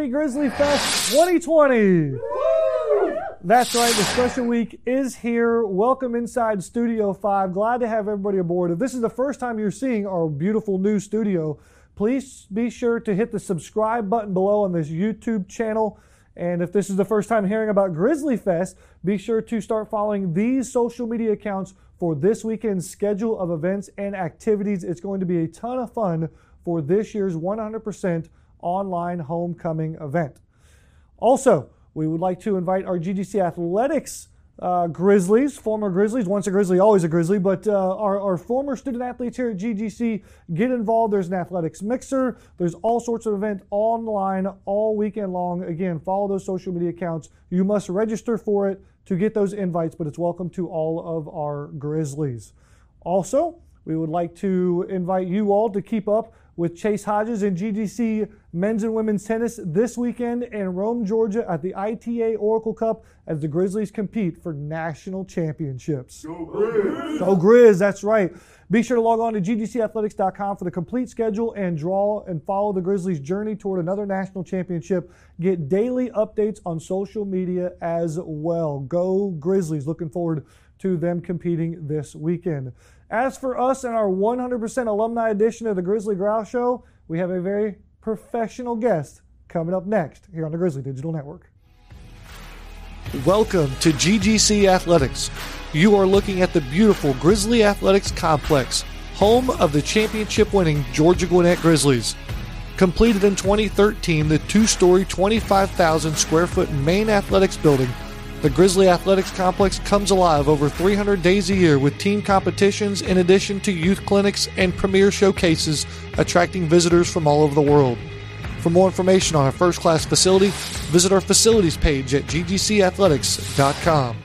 Happy Grizzly Fest 2020! That's right, the special week is here. Welcome inside Studio 5. Glad to have everybody aboard. If this is the first time you're seeing our beautiful new studio, please be sure to hit the subscribe button below on this YouTube channel. And if this is the first time hearing about Grizzly Fest, be sure to start following these social media accounts for this weekend's schedule of events and activities. It's going to be a ton of fun for this year's 100% online homecoming event. Also, we would like to invite our GGC Athletics uh, Grizzlies, former Grizzlies, once a Grizzly, always a Grizzly, but uh, our, our, former student athletes here at GGC get involved. There's an athletics mixer. There's all sorts of events online all weekend long. Again, follow those social media accounts. You must register for it to get those invites, but it's welcome to all of our Grizzlies. Also, we would like to invite you all to keep up with Chase Hodges and GGC men's and women's tennis this weekend in Rome, Georgia at the ITA Oracle Cup as the Grizzlies compete for national championships. Go Grizz! Go Grizz, that's right. Be sure to log on to ggcathletics.com for the complete schedule and draw and follow the Grizzlies' journey toward another national championship. Get daily updates on social media as well. Go Grizzlies. Looking forward to them competing this weekend. As for us and our 100% alumni edition of the Grizzly Growl Show, we have a very professional guest coming up next here on the Grizzly Digital Network. Welcome to GGC Athletics. You are looking at the beautiful Grizzly Athletics Complex, home of the championship winning Georgia Gwinnett Grizzlies. Completed in 2013, the two story, 25,000 square foot main athletics building the Grizzly Athletics Complex comes alive over 300 days a year with team competitions in addition to youth clinics and premier showcases attracting visitors from all over the world. For more information on our first class facility, visit our facilities page at ggcathletics.com.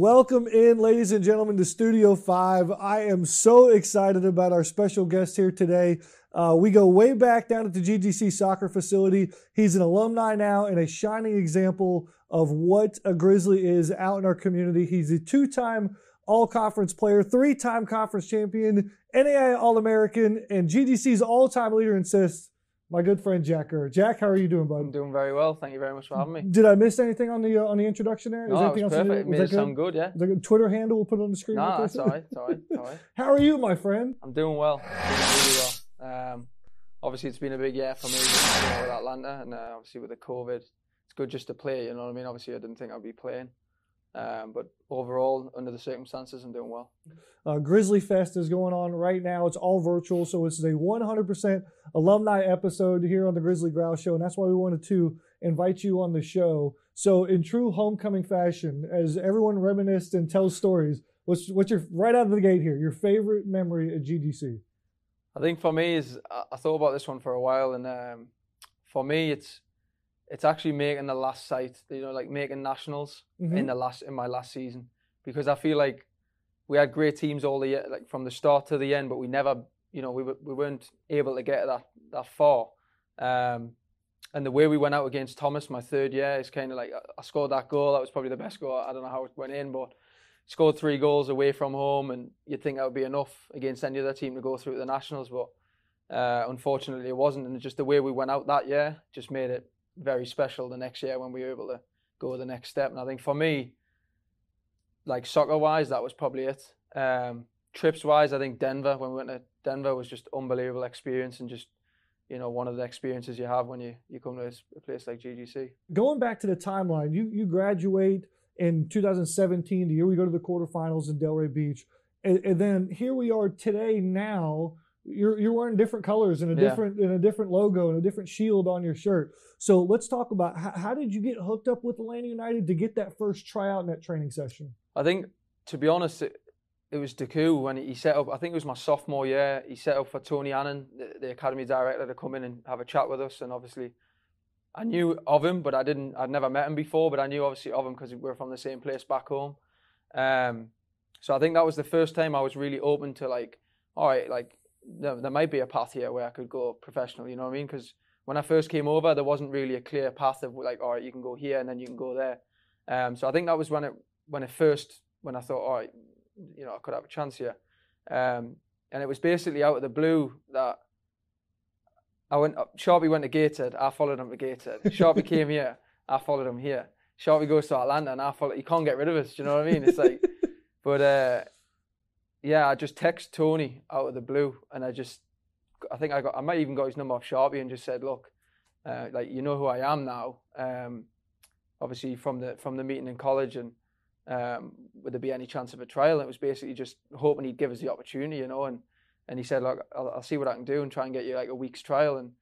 Welcome in, ladies and gentlemen, to Studio 5. I am so excited about our special guest here today. Uh, we go way back down at the GGC soccer facility. He's an alumni now and a shining example of what a Grizzly is out in our community. He's a two time all conference player, three time conference champion, NAIA All American, and GGC's all time leader in assists my good friend Jack Gurr. Jack, how are you doing, bud? I'm doing very well. Thank you very much for having me. Did I miss anything on the uh, on the introduction there? Is no, anything it was else perfect. It made it sound good, yeah. The Twitter handle we'll put on the screen. No, that's all right. It's all right. It's all right. how are you, my friend? I'm doing well. Doing really well. Um, obviously, it's been a big year for me with Atlanta, and uh, obviously with the COVID, it's good just to play. You know what I mean? Obviously, I didn't think I'd be playing. Um, but overall, under the circumstances, I'm doing well. Uh, Grizzly Fest is going on right now. It's all virtual, so it's a 100% alumni episode here on the Grizzly Growl Show, and that's why we wanted to invite you on the show. So, in true homecoming fashion, as everyone reminisces and tells stories, what's what's your right out of the gate here? Your favorite memory at GGC? I think for me is I thought about this one for a while, and um, for me, it's it's actually making the last site, you know, like making nationals mm-hmm. in the last in my last season because I feel like we had great teams all the year, like from the start to the end, but we never, you know, we we weren't able to get that that far. Um, and the way we went out against Thomas my third year is kind of like I scored that goal. That was probably the best goal. I don't know how it went in, but scored three goals away from home, and you'd think that would be enough against any other team to go through the nationals, but uh, unfortunately it wasn't. And just the way we went out that year just made it very special the next year when we were able to go the next step. And I think for me, like soccer wise, that was probably it. Um, trips wise, I think Denver when we went to Denver was just unbelievable experience and just you know one of the experiences you have when you you come to a place like GGC. Going back to the timeline, you you graduate in 2017, the year we go to the quarterfinals in Delray Beach, and, and then here we are today now you're you're wearing different colors and a different yeah. and a different logo and a different shield on your shirt. So let's talk about how, how did you get hooked up with Atlanta United to get that first tryout in that training session? I think, to be honest, it, it was Deku when he set up. I think it was my sophomore year. He set up for Tony Annan, the, the academy director, to come in and have a chat with us. And obviously, I knew of him, but I didn't. I'd never met him before, but I knew obviously of him because we were from the same place back home. Um, so I think that was the first time I was really open to like, all right, like there, there might be a path here where I could go professional. You know what I mean? Because when I first came over, there wasn't really a clear path of like, all right, you can go here and then you can go there. Um, so I think that was when it when it first when I thought, all right, you know I could have a chance here. Um, and it was basically out of the blue that I went. Sharpie went to Gated. I followed him to Gated. Sharpie came here. I followed him here. Sharpie goes to Atlanta, and I follow. You can't get rid of us. Do you know what I mean? It's like, but uh, yeah, I just text Tony out of the blue, and I just, I think I got, I might even got his number off Sharpie and just said, look, uh, like you know who I am now. Um, obviously from the from the meeting in college, and um, would there be any chance of a trial? And it was basically just hoping he'd give us the opportunity, you know, and and he said, look, I'll, I'll see what I can do and try and get you like a week's trial. And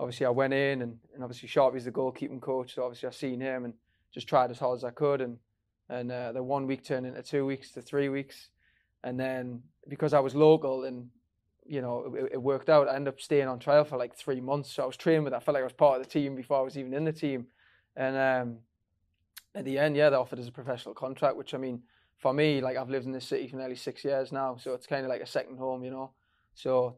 obviously I went in, and, and obviously Sharpie's the goalkeeping coach, so obviously I seen him and just tried as hard as I could, and and uh, the one week turned into two weeks to three weeks, and then because I was local and you know it, it, worked out, I ended up staying on trial for like three months. So I was training with. I felt like I was part of the team before I was even in the team, and um, at the end, yeah, they offered us a professional contract, which I mean, for me, like I've lived in this city for nearly six years now, so it's kind of like a second home, you know. So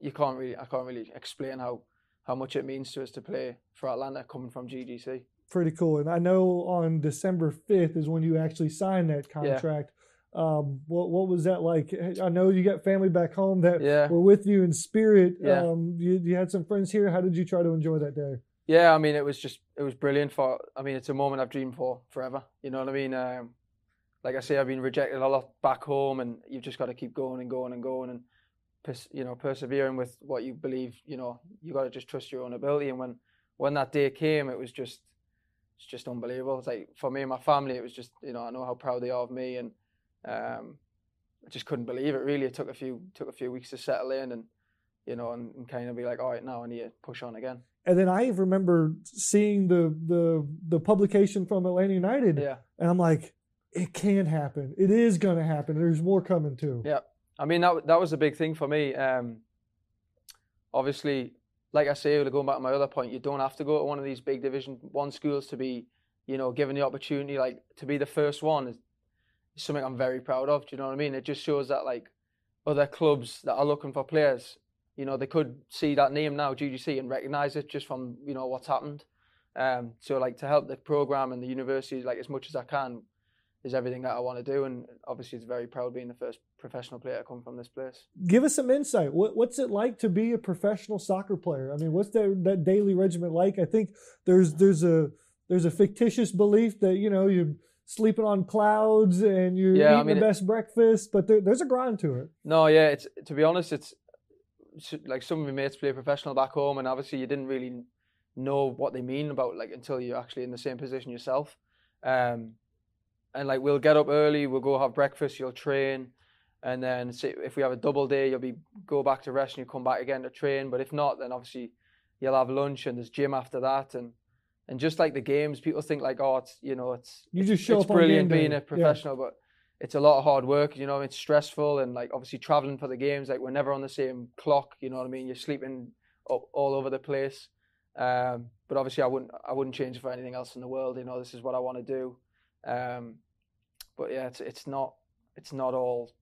you can't really, I can't really explain how how much it means to us to play for Atlanta coming from GGC. Pretty cool. And I know on December 5th is when you actually signed that contract. Um, what what was that like? I know you got family back home that yeah. were with you in spirit. Yeah. Um, you, you had some friends here. How did you try to enjoy that day? Yeah, I mean, it was just it was brilliant. For I mean, it's a moment I've dreamed for forever. You know what I mean? Um, like I say, I've been rejected a lot back home, and you've just got to keep going and going and going and pers- you know persevering with what you believe. You know, you got to just trust your own ability. And when when that day came, it was just it's just unbelievable. It's like for me and my family, it was just you know I know how proud they are of me, and um, I just couldn't believe it. Really, it took a few took a few weeks to settle in, and you know, and, and kind of be like, all right, now I need to push on again. And then I remember seeing the the the publication from Atlanta United, yeah. and I'm like, it can happen. It is going to happen. There's more coming too. Yeah, I mean that that was a big thing for me. Um, obviously, like I say, going back to my other point, you don't have to go to one of these big Division One schools to be, you know, given the opportunity. Like to be the first one something I'm very proud of. Do you know what I mean? It just shows that like other clubs that are looking for players you know, they could see that name now, GGC, and recognise it just from you know what's happened. Um, so like to help the program and the university like as much as I can is everything that I want to do, and obviously it's very proud being the first professional player to come from this place. Give us some insight. What, what's it like to be a professional soccer player? I mean, what's that that daily regimen like? I think there's there's a there's a fictitious belief that you know you sleeping on clouds and you're yeah, eating I mean, the best it, breakfast, but there, there's a grind to it. No, yeah, it's to be honest, it's like some of my mates play professional back home, and obviously you didn't really know what they mean about like until you're actually in the same position yourself. Um, and like we'll get up early, we'll go have breakfast, you'll train, and then say, if we have a double day, you'll be go back to rest and you come back again to train. But if not, then obviously you'll have lunch and there's gym after that, and and just like the games, people think like oh it's you know it's you just show it's brilliant being a professional, yeah. but it's a lot of hard work. You know, it's stressful and like obviously traveling for the games. Like we're never on the same clock. You know what I mean? You're sleeping all, all over the place. Um, but obviously, I wouldn't I wouldn't change it for anything else in the world. You know, this is what I want to do. Um, but yeah, it's it's not it's not all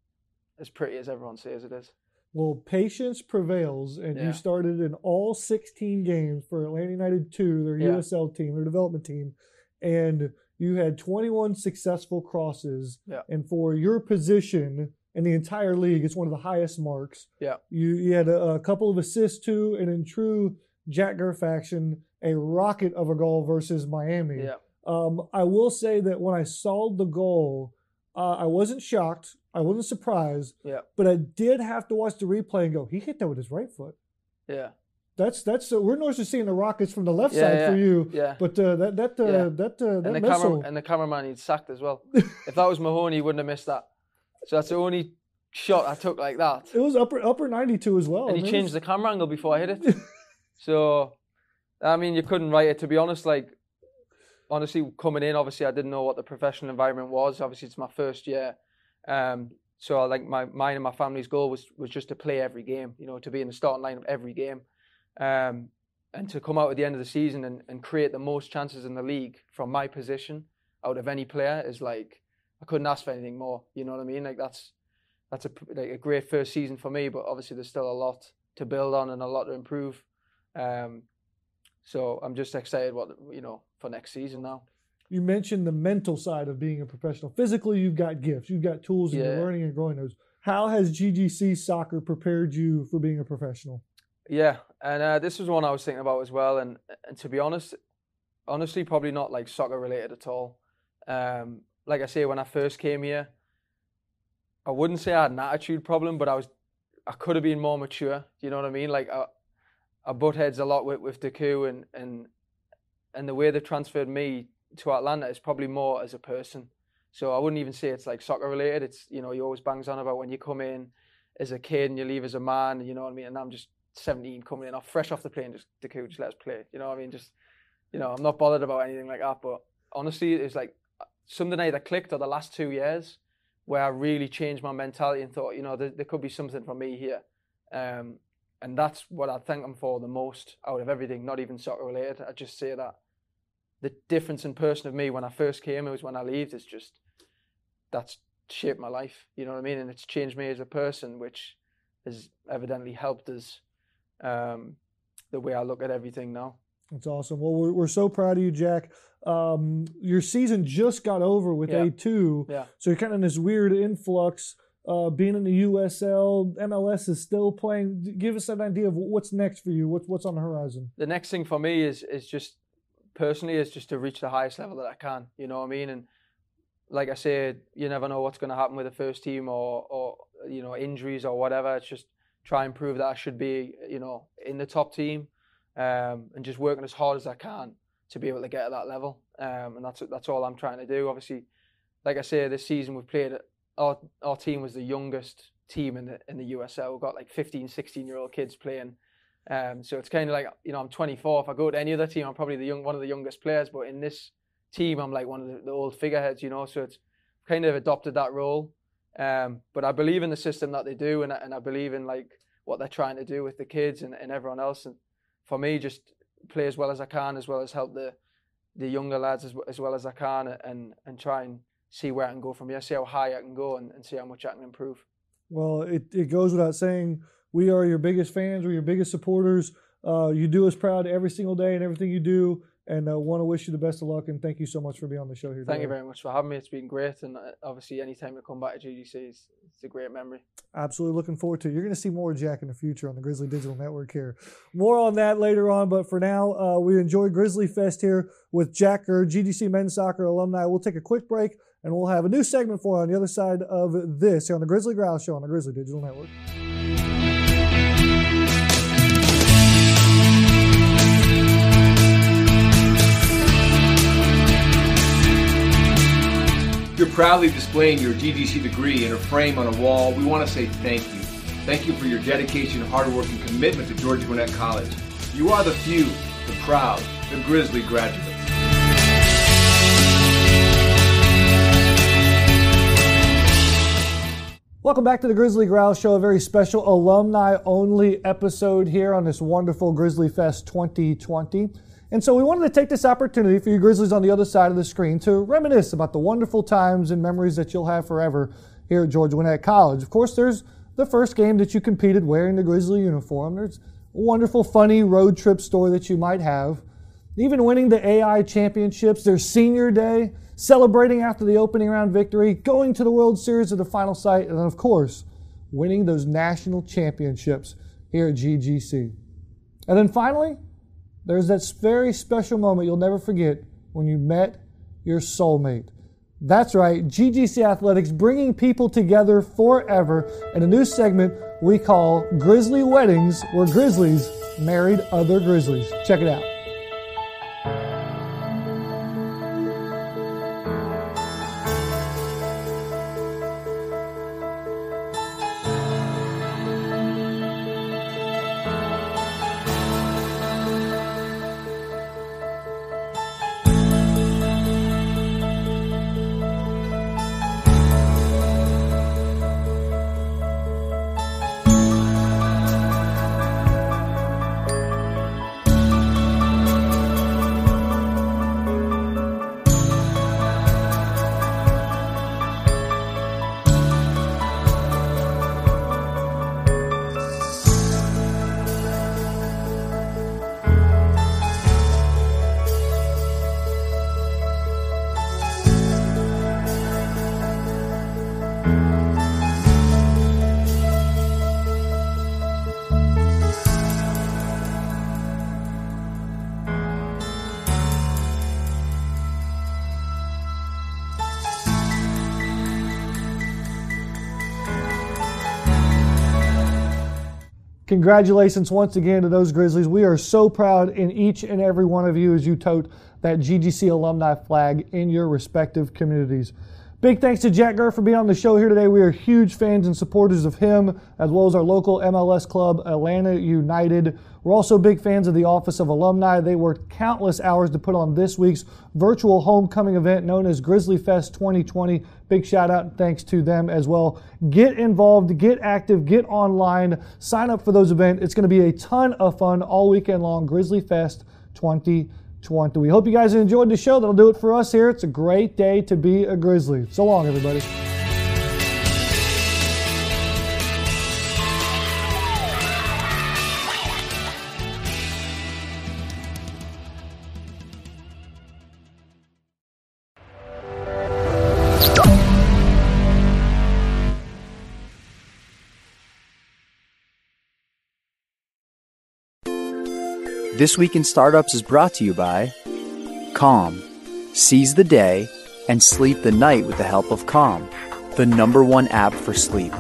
as pretty as everyone says it is. Well, patience prevails, and yeah. you started in all 16 games for Atlanta United 2, their yeah. USL team, their development team, and you had 21 successful crosses, yeah. and for your position in the entire league, it's one of the highest marks. Yeah, you you had a, a couple of assists too, and in true Jack Gurr faction, a rocket of a goal versus Miami. Yeah. Um, I will say that when I saw the goal, uh, I wasn't shocked. I wasn't surprised. Yeah. But I did have to watch the replay and go, he hit that with his right foot. Yeah. That's that's uh, we're not just seeing the Rockets from the left yeah, side yeah, for you. Yeah. But uh, that that uh, yeah. that uh, that and the missile. Camera, and the cameraman he'd sacked as well. if that was Mahoney, he wouldn't have missed that. So that's the only shot I took like that. It was upper upper ninety two as well. And he changed the camera angle before I hit it. so, I mean, you couldn't write it. To be honest, like honestly, coming in, obviously I didn't know what the professional environment was. Obviously, it's my first year. Um, so I like my mine and my family's goal was was just to play every game. You know, to be in the starting line of every game. Um, and to come out at the end of the season and, and create the most chances in the league from my position out of any player is like I couldn't ask for anything more. You know what I mean? Like that's that's a like a great first season for me, but obviously there's still a lot to build on and a lot to improve. Um, so I'm just excited what you know for next season now. You mentioned the mental side of being a professional. Physically, you've got gifts, you've got tools, and Yeah. you're learning and growing those. How has GGC soccer prepared you for being a professional? Yeah, and uh, this was one I was thinking about as well. And and to be honest, honestly, probably not like soccer related at all. Um, like I say, when I first came here, I wouldn't say I had an attitude problem, but I was, I could have been more mature. You know what I mean? Like I, I butt heads a lot with with Deku and and and the way they transferred me to Atlanta is probably more as a person. So I wouldn't even say it's like soccer related. It's you know he always bangs on about when you come in as a kid and you leave as a man. You know what I mean? And I'm just 17 coming in, off fresh off the plane, just Deku, just let us play. You know what I mean? Just you know I'm not bothered about anything like that. But honestly, it's like something either clicked or the last two years where I really changed my mentality and thought, you know, there, there could be something for me here. Um, and that's what I thank them for the most out of everything, not even soccer related. I just say that the difference in person of me when I first came, it was when I left, is just that's shaped my life. You know what I mean? And it's changed me as a person, which has evidently helped us um, the way I look at everything now. That's awesome. Well, we're, we're so proud of you, Jack. Um, your season just got over with Yeah. A2. Yeah. So you're kind of in this weird influx. Uh, being in the USL, MLS is still playing. Give us an idea of what's next for you. What's what's on the horizon? the next thing for me is is just personally is just to reach the highest level that I can. You know what I mean? And like I said, you never know what's going to happen with the first team or or you know injuries or whatever. It's just try and prove that I should be you know in the top team, um, and just working as hard as I can to be able to get at that level. Um, and that's that's all I'm trying to do. Obviously, like I say, this season we've played. Our our team was the youngest team in the in the USL. We've got like 15, 16 year old kids playing. Um, so it's kind of like you know I'm 24. If I go to any other team, I'm probably the young one of the youngest players. But in this team, I'm like one of the, the old figureheads, you know. So it's kind of adopted that role. Um, but I believe in the system that they do, and I- and I believe in like what they're trying to do with the kids and, and everyone else. And for me, just play as well as I can, as well as help the the younger lads as, as well as I can, and and try and see where I can go from here, see how high I can go, and, and see how much I can improve. Well, it, it goes without saying, we are your biggest fans, we're your biggest supporters. Uh, you do us proud every single day and everything you do, and uh, want to wish you the best of luck. And thank you so much for being on the show here. Thank you very much for having me. It's been great, and uh, obviously, anytime to come back to GGC, is, it's a great memory. Absolutely looking forward to it. You're going to see more of Jack in the future on the Grizzly Digital Network here. More on that later on, but for now, uh, we enjoy Grizzly Fest here with Jack Gurr, GGC men's soccer alumni. We'll take a quick break and we'll have a new segment for you on the other side of this here on the Grizzly Growl Show on the Grizzly Digital Network. You're proudly displaying your GGC degree in a frame on a wall. We want to say thank you. Thank you for your dedication, hard work, and commitment to Georgia Gwinnett College. You are the few, the proud, the Grizzly graduates. Welcome back to the Grizzly Growl Show, a very special alumni only episode here on this wonderful Grizzly Fest 2020. And so we wanted to take this opportunity for you Grizzlies on the other side of the screen to reminisce about the wonderful times and memories that you'll have forever here at George Gwinnett College. Of course, there's the first game that you competed wearing the Grizzly uniform. There's a wonderful, funny road trip story that you might have. Even winning the AI championships, their senior day, celebrating after the opening round victory, going to the World Series at the final site, and then, of course, winning those national championships here at GGC. And then finally, there's that very special moment you'll never forget when you met your soulmate. That's right, GGC Athletics bringing people together forever in a new segment we call Grizzly Weddings, where Grizzlies married other Grizzlies. Check it out. Congratulations once again to those Grizzlies. We are so proud in each and every one of you as you tote that GGC alumni flag in your respective communities. Big thanks to Jack Gurr for being on the show here today. We are huge fans and supporters of him, as well as our local MLS club, Atlanta United. We're also big fans of the Office of Alumni. They worked countless hours to put on this week's virtual homecoming event known as Grizzly Fest 2020. Big shout out and thanks to them as well. Get involved, get active, get online, sign up for those events. It's going to be a ton of fun all weekend long. Grizzly Fest 2020. We hope you guys enjoyed the show. That'll do it for us here. It's a great day to be a Grizzly. So long, everybody. This Week in Startups is brought to you by Calm. Seize the day and sleep the night with the help of Calm, the number one app for sleep.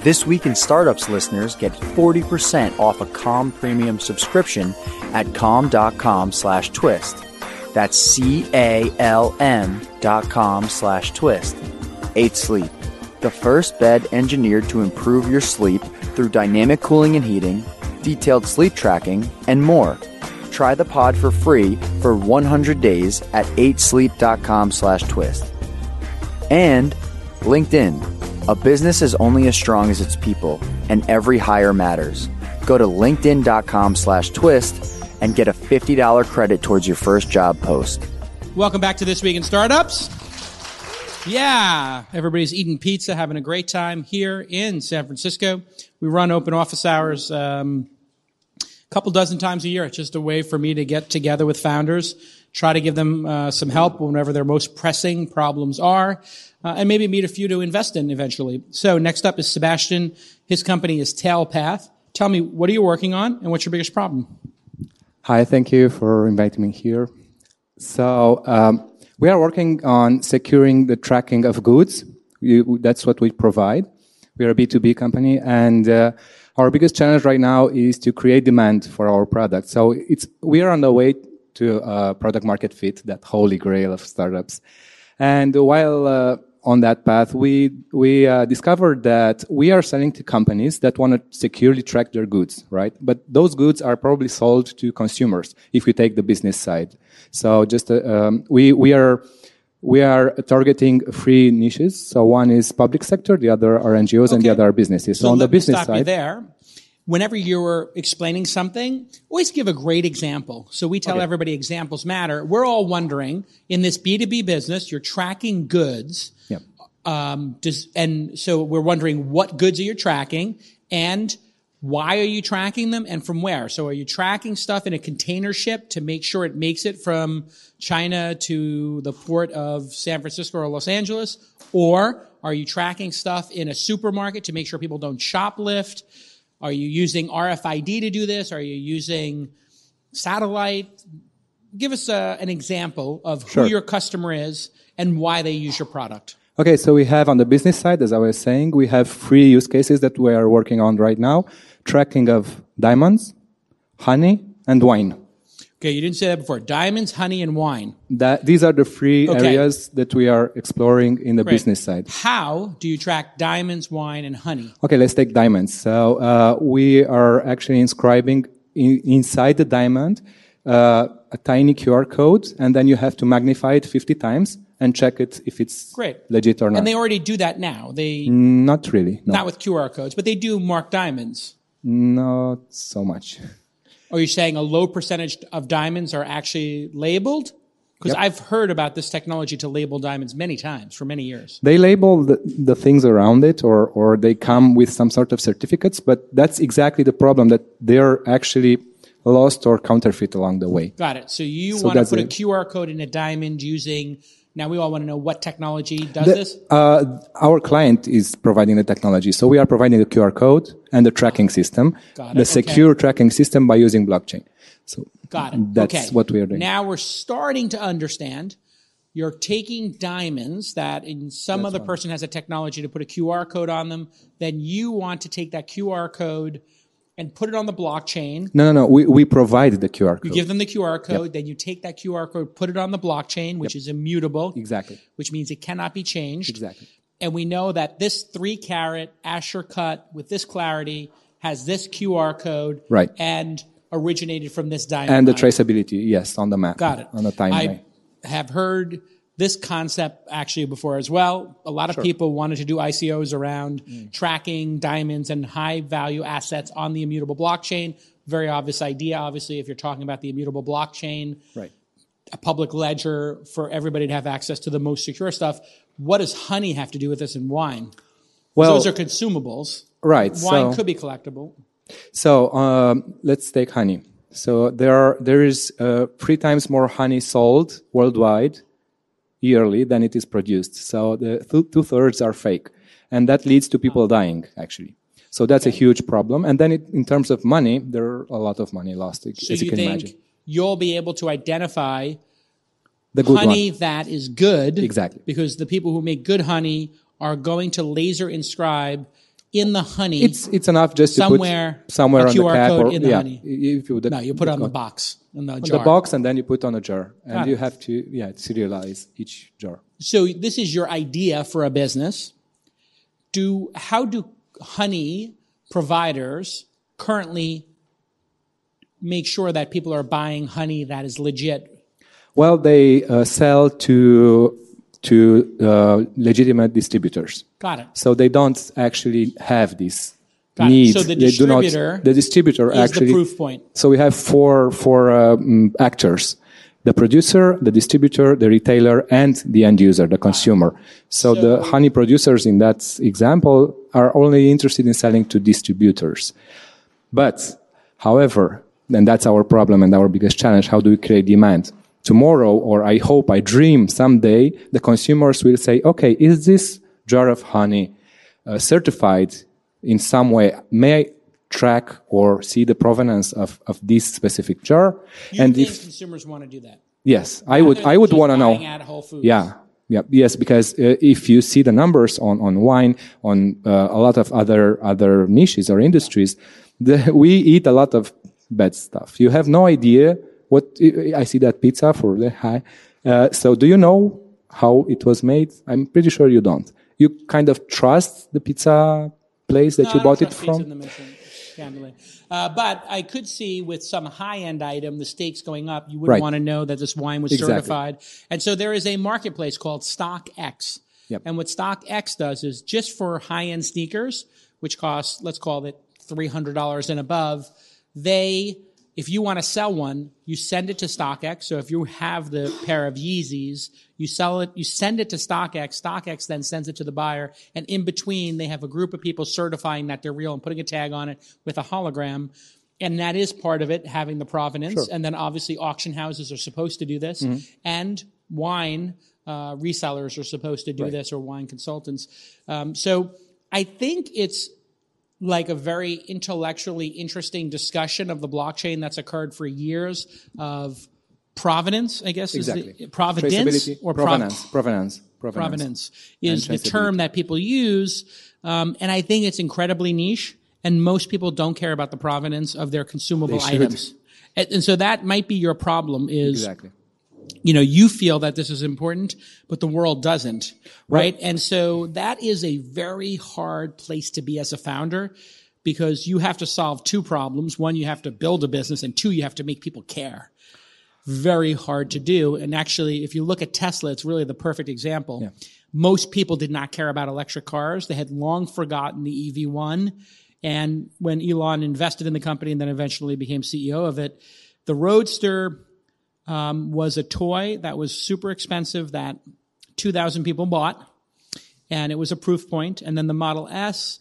This Week in Startups listeners get 40% off a Calm premium subscription at calm.com slash twist. That's C-A-L-M dot com slash twist. 8 Sleep, the first bed engineered to improve your sleep through dynamic cooling and heating, detailed sleep tracking, and more. Try the pod for free for 100 days at 8sleep.com slash twist. And LinkedIn. A business is only as strong as its people, and every hire matters. Go to linkedin.com slash twist and get a $50 credit towards your first job post. Welcome back to This Week in Startups. Yeah, everybody's eating pizza, having a great time here in San Francisco. We run open office hours um, couple dozen times a year. It's just a way for me to get together with founders, try to give them uh, some help whenever their most pressing problems are, uh, and maybe meet a few to invest in eventually. So next up is Sebastian. His company is Tailpath. Tell me, what are you working on, and what's your biggest problem? Hi, thank you for inviting me here. So um, we are working on securing the tracking of goods. You, that's what we provide. We are a B2B company, and uh, our biggest challenge right now is to create demand for our product. So it's, we are on the way to uh, product market fit, that holy grail of startups. And while uh, on that path, we we uh, discovered that we are selling to companies that want to securely track their goods, right? But those goods are probably sold to consumers if you take the business side. So just uh, um, we we are we are targeting three niches. So one is public sector, the other are NGOs, okay. and the other are businesses. So, so on the business stop side, you there. Whenever you're explaining something, always give a great example. So we tell okay. everybody examples matter. We're all wondering in this B2B business, you're tracking goods. Yep. Um, does, and so we're wondering what goods are you tracking and why are you tracking them and from where? So are you tracking stuff in a container ship to make sure it makes it from China to the port of San Francisco or Los Angeles? Or are you tracking stuff in a supermarket to make sure people don't shoplift? Are you using RFID to do this? Are you using satellite? Give us a, uh, an example of who sure. your customer is and why they use your product. Okay, so we have on the business side, as I was saying, we have three use cases that we are working on right now tracking of diamonds, honey, and wine. Okay, you didn't say that before. Diamonds, honey, and wine. That, these are the three okay. areas that we are exploring in the Great. business side. How do you track diamonds, wine, and honey? Okay, let's take diamonds. So uh, we are actually inscribing in, inside the diamond uh, a tiny QR code, and then you have to magnify it 50 times and check it if it's Great. legit or not. And they already do that now. They not really. No. Not with QR codes, but they do mark diamonds. Not so much. Are you saying a low percentage of diamonds are actually labeled? Because yep. I've heard about this technology to label diamonds many times for many years. They label the, the things around it or, or they come with some sort of certificates, but that's exactly the problem that they're actually lost or counterfeit along the way. Got it. So you so want to put it. a QR code in a diamond using now we all want to know what technology does the, this. Uh, our client is providing the technology, so we are providing the QR code and the tracking system, the secure okay. tracking system by using blockchain. So Got it. That's okay. what we are doing. Now we're starting to understand. You're taking diamonds that in some that's other right. person has a technology to put a QR code on them. Then you want to take that QR code and put it on the blockchain. No, no, no. We, we provide the QR code. You give them the QR code, then you take that QR code, put it on the blockchain, which is immutable, exactly. which means it cannot be changed. Exactly. And we know that this three carat Asscher cut with this clarity has this QR code Right. and originated from this diamond. And the traceability, yes, on the map. Got it. On the timeline. I have heard this concept actually before as well. A lot of people wanted to do ICOs around Mm. tracking diamonds and high value assets on the immutable blockchain. Very obvious idea. Obviously, if you're talking about the immutable blockchain, Right. a public ledger for everybody to have access to the most secure stuff. What does honey have to do with this and wine? Well, those are consumables. right. Wine so, could be collectible. So um, let's take honey. So there are there is uh, three times more honey sold worldwide yearly than it is produced. So the th- two thirds are fake, and that leads to people dying actually. So that's a huge problem. And then it, in terms of money, there are a lot of money lost, as So you you can think imagine. you'll be able to identify The good honey one. that is good. Exactly. Because the people who make good honey are going to laser inscribe in the honey. It's it's enough just to Somewhere, put somewhere a on the cap code or in the yeah, honey. if you no, you put it on the box, in the on jar. the box and then you put on a jar and Got you it. have to yeah serialize each jar. So this is your idea for a business. Do how do honey providers currently make sure that people are buying honey that is legit? Well, they uh, sell to to uh, legitimate distributors, Got it. so they don't actually have this Got it. need. So the they do not. distributor The distributor Is actually. the proof point. So we have four four um, actors: the producer, the distributor, the retailer, and the end user, the consumer. So, the honey producers in that example are only interested in selling to distributors. But, however, and that's our problem and our biggest challenge, how do we create demand? Tomorrow, or I hope, I dream someday, the consumers will say, okay, is this jar of honey uh, certified in some way? May I track or see the provenance of, of this specific jar? You and if, consumers want to do that? yes, I would, I would want to know. At Whole Foods. Yeah. Yeah. Yes, because uh, if you see the numbers on, on wine, on uh, a lot of other other niches or industries, the, we eat a lot of bad stuff. You have no idea what I see that pizza for the high. Uh, so do you know how it was made? I'm pretty sure you don't. You kind of trust the pizza place that No, you bought it from. Uh, but I could see with some high-end item, the stakes going up, you would Right. want to know that this wine was Exactly. certified. And so there is a marketplace called StockX. Yep. And what StockX does is just for high-end sneakers, which cost, let's call it $300 and above, they, if you want to sell one, you send it to StockX. So if you have the pair of Yeezys, you sell it, you send it to StockX. StockX then sends it to the buyer. And in between, they have a group of people certifying that they're real and putting a tag on it with a hologram. And that is part of it, having the provenance. And then obviously auction houses are supposed to do this. And wine uh, resellers are supposed to do this or wine consultants. Um, so I think it's like a very intellectually interesting discussion of the blockchain that's occurred for years of provenance, I guess is Exactly. the, providence or prov- provenance, provenance, provenance. provenance is the term that people use. Um, and I think it's incredibly niche and most people don't care about the provenance of their consumable items. And, and so that might be your problem is Exactly. You know, you feel that this is important, but the world doesn't, right? And so that is a very hard place to be as a founder because you have to solve two problems. One, you have to build a business and two, you have to make people care. Very hard to do. And actually, if you look at Tesla, it's really the perfect example. Most people did not care about electric cars. They had long forgotten the EV1. And when Elon invested in the company and then eventually became CEO of it, the Roadster um, was a toy that was super expensive that 2,000 people bought, and it was a proof point. And then the Model S,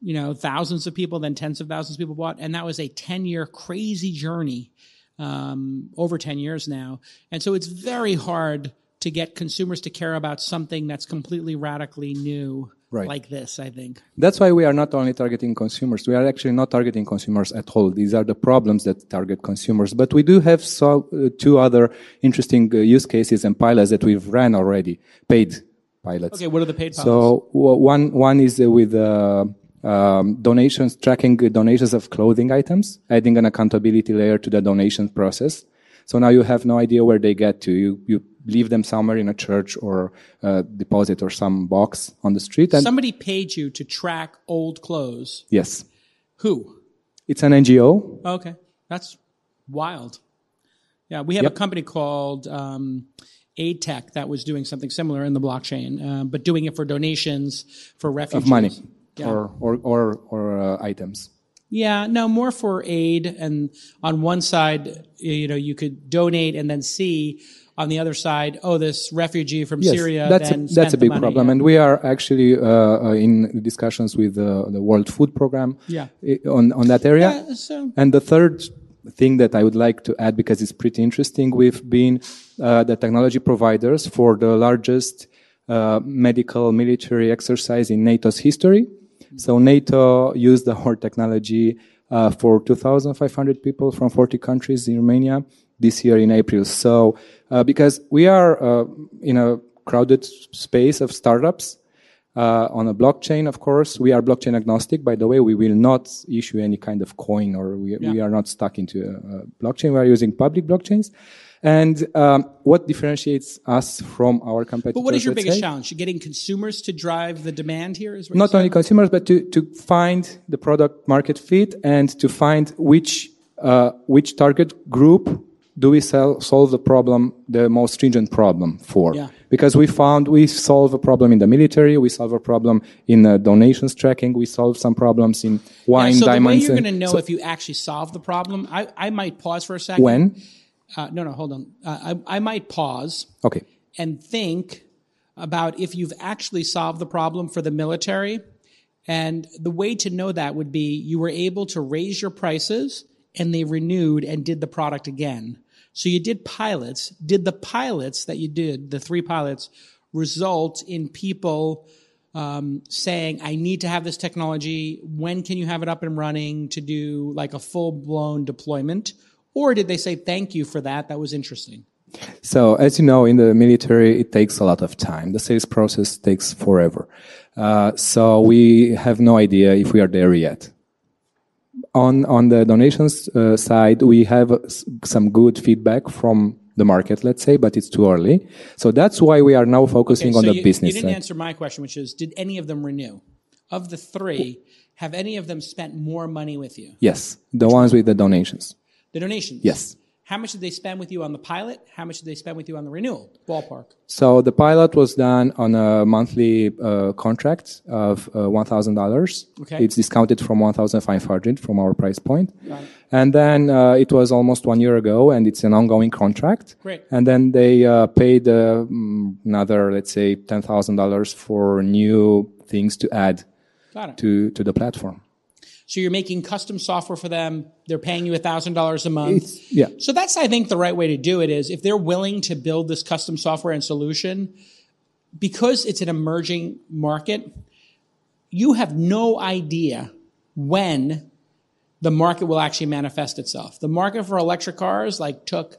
you know, thousands of people, then tens of thousands of people bought, and that was a 10 year crazy journey, um, over 10 years now. And so it's very hard to get consumers to care about something that's completely radically new Right. like this, I think. That's why we are not only targeting consumers. We are actually not targeting consumers at all. These are the problems that target consumers. But we do have so, uh, two other interesting uh, use cases and pilots that we've ran already, paid pilots. Okay, what are the paid pilots? So w- one one is uh, with uh, um, donations, tracking donations of clothing items, adding an accountability layer to the donation process. So now you have no idea where they get to. You, you leave them somewhere in a church or a deposit or some box on the street. And Somebody paid you to track old clothes. yes, Who? it's an NGO. Okay, that's wild. Yeah, we have a company called um, AidTech that was doing something similar in the blockchain, uh, but doing it for donations for refugees. of money Yeah. or or or, or uh, items. Yeah, no, more for aid. And on one side, you know, you could donate and then see on the other side, oh, this refugee from Yes, Syria. that's then a, that's a big money. problem, and we are actually uh, uh, in discussions with uh, the World Food Program Yeah. on on that area. Yeah, so And the third thing that I would like to add, because it's pretty interesting, we've been uh, the technology providers for the largest uh, medical military exercise in NATO's history. So NATO used our technology uh, for 2,500 people from 40 countries in Romania this year in April. So uh, because we are uh, in a crowded space of startups, uh, on a blockchain, of course, we are blockchain agnostic. By the way, we will not issue any kind of coin, or we, we are not stuck into a, a blockchain. We are using public blockchains. And um, what differentiates us from our competitors? But what is your biggest say? challenge? Getting consumers to drive the demand here? Is Not only consumers, but to, to find the product market fit and to find which uh, which target group do we sell, solve the problem, the most stringent problem for. Yeah. Because we found we solve a problem in the military, we solve a problem in uh, donations tracking, we solve some problems in wine, Yeah, so diamonds. the way you're going to know so if you actually solve the problem, I, I might pause for a second. when? Uh, no, no, hold on. Uh, I, I might pause Okay. and think about if you've actually solved the problem for the military. And the way to know that would be you were able to raise your prices and they renewed and did the product again. So you did pilots. Did the pilots that you did, the three pilots, result in people um, saying, I need to have this technology. When can you have it up and running to do like a full blown deployment? Or did they say, thank you for that? That was interesting. So, as you know, in the military, it takes a lot of time. The sales process takes forever. Uh, so we have no idea if we are there yet. On on the donations uh, side, we have some good feedback from the market, let's say, but it's too early. So that's why we are now focusing Okay, on the you, business You didn't side. answer my question, which is, did any of them renew? Of the three, have any of them spent more money with you? Yes, the ones with the donations. The donations. Yes. How much did they spend with you on the pilot? How much did they spend with you on the renewal? Ballpark. So the pilot was done on a monthly uh, contract of uh, one thousand dollars. Okay. It's discounted from one thousand five hundred from our price point. And then uh, it was almost one year ago, and it's an ongoing contract. Great. And then they uh, paid uh, another, let's say, ten thousand dollars for new things to add to to the platform. So you're making custom software for them. They're paying you $1,000 a month. It's, yeah. So that's, I think, the right way to do it is if they're willing to build this custom software and solution, because it's an emerging market, you have no idea when the market will actually manifest itself. The market for electric cars like took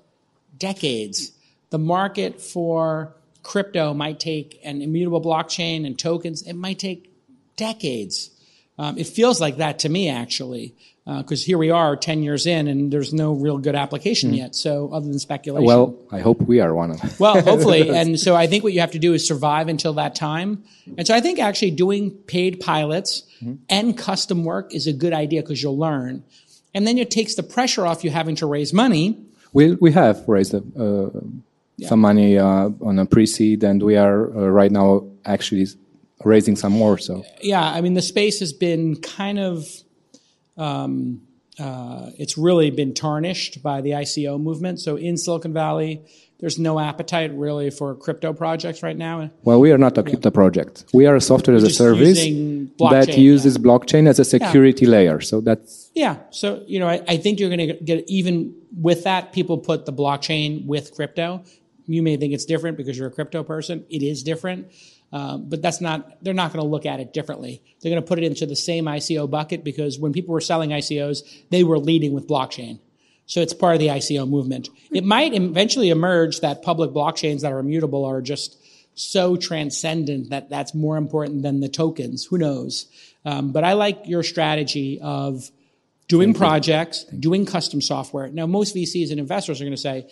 decades. The market for crypto might take an immutable blockchain and tokens. It might take decades. Um, it feels like that to me, actually, because here we are 10 years in and there's no real good application yet. So, other than speculation. Well, I hope we are one of them. Well, hopefully. and so I think what you have to do is survive until that time. And so I think actually doing paid pilots and custom work is a good idea because you'll learn. And then it takes the pressure off you having to raise money. We we have raised uh, some money uh, on a pre-seed, and we are uh, right now actually raising some more. So Yeah, I mean, the space has been kind of, um, uh, it's really been tarnished by the ICO movement. So in Silicon Valley, there's no appetite really for crypto projects right now. Well, we are not a crypto project. We are a software as a service that uses blockchain as a security layer. So that's Yeah. So, you know, I, I think you're going to get, even with that, people put the blockchain with crypto. You may think it's different because you're a crypto person. It is different. Um, but that's not, they're not going to look at it differently. They're going to put it into the same ICO bucket because when people were selling ICOs, they were leading with blockchain. So it's part of the ICO movement. It might eventually emerge that public blockchains that are immutable are just so transcendent that that's more important than the tokens. Who knows? Um, but I like your strategy of doing projects, doing custom software. Now, most VCs and investors are going to say,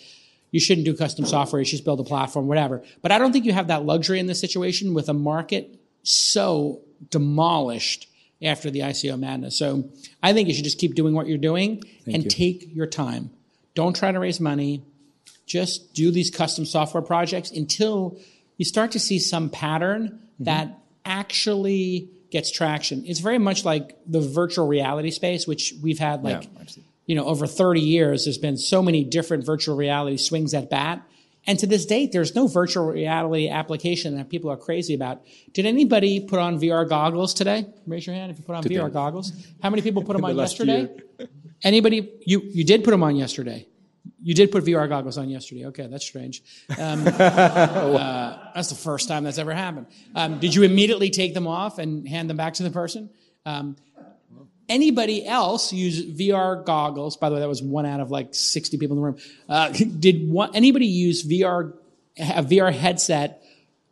you shouldn't do custom software, you should just build a platform, whatever. But I don't think you have that luxury in this situation with a market so demolished after the ICO madness. So I think you should just keep doing what you're doing and you. take your time. Don't try to raise money. Just do these custom software projects until you start to see some pattern that actually gets traction. It's very much like the virtual reality space, which we've had like, Yeah. You know, over 30 years, there's been so many different virtual reality swings at bat. And to this date, there's no virtual reality application that people are crazy about. Did anybody put on VR goggles today? Raise your hand if you put on VR goggles. How many people put them on yesterday? Anybody? You you did put them on yesterday. You did put VR goggles on yesterday. Okay, that's strange. Um, uh, that's the first time that's ever happened. Um, did you immediately take them off and hand them back to the person? Um, anybody else use VR goggles? By the way, that was one out of like 60 people in the room. Uh, did one, anybody use VR, a VR headset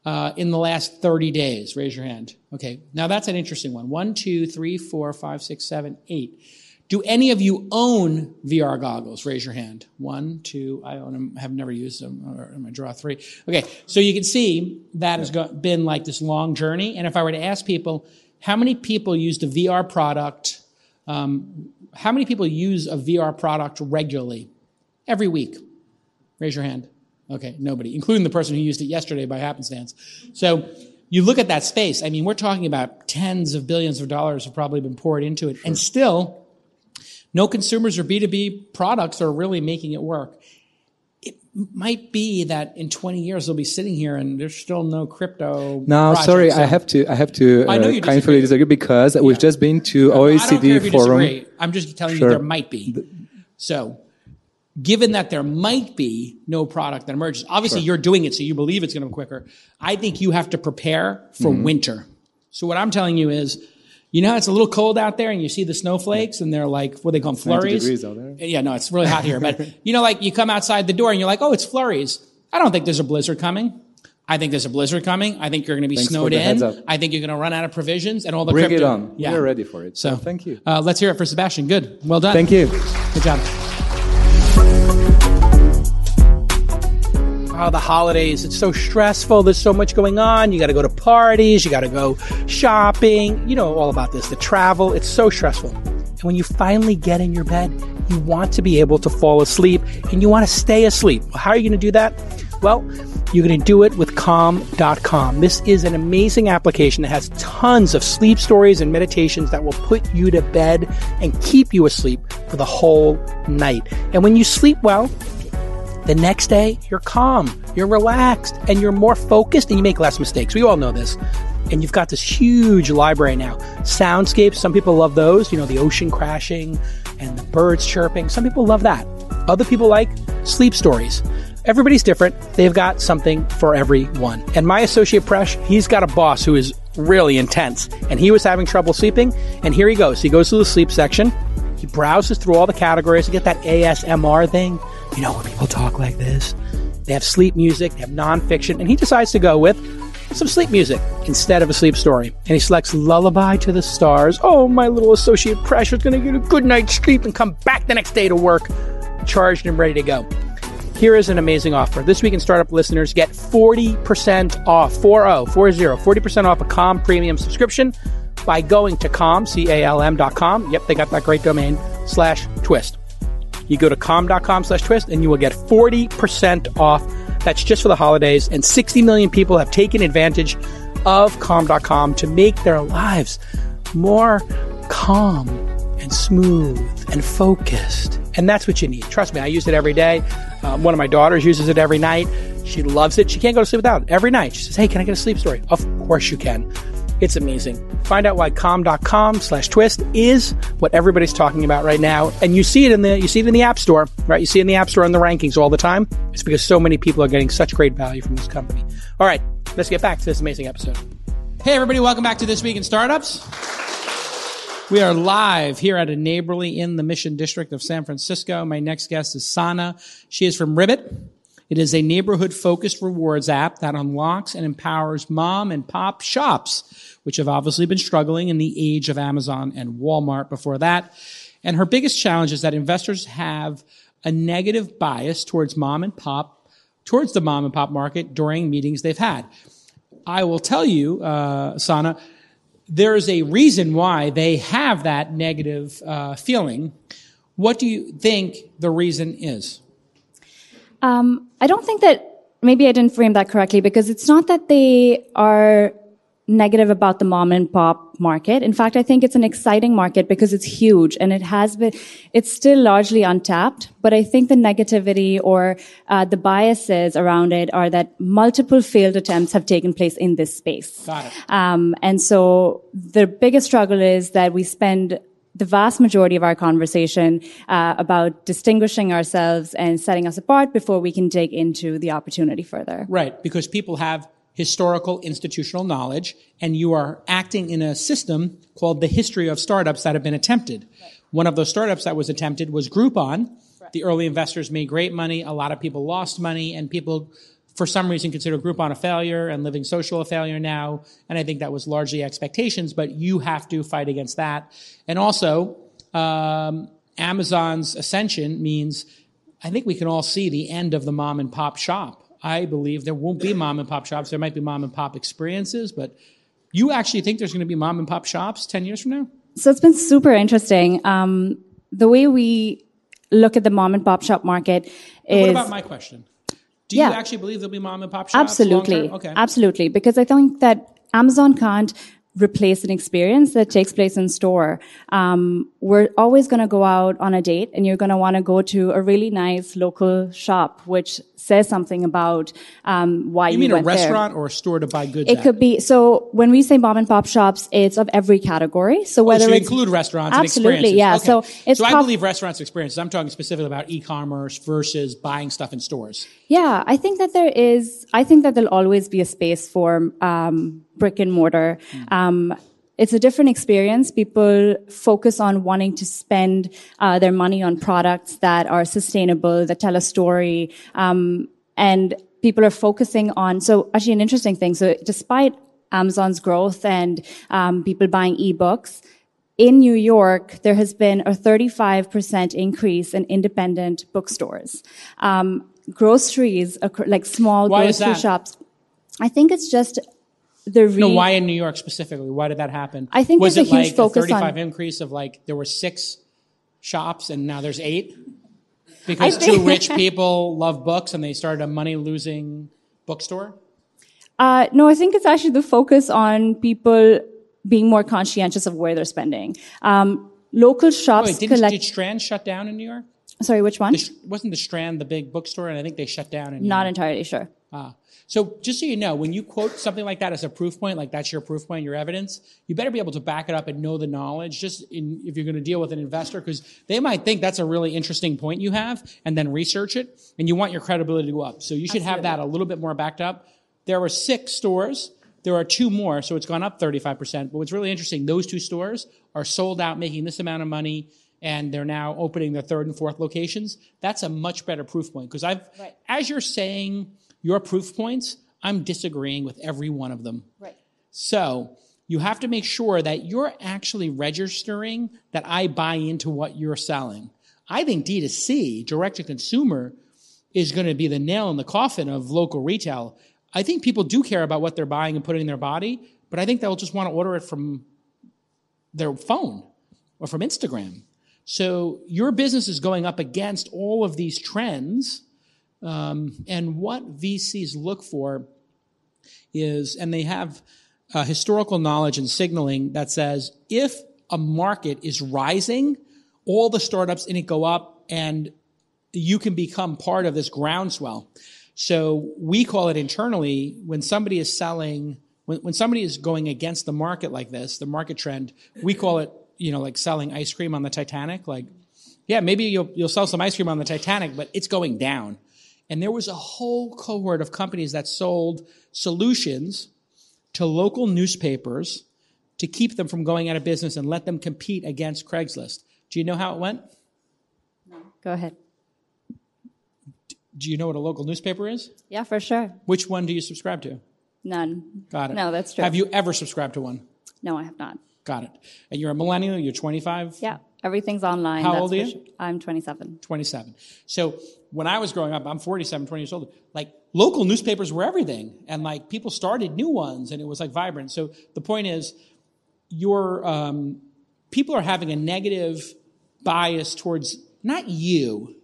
uh, in the last 30 days? Raise your hand. Okay, now that's an interesting one. One, two, three, four, five, six, seven, eight. Do any of you own VR goggles? Raise your hand. One, two, I own them, have never used them, or I draw three? Okay, so you can see that has been like this long journey. And if I were to ask people, how many people used a VR product? Um, how many people use a VR product regularly? Every week? Raise your hand. Okay, nobody, including the person who used it yesterday by happenstance. So you look at that space. I mean, we're talking about tens of billions of dollars have probably been poured into it, and still, no consumers or B2B products are really making it work. Might be that in 20 years they'll be sitting here and there's still no crypto. No, projects. sorry, So I have to I have to I know uh, you kindly disagree. disagree because we've just been to I OECD forum. I'm just telling Sure. you there might be. So, given that there might be no product that emerges, obviously you're doing it, so you believe it's going to be quicker. I think you have to prepare for Mm-hmm. winter. So what I'm telling you is, you know, it's a little cold out there, and you see the snowflakes, and they're like, what they call them, flurries. degrees out there. Yeah, no, it's really hot here, but you know, like you come outside the door, and you're like, oh, it's flurries. I don't think there's a blizzard coming. I think there's a blizzard coming. I think you're going to be Thanks snowed in. I think you're going to run out of provisions and all the Bring crypto. it on. Yeah. We're ready for it. So, So thank you. Uh, let's hear it for Sebastian. Good. Well done. Thank you. Good job. Oh, the holidays. It's so stressful. There's so much going on. You got to go to parties. You got to go shopping. You know all about this. The travel. It's so stressful. And when you finally get in your bed, you want to be able to fall asleep and you want to stay asleep. How are you going to do that? Well, you're going to do it with calm.com. This is an amazing application that has tons of sleep stories and meditations that will put you to bed and keep you asleep for the whole night. And when you sleep well, the next day, you're calm, you're relaxed, and you're more focused and you make less mistakes. We all know this. And you've got this huge library now. Soundscapes, some people love those, you know, the ocean crashing and the birds chirping. Some people love that. Other people like sleep stories. Everybody's different. They've got something for everyone. And my associate Presh, he's got a boss who is really intense. And he was having trouble sleeping. And here he goes. He goes to the sleep section. He browses through all the categories to get that ASMR thing. You know, when people talk like this. They have sleep music, they have nonfiction, and he decides to go with some sleep music instead of a sleep story. And he selects Lullaby to the Stars. Oh, my little associate Pressure's gonna get a good night's sleep and come back the next day to work, charged and ready to go. Here is an amazing offer. This week in startup listeners get 40% off, 40, 40, 40% off a Calm premium subscription by going to calm, C-A-L-M dot com. Yep, they got that great domain, slash twist. You go to calm.com slash twist and you will get 40% off. That's just for the holidays. And 60 million people have taken advantage of calm.com to make their lives more calm and smooth and focused. And that's what you need. Trust me, I use it every day. Um, one of my daughters uses it every night. She loves it. She can't go to sleep without it. Every night. She says, Hey, can I get a sleep story? Of course you can. It's amazing. Find out why calm.com slash twist is what everybody's talking about right now. And you see it in the you see it in the App Store, right? You see it in the App Store in the rankings all the time. It's because so many people are getting such great value from this company. All right, let's get back to this amazing episode. Hey everybody, welcome back to This Week in Startups. We are live here at a neighborly in the Mission District of San Francisco. My next guest is Sana. She is from Ribbit. It is a neighborhood focused rewards app that unlocks and empowers mom and pop shops, which have obviously been struggling in the age of Amazon and Walmart before that. And her biggest challenge is that investors have a negative bias towards mom and pop, towards the mom and pop market during meetings they've had. I will tell you, uh, Sana, there is a reason why they have that negative uh, feeling. What do you think the reason is? Um, I don't think that maybe I didn't frame that correctly because it's not that they are negative about the mom and pop market. In fact, I think it's an exciting market because it's huge and it has been, it's still largely untapped. But I think the negativity or uh, the biases around it are that multiple failed attempts have taken place in this space. Got it. Um, and so the biggest struggle is that we spend the vast majority of our conversation uh, about distinguishing ourselves and setting us apart before we can dig into the opportunity further. Right, because people have historical institutional knowledge, and you are acting in a system called the history of startups that have been attempted. Right. One of those startups that was attempted was Groupon. Right. The early investors made great money. A lot of people lost money, and people, for some reason, consider Groupon a failure and Living Social a failure now. And I think that was largely expectations, but you have to fight against that. And also, um, Amazon's ascension means I think we can all see the end of the mom and pop shop I believe there won't be mom and pop shops. There might be mom and pop experiences, but you actually think there's going to be mom and pop shops 10 years from now? So it's been super interesting. Um, the way we look at the mom and pop shop market is. What about my question? Do you actually believe there'll be mom and pop shops? Absolutely. Okay. Absolutely. Because I think that Amazon can't replace an experience that takes place in store. Um, we're always going to go out on a date and you're going to want to go to a really nice local shop, which says something about um, why you, you mean a restaurant there. or a store to buy goods it at? could be so when we say mom and pop shops it's of every category so whether oh, so include restaurants absolutely yeah okay. so it's so i believe restaurants experiences i'm talking specifically about e-commerce versus buying stuff in stores yeah i think that there is i think that there'll always be a space for um, brick and mortar mm. um, it's a different experience. People focus on wanting to spend uh, their money on products that are sustainable, that tell a story, um, and people are focusing on. So, actually, an interesting thing. So, despite Amazon's growth and um, people buying ebooks, in New York, there has been a 35% increase in independent bookstores. Um, groceries, like small Why grocery shops. I think it's just the re- no, why in New York specifically? Why did that happen? I think was there's it a huge like focus a 35 on increase of like there were six shops and now there's eight because two rich people love books and they started a money losing bookstore. Uh, no, I think it's actually the focus on people being more conscientious of where they're spending. Um, local shops Wait, did collect. Did Strand shut down in New York? Sorry, which one? The, wasn't the Strand the big bookstore? And I think they shut down in New Not York. entirely sure. Ah. So just so you know, when you quote something like that as a proof point, like that's your proof point, your evidence, you better be able to back it up and know the knowledge just in, if you're going to deal with an investor, because they might think that's a really interesting point you have and then research it and you want your credibility to go up. So you should Absolutely. have that a little bit more backed up. There were six stores. There are two more, so it's gone up 35%. But what's really interesting, those two stores are sold out, making this amount of money and they're now opening their third and fourth locations. That's a much better proof point because I've, right. as you're saying your proof points, I'm disagreeing with every one of them. Right. So you have to make sure that you're actually registering that I buy into what you're selling. I think D2C, direct to consumer, is going to be the nail in the coffin of local retail. I think people do care about what they're buying and putting in their body, but I think they'll just want to order it from their phone or from Instagram. So your business is going up against all of these trends. Um, and what VCs look for is, and they have uh, historical knowledge and signaling that says if a market is rising, all the startups in it go up and you can become part of this groundswell. So we call it internally when somebody is selling, when, when somebody is going against the market like this, the market trend, we call it you know, like selling ice cream on the Titanic. Like, yeah, maybe you'll, you'll sell some ice cream on the Titanic, but it's going down. And there was a whole cohort of companies that sold solutions to local newspapers to keep them from going out of business and let them compete against Craigslist. Do you know how it went? No. Go ahead. Do you know what a local newspaper is? Yeah, for sure. Which one do you subscribe to? None. Got it. No, that's true. Have you ever subscribed to one? No, I have not. Got it. And you're a millennial, you're 25? Yeah, everything's online. How that's old are you? sure. I'm 27. 27. So when I was growing up, I'm 47, 20 years old, like local newspapers were everything. And like people started new ones and it was like vibrant. So the point is, your um, people are having a negative bias towards not you,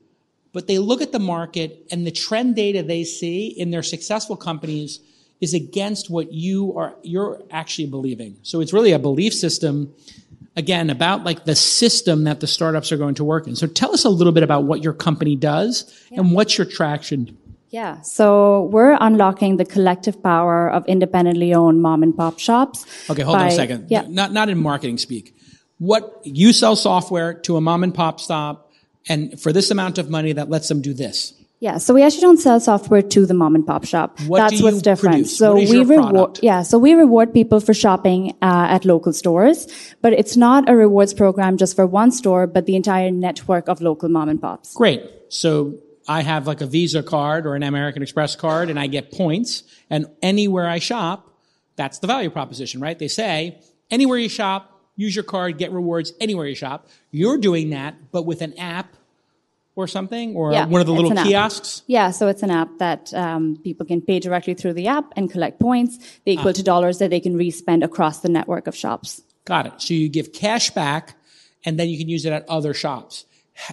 but they look at the market and the trend data they see in their successful companies is against what you are you're actually believing. So it's really a belief system again about like the system that the startups are going to work in. So tell us a little bit about what your company does and what's your traction. Yeah, so we're unlocking the collective power of independently owned mom and pop shops. Okay, hold on a second. Yeah. Not not in marketing speak. What you sell software to a mom and pop stop and for this amount of money that lets them do this. Yeah, so we actually don't sell software to the mom and pop shop. What That's what's different. produce? So What we reward, yeah, so we reward people for shopping uh, at local stores, but it's not a rewards program just for one store, but the entire network of local mom and pops. Great. So I have like a Visa card or an American Express card and I get points and anywhere I shop, that's the value proposition, right? They say anywhere you shop, use your card, get rewards anywhere you shop. You're doing that, but with an app or something or Yeah, one of the little kiosks. Yeah, so it's an app that um, people can pay directly through the app and collect points. They equal to dollars that they can respend across the network of shops. Got it. So you give cash back and then you can use it at other shops.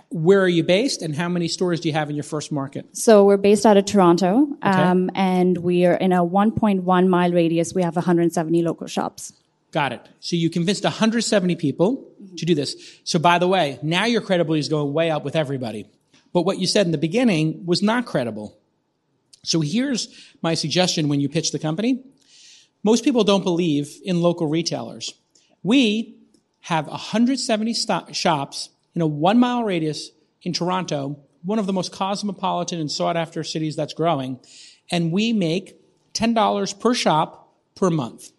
Where are you based and how many stores do you have in your first market? So we're based out of Toronto, um, and we are in a 1.1 mile radius. We have 170 local shops. Got it. So you convinced 170 people to do this. So by the way, now your credibility is going way up with everybody. But what you said in the beginning was not credible. So here's my suggestion when you pitch the company. Most people don't believe in local retailers. We have 170 sto- shops in a one mile radius in Toronto, one of the most cosmopolitan and sought after cities that's growing. And we make $10 per shop per month.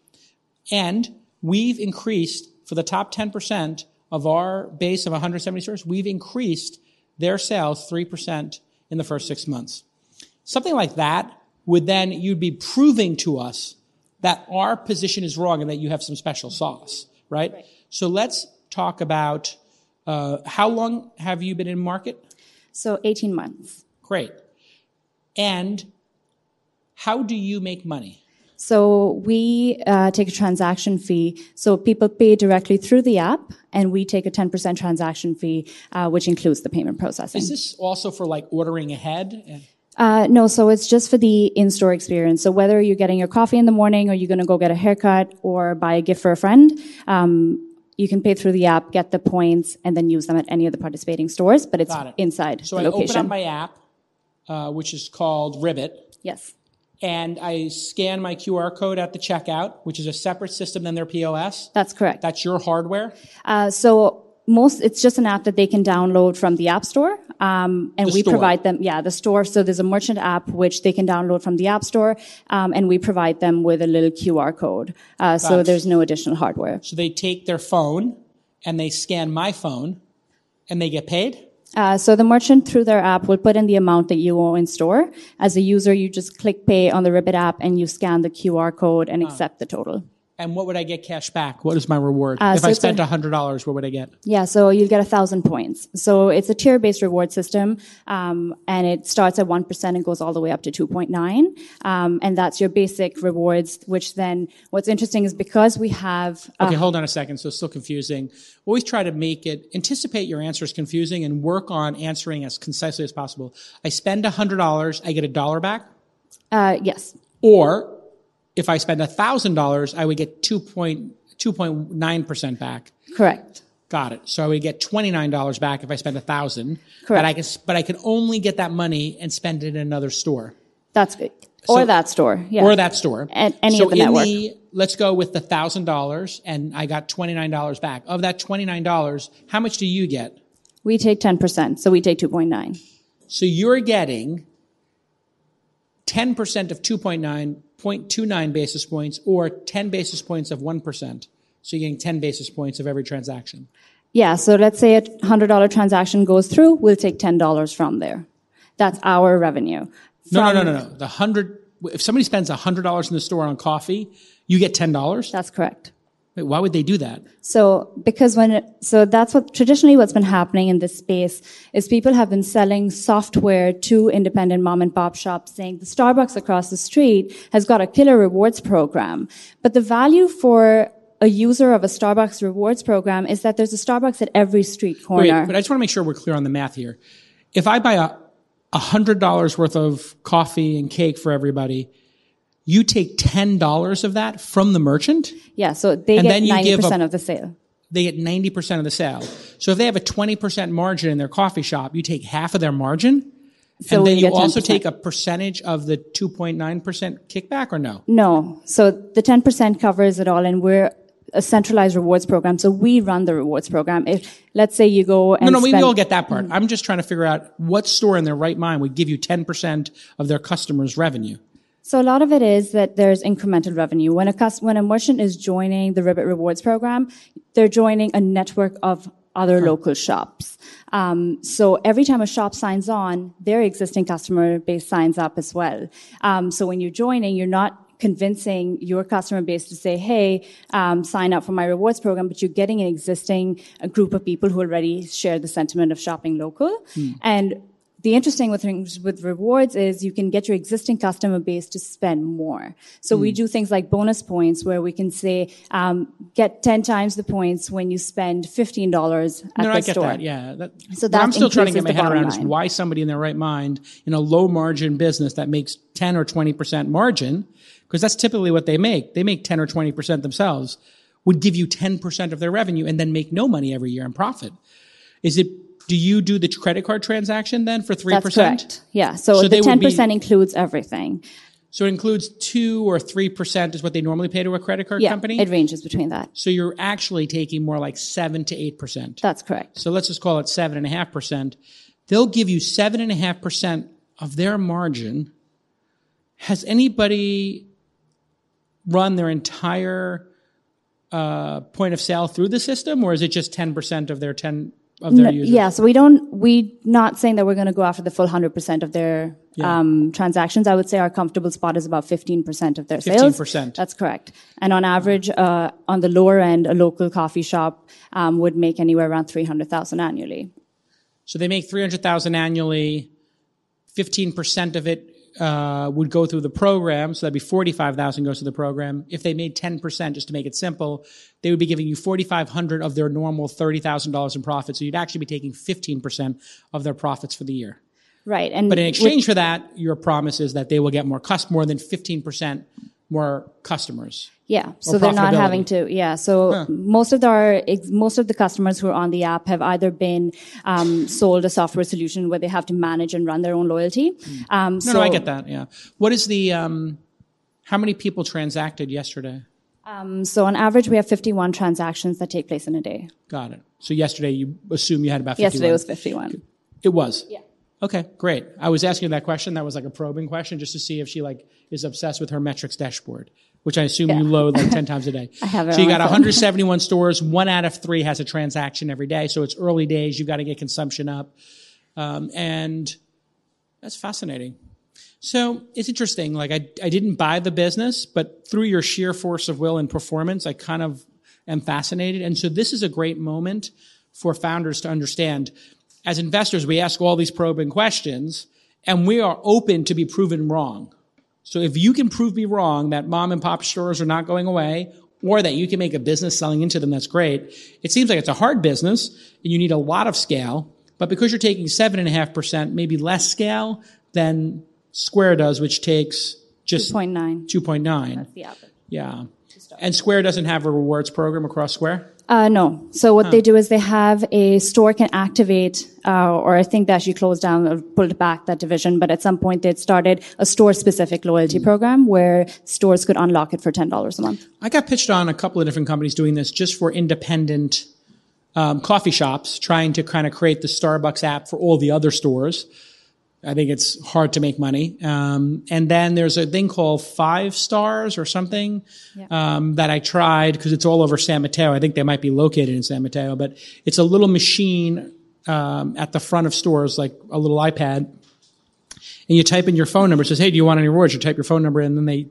And we've increased for the top 10% of our base of 170 stores, we've increased their sales 3% in the first six months. Something like that would then, you'd be proving to us that our position is wrong and that you have some special sauce, right? So let's talk about uh, how long have you been in market? So 18 months. Great. And how do you make money? So we uh, take a transaction fee. So people pay directly through the app, and we take a 10% transaction fee, uh, which includes the payment processing. Is this also for like ordering ahead? Uh, no, so it's just for the in-store experience. So whether you're getting your coffee in the morning, or you're going to go get a haircut, or buy a gift for a friend, um, you can pay through the app, get the points, and then use them at any of the participating stores. But it's it. inside So I location. open up my app, uh, which is called Ribbit, yes. And I scan my QR code at the checkout, which is a separate system than their POS. That's correct. That's your hardware. Uh, so most, it's just an app that they can download from the App Store, um, and The we store. provide them. Yeah, the store. So there's a merchant app which they can download from the App Store, um, and we provide them with a little QR code. Uh, so there's no additional hardware. So they take their phone and they scan my phone, and they get paid. Uh, so the merchant through their app will put in the amount that you owe in store. As a user, you just click pay on the Ribbit app and you scan the QR code Ah. and accept the total. And what would I get cash back? What is my reward? Uh, if so I spent a- hundred dollars, what would I get? Yeah, so you'll get a thousand points. So it's a tier-based reward system, um, and it starts at one percent and goes all the way up to two point nine, um, and that's your basic rewards. Which then, what's interesting is because we have uh, Okay, hold on a second. So it's still confusing. Always try to make it anticipate your answer is confusing and work on answering as concisely as possible. I spend a hundred dollars, I get a dollar back. uh, yes, Or if I spend thousand dollars, I would get 2.2.9 percent back. correct. Got it. So I would get twenty nine dollars back if I spend a thousand. But I can, but I can only get that money and spend it in another store That's good. Or that store, yeah. or that store. At any so of the network. The, let's go with the thousand dollars, and I got twenty nine dollars back. Of that twenty nine dollars, how much do you get? we take ten percent, so we take two point nine. So you're getting 10% of 2.9, 0.29 basis points, or 10 basis points of 1%. So you're getting 10 basis points of every transaction. Yeah, so let's say a hundred dollar transaction goes through, we'll take ten dollars from there. That's our revenue. No, no, no, no, no. The hundred. If somebody spends hundred dollars in the store on coffee, you get ten dollars. That's correct. Wait, why would they do that? So because when so that's what traditionally what's been happening in this space is people have been selling software to independent mom and pop shops saying the Starbucks across the street has got a killer rewards program. But the value for a user of a Starbucks rewards program is that there's a Starbucks at every street Wait, corner. but I just want to make sure we're clear on the math here. If I buy a a hundred dollars worth of coffee and cake for everybody, you take ten dollars of that from the merchant. yeah, so they And get then you give 90% a- of the sale. They get ninety percent of the sale. So if they have a twenty percent margin in their coffee shop, you take half of their margin, So and then you also take a percentage of the two point nine percent kickback, or no? No. So the 10% covers it all and we're a centralized rewards program. So we run the rewards program. If, let's say you go and No, no, we, we all get that part. Mm. I'm just trying to figure out what store in their right mind would give you 10% of their customers' revenue. So a lot of it is that there's incremental revenue. When a cus- when a merchant is joining the Ribbit Rewards program, they're joining a network of other local shops. Um, so every time a shop signs on, their existing customer base signs up as well. Um, so when you're joining, you're not convincing your customer base to say, "Hey, um, sign up for my rewards program," but you're getting an existing group of people who already share the sentiment of shopping local, and the interesting with things with rewards is you can get your existing customer base to spend more. So we do things like bonus points where we can say, um, get 10 times the points when you spend $15 at No, the I get store. that. Yeah. That, So that I'm still trying to get my head around is line. why somebody in their right mind in a low margin business that makes 10 or 20% margin, because that's typically what they make. They make 10 or 20% themselves, would give you 10% of their revenue and then make no money every year in profit. Is it, do you do the credit card transaction then for 3%? That's correct. Yeah. So, So the they would 10% be- includes everything. So it includes two or 3% is what they normally pay to a credit card Yeah. company? It ranges between that. so you're actually taking more like 7 to 8%. That's correct. So let's just call it seven and a half percent. They'll give you seven and a half percent of their margin. Has anybody run their entire uh, point of sale through the system, or is it just ten percent of their ten of their No, users? yeah, so we don't, we not saying that we're going to go after the full 100% of their um, transactions. I would say our comfortable spot is about 15% of their sales. 15%. That's correct. And on average, uh, on the lower end, a local coffee shop um, would make anywhere around 300,000 annually. So they make three hundred thousand annually. Fifteen percent of it uh, would go through the program, so that'd be forty-five thousand goes to the program. If they made ten percent, just to make it simple, they would be giving you forty-five hundred of their normal thirty thousand dollars in profit. So you'd actually be taking fifteen percent of their profits for the year. Right. And But in with- exchange for that, your promise is that they will get more cus- more than fifteen percent more customers. Yeah, so they're not having to. Yeah, so most of our most of the customers who are on the app have either been um, sold a software solution where they have to manage and run their own loyalty. Um, No, so, no, I get that. Yeah. What is the? Um, how many people transacted yesterday? Um, so on average, we have 51 transactions that take place in a day. Got it. So yesterday, you assume you had about 51. Yesterday was 51. It was. Yeah. Okay, great. I was asking that question. That was like a probing question, just to see if she like is obsessed with her metrics dashboard, which I assume you load like ten times a day. I have it So you got 171 stores. One out of three has a transaction every day. So it's early days. You've got to get consumption up, um, and that's fascinating. So it's interesting. Like I, I didn't buy the business, but through your sheer force of will and performance, I kind of am fascinated. And so this is a great moment for founders to understand. As investors, we ask all these probing questions and we are open to be proven wrong. So if you can prove me wrong that mom and pop stores are not going away or that you can make a business selling into them, that's great. It seems like it's a hard business and you need a lot of scale, but because you're taking seven and a half percent, maybe less scale than Square does, which takes just 2.9. 2.9. That's The average. Yeah. And Square doesn't have a rewards program across Square? Uh, no. So what they do is they have a store can activate, uh, or I think they actually closed down or pulled back that division, but at some point they'd started a store specific loyalty program where stores could unlock it for $10 a month. I got pitched on a couple of different companies doing this just for independent um, coffee shops, trying to kind of create the Starbucks app for all the other stores. I think it's hard to make money. Um, and then there's a thing called Five Stars or something um, that I tried because it's all over San Mateo. I think they might be located in San Mateo, but it's a little machine um, at the front of stores, like a little iPad, and you type in your phone number. It says, "Hey, do you want any rewards?" You type your phone number in, and then they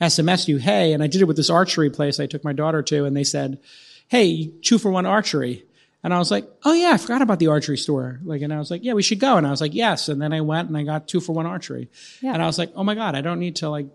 SMS you, "Hey." And I did it with this archery place I took my daughter to, and they said, "Hey, two for one archery." And I was like, "Oh yeah, I forgot about the archery store." Like, and I was like, "Yeah, we should go." And I was like, "Yes." And then I went and I got two for one archery. Yeah. And I was like, "Oh my god, I don't need to like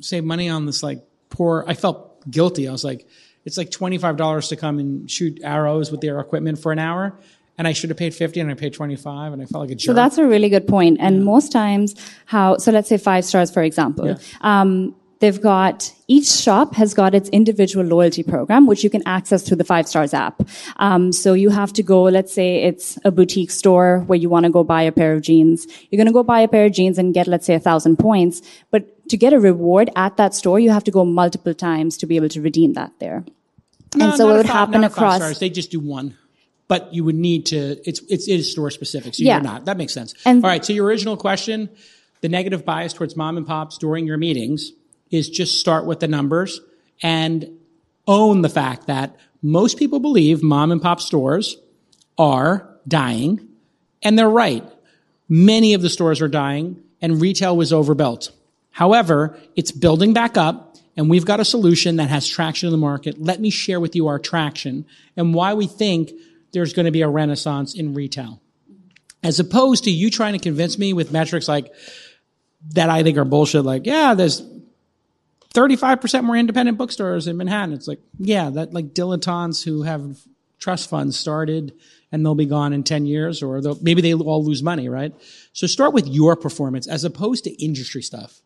save money on this like poor." I felt guilty. I was like, "It's like twenty five dollars to come and shoot arrows with their equipment for an hour." And I should have paid 50 and I paid 25 and I felt like a jerk. So that's a really good point. And most times how, so let's say five stars, for example. Um, they've got, each shop has got its individual loyalty program, which you can access through the Five Stars app. Um, so you have to go, let's say it's a boutique store where you want to go buy a pair of jeans. You're going to go buy a pair of jeans and get, let's say, a thousand points. But to get a reward at that store, you have to go multiple times to be able to redeem that there. No, and so it would five- happen not a five across. Stars. They just do one, but you would need to. It's it's it is store specific, so Yeah. you're not. That makes sense. And- All right. So your original question, the negative bias towards mom and pops during your meetings is just start with the numbers and own the fact that most people believe mom and pop stores are dying, and they're right. Many of the stores are dying, and retail was overbuilt. However, it's building back up, and we've got a solution that has traction in the market. Let me share with you our traction and why we think there's going to be a renaissance in retail. As opposed to you trying to convince me with metrics like that I think are bullshit, like, yeah, there's 35% more independent bookstores in Manhattan. It's like, yeah, that like dilettantes who have trust funds started and they'll be gone in 10 years or they'll, maybe they all lose money, right? So start with your performance as opposed to industry stuff.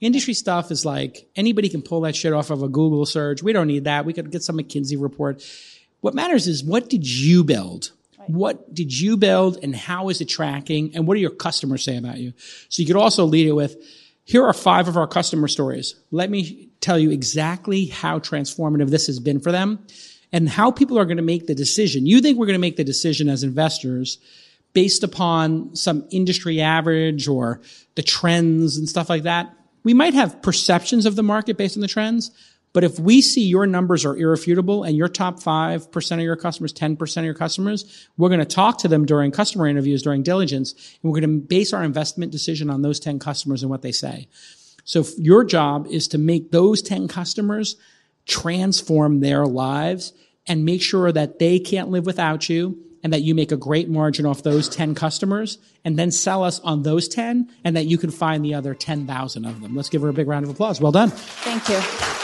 Industry stuff is like anybody can pull that shit off of a Google search. We don't need that. We could get some McKinsey report. What matters is what did you build? What did you build and how is it tracking? And what do your customers say about you? So you could also lead it with, here are five of our customer stories. Let me tell you exactly how transformative this has been for them and how people are going to make the decision. You think we're going to make the decision as investors based upon some industry average or the trends and stuff like that. We might have perceptions of the market based on the trends, but if we see your numbers are irrefutable and your top 5% of your customers, 10% of your customers, we're going to talk to them during customer interviews, during diligence, and we're going to base our investment decision on those 10 customers and what they say. So your job is to make those 10 customers transform their lives and make sure that they can't live without you and that you make a great margin off those 10 customers and then sell us on those 10 and that you can find the other 10,000 of them. Let's give her a big round of applause. Well done. Thank you.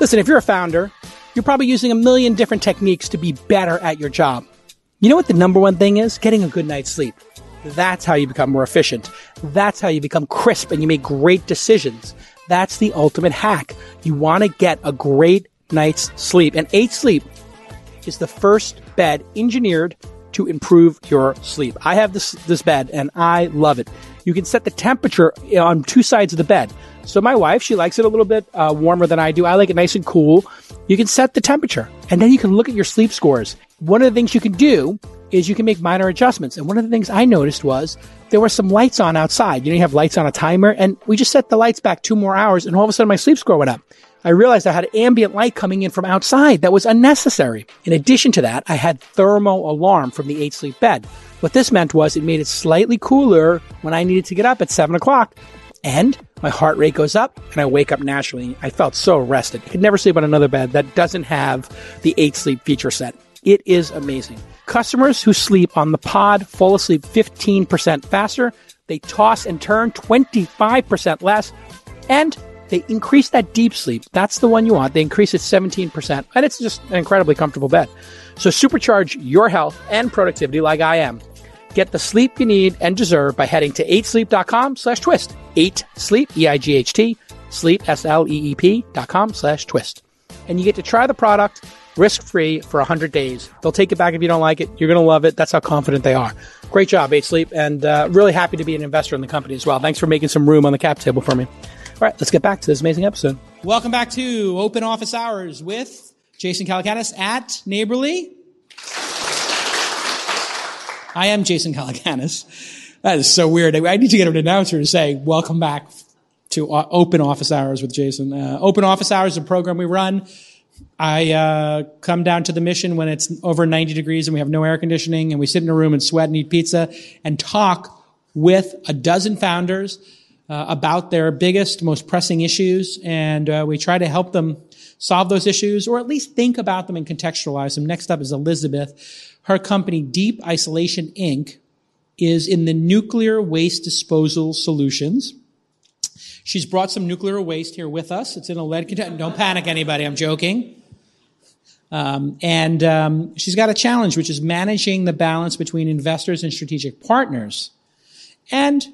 Listen, if you're a founder, you're probably using a million different techniques to be better at your job. You know what the number one thing is? Getting a good night's sleep. That's how you become more efficient. That's how you become crisp and you make great decisions. That's the ultimate hack. You want to get a great night's sleep. And 8 Sleep is the first bed engineered to improve your sleep. I have this this bed and I love it. You can set the temperature on two sides of the bed. So my wife, she likes it a little bit uh, warmer than I do. I like it nice and cool. You can set the temperature and then you can look at your sleep scores. One of the things you can do is you can make minor adjustments. And one of the things I noticed was there were some lights on outside. You know, you have lights on a timer and we just set the lights back two more hours and all of a sudden my sleep score went up. I realized I had ambient light coming in from outside that was unnecessary. In addition to that, I had thermal alarm from the 8 sleep bed. What this meant was it made it slightly cooler when I needed to get up at 7 o'clock. And my heart rate goes up and I wake up naturally. I felt so rested. I could never sleep on another bed that doesn't have the 8 sleep feature set. It is amazing. Customers who sleep on the pod fall asleep 15% faster. They toss and turn 25% less. And they increase that deep sleep. That's the one you want. They increase it 17%. And it's just an incredibly comfortable bed. So supercharge your health and productivity like I am. Get the sleep you need and deserve by heading to 8sleep.com slash twist. 8sleep, E-I-G-H-T, sleep, S-L-E-E-P dot com slash twist. And you get to try the product risk-free for 100 days. They'll take it back if you don't like it. You're going to love it. That's how confident they are. Great job, 8 Sleep. And uh, really happy to be an investor in the company as well. Thanks for making some room on the cap table for me. All right, let's get back to this amazing episode. Welcome back to Open Office Hours with Jason Calacanis at Neighborly. I am Jason Calacanis. That is so weird. I need to get an announcer to say, welcome back to Open Office Hours with Jason. Uh, Open Office Hours is a program we run I uh, come down to the mission when it's over 90 degrees and we have no air conditioning and we sit in a room and sweat and eat pizza and talk with a dozen founders uh, about their biggest, most pressing issues. And uh, we try to help them solve those issues or at least think about them and contextualize them. Next up is Elizabeth. Her company, Deep Isolation Inc., is in the nuclear waste disposal solutions. She's brought some nuclear waste here with us. It's in a lead container. Don't panic, anybody. I'm joking. Um, and um, she's got a challenge, which is managing the balance between investors and strategic partners and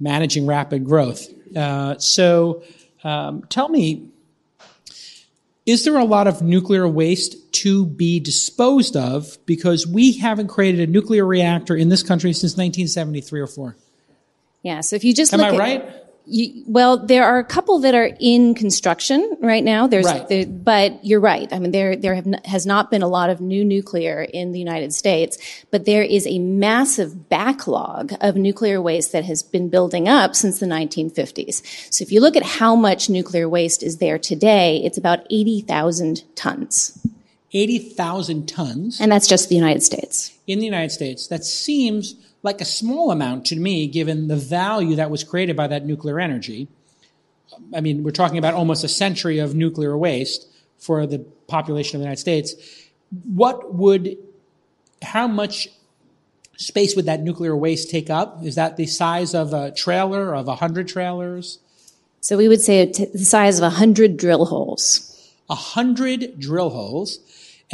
managing rapid growth. Uh, so um, tell me, is there a lot of nuclear waste to be disposed of because we haven't created a nuclear reactor in this country since 1973 or 4? Yeah, so if you just Am look I at, right? You, well, there are a couple that are in construction right now. There's, Right. there, but you're right. I mean, there there have n- has not been a lot of new nuclear in the United States, but there is a massive backlog of nuclear waste that has been building up since the 1950s. So if you look at how much nuclear waste is there today, it's about 80,000 tons, 80,000 tons and that's just the United States. in the United States. That seems like a small amount to me, given the value that was created by that nuclear energy. I mean, we're talking about almost a century of nuclear waste for the population of the United States. What would, how much space would that nuclear waste take up? Is that the size of a trailer, of a hundred trailers? So we would say t- the size of 100 drill holes. A hundred drill holes.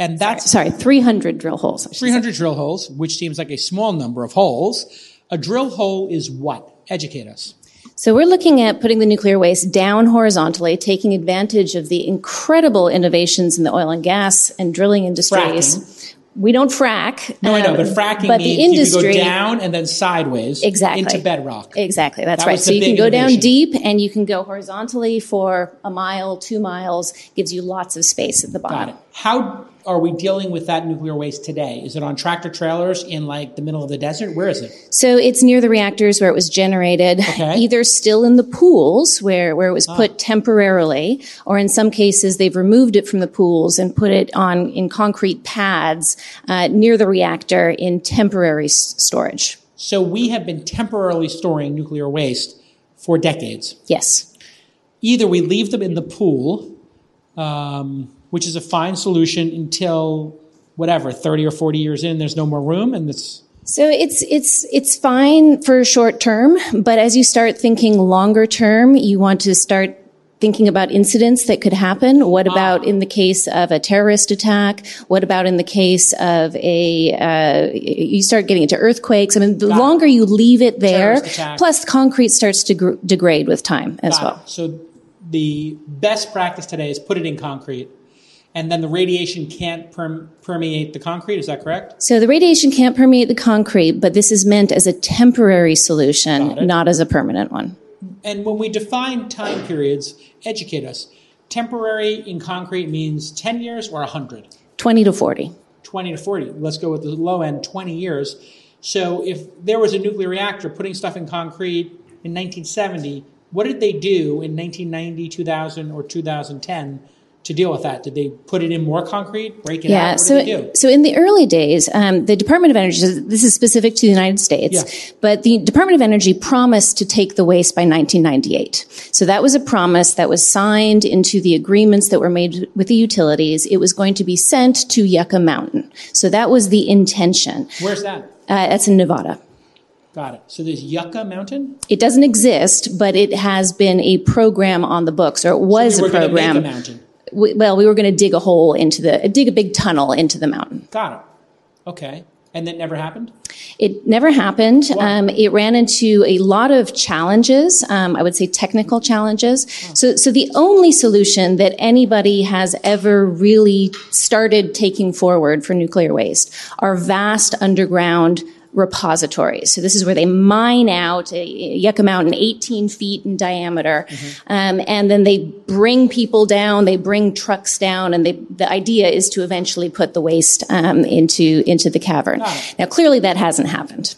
And that's Sorry, 300 drill holes. I should say. 300 drill holes, which seems like a small number of holes. A drill hole is what? Educate us. So we're looking at putting the nuclear waste down horizontally, taking advantage of the incredible innovations in the oil and gas and drilling industries. We don't frack. No, I know, um, but fracking but the industry, you can go down and then sideways Exactly. into bedrock. Exactly, that's That right. So you can go down deep and you can go horizontally for a mile, two miles, gives you lots of space at the bottom. Got it. How are we dealing with that nuclear waste today? Is it on tractor trailers in like the middle of the desert? Where is it? So it's near the reactors where it was generated, Okay. Ah. either still in the pools where, where it was put temporarily, or in some cases they've removed it from the pools and put it on in concrete pads uh, near the reactor in temporary s- storage. So we have been temporarily storing nuclear waste for decades. Yes. Either we leave them in the pool, um, which is a fine solution until whatever, 30 or 40 years in, there's no more room and it's So it's it's it's fine for short term, but as you start thinking longer term, you want to start thinking about incidents that could happen. What about in the case of a terrorist attack? What about in the case of a uh, you start getting into earthquakes? I mean, the longer you leave it there, plus concrete starts to gr- degrade with time as Got well. it. So the best practice today is put it in concrete, and then the radiation can't perm- permeate the concrete. Is that correct? So the radiation can't permeate the concrete, but this is meant as a temporary solution, not as a permanent one. And when we define time periods, educate us. Temporary in concrete means 10 years or 100? 20 to 40. 20 to 40. Let's go with the low end, 20 years. So if there was a nuclear reactor putting stuff in concrete in 1970, what did they do in 1990, 2000, or 2010 to deal with that? Did they put it in more concrete, break it out? Yeah. What So, did they do? so in the early days, um, the Department of Energy, this is specific to the United States, Yeah. but the Department of Energy promised to take the waste by 1998. So that was a promise that was signed into the agreements that were made with the utilities. It was going to be sent to Yucca Mountain. So that was the intention. Where's that? Uh, that's in Nevada. Got it. So there's Yucca Mountain? It doesn't exist, but it has been a program on the books, or it was we were a program. We, well, we were going to dig a hole into the, dig a big tunnel into the mountain. Got it. Okay. And that never happened? It never happened. Um, it ran into a lot of challenges. Um, I would say technical challenges. So, so the only solution that anybody has ever really started taking forward for nuclear waste are vast underground repositories. So this is where they mine out a Yucca Mountain 18 feet in diameter. Um, and then they bring people down, they bring trucks down, and they, the idea is to eventually put the waste um, into, into the cavern. Now, clearly that hasn't happened.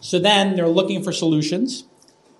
So then they're looking for solutions,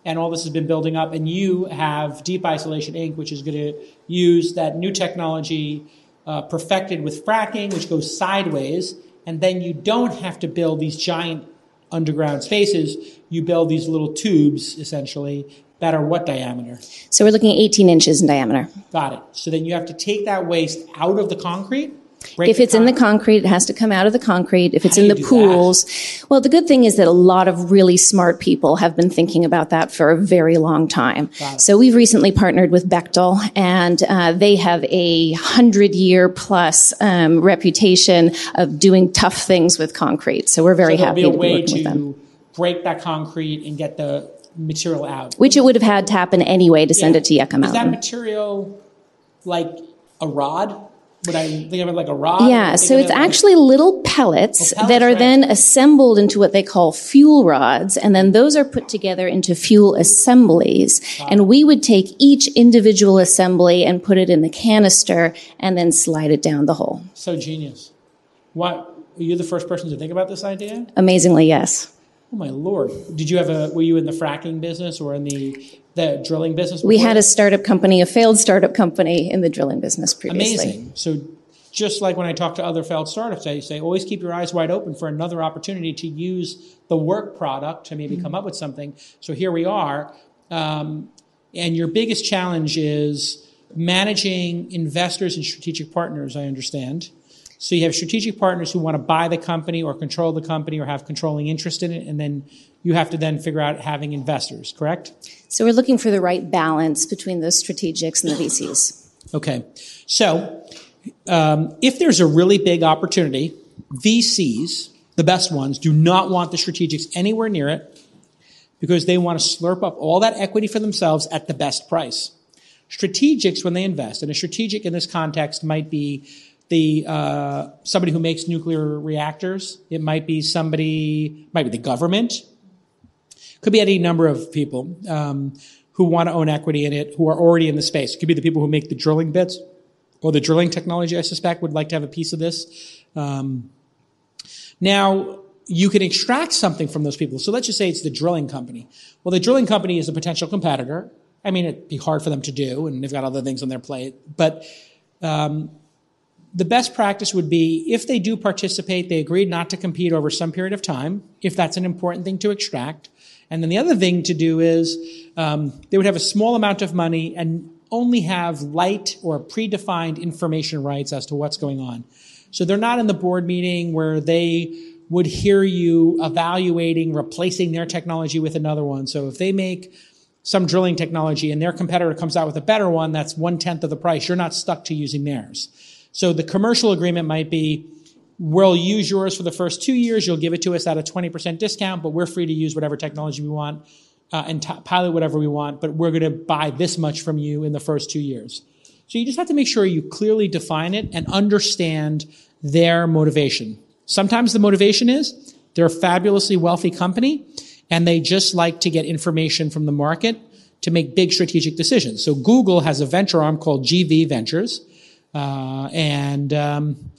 and all this has been building up. And you have Deep Isolation Inc., which is going to use that new technology uh, perfected with fracking, which goes sideways, and then you don't have to build these giant underground spaces. You build these little tubes, essentially, that are what diameter? So we're looking at 18 inches in diameter. Got it. So then you have to take that waste out of the concrete if it's in the concrete, it has to come out of the concrete. If it's in the pools, that? well, the good thing is that a lot of really smart people have been thinking about that for a very long time. So we've recently partnered with Bechtel, and uh, they have a hundred year plus um, reputation of doing tough things with concrete. So we're very so happy to be working to with them. break that concrete and get the material out. Which it would have had to happen anyway to send Yeah. it to Yucca Is Mountain. that material like a rod? Would I think of it like a rod? Yeah, so it's it like- actually little pellets, Oh, pellets, that are right. then assembled into what they call fuel rods, and then those are put together into fuel assemblies. And we would take each individual assembly and put it in the canister and then slide it down the hole. so genius. What? Were you the first person to think about this idea? Amazingly, yes. Oh my lord! Did you have a? Were you in the fracking business or in the the drilling business? We had a startup company, a failed startup company in the drilling business previously. Amazing. So just like when I talk to other failed startups, I say always keep your eyes wide open for another opportunity to use the work product to maybe come up with something. So here we are. Um, and your biggest challenge is managing investors and strategic partners, I understand. So you have strategic partners who want to buy the company or control the company or have controlling interest in it, and then you have to then figure out having investors, correct? So we're looking for the right balance between those strategics and the VCs. Okay. So, um, if there's a really big opportunity, VCs, the best ones, do not want the strategics anywhere near it because they want to slurp up all that equity for themselves at the best price. Strategics, when they invest, and a strategic in this context might be the uh, somebody who makes nuclear reactors. It might be somebody, might be the government, could be any number of people um, who want to own equity in it, who are already in the space. It could be the people who make the drilling bits or the drilling technology. I suspect would like to have a piece of this. Um, now you can extract something from those people. So let's just say it's the drilling company. Well, the drilling company is a potential competitor. I mean, it'd be hard for them to do, and they've got other things on their plate. But um, the best practice would be if they do participate, they agreed not to compete over some period of time, if that's an important thing to extract. And then the other thing to do is um, they would have a small amount of money and only have light or predefined information rights as to what's going on. So they're not in the board meeting where they would hear you evaluating replacing their technology with another one. So if they make some drilling technology and their competitor comes out with a better one that's one tenth of the price, you're not stuck to using theirs. So the commercial agreement might be we'll use yours for the first two years, you'll give it to us at a 20% discount, but we're free to use whatever technology we want uh, and t- pilot whatever we want, but we're going to buy this much from you in the first two years. So you just have to make sure you clearly define it and understand their motivation. Sometimes the motivation is they're a fabulously wealthy company and they just like to get information from the market to make big strategic decisions. So Google has a venture arm called GV Ventures, uh, and um,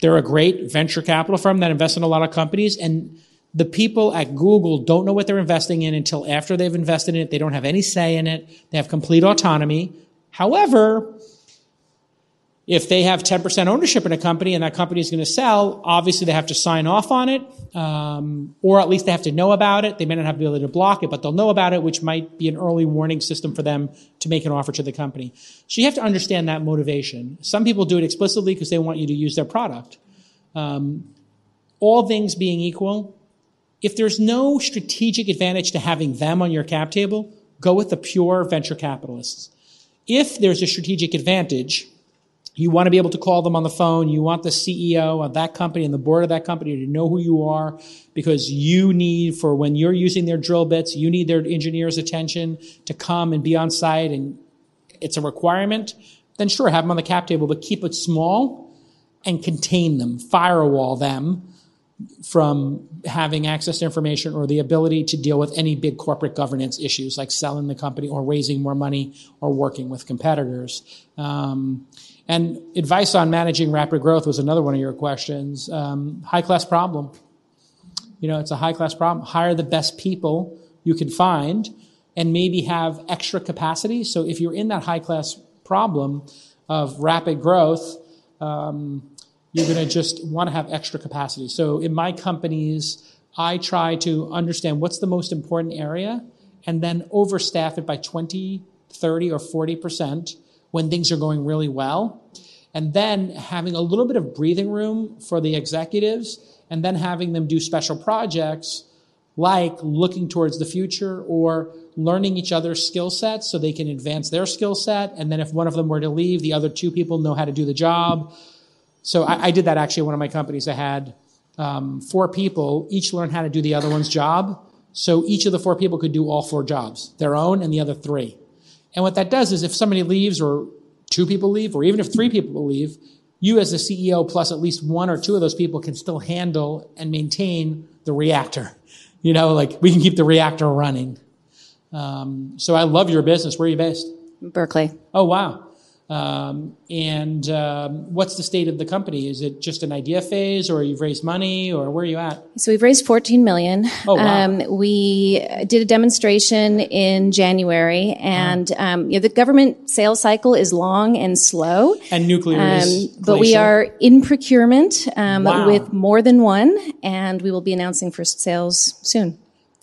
they're a great venture capital firm that invests in a lot of companies. And the people at Google don't know what they're investing in until after they've invested in it. They don't have any say in it. They have complete autonomy. However, if they have 10% ownership in a company and that company is going to sell, obviously they have to sign off on it, um, or at least they have to know about it. They may not have the ability to block it, but they'll know about it, which might be an early warning system for them to make an offer to the company. So you have to understand that motivation. Some people do it explicitly because they want you to use their product. Um, all things being equal, if there's no strategic advantage to having them on your cap table, go with the pure venture capitalists. If there's a strategic advantage, you want to be able to call them on the phone. You want the CEO of that company and the board of that company to know who you are because you need, for when you're using their drill bits, you need their engineers' attention to come and be on site and it's a requirement. Then sure, have them on the cap table, but keep it small and contain them, firewall them from having access to information or the ability to deal with any big corporate governance issues like selling the company or raising more money or working with competitors. Um, and advice on managing rapid growth was another one of your questions. Um, high class problem. You know, it's a high class problem. Hire the best people you can find and maybe have extra capacity. So if you're in that high class problem of rapid growth, um, you're going to just want to have extra capacity. So in my companies, I try to understand what's the most important area and then overstaff it by 20, 30, or 40% when things are going really well. And then having a little bit of breathing room for the executives and then having them do special projects like looking towards the future or learning each other's skill sets so they can advance their skill set. And then if one of them were to leave, the other two people know how to do the job. So I, I did that actually at one of my companies. I had um, four people, each learn how to do the other one's job. So each of the four people could do all four jobs, their own and the other three. And what that does is if somebody leaves or two people leave, or even if three people leave, you as the CEO plus at least one or two of those people can still handle and maintain the reactor. You know, like we can keep the reactor running. Um, so I love your business. Where are you based? Berkeley. Oh, wow. Um, and um, what's the state of the company? Is it just an idea phase, or you've raised money, or where are you at? So we've raised 14 million. Oh, wow. Um, we did a demonstration in January, and um, you know, the government sales cycle is long and slow. And nuclear is Um, but we are in procurement um, Wow. with more than one, and we will be announcing first sales soon.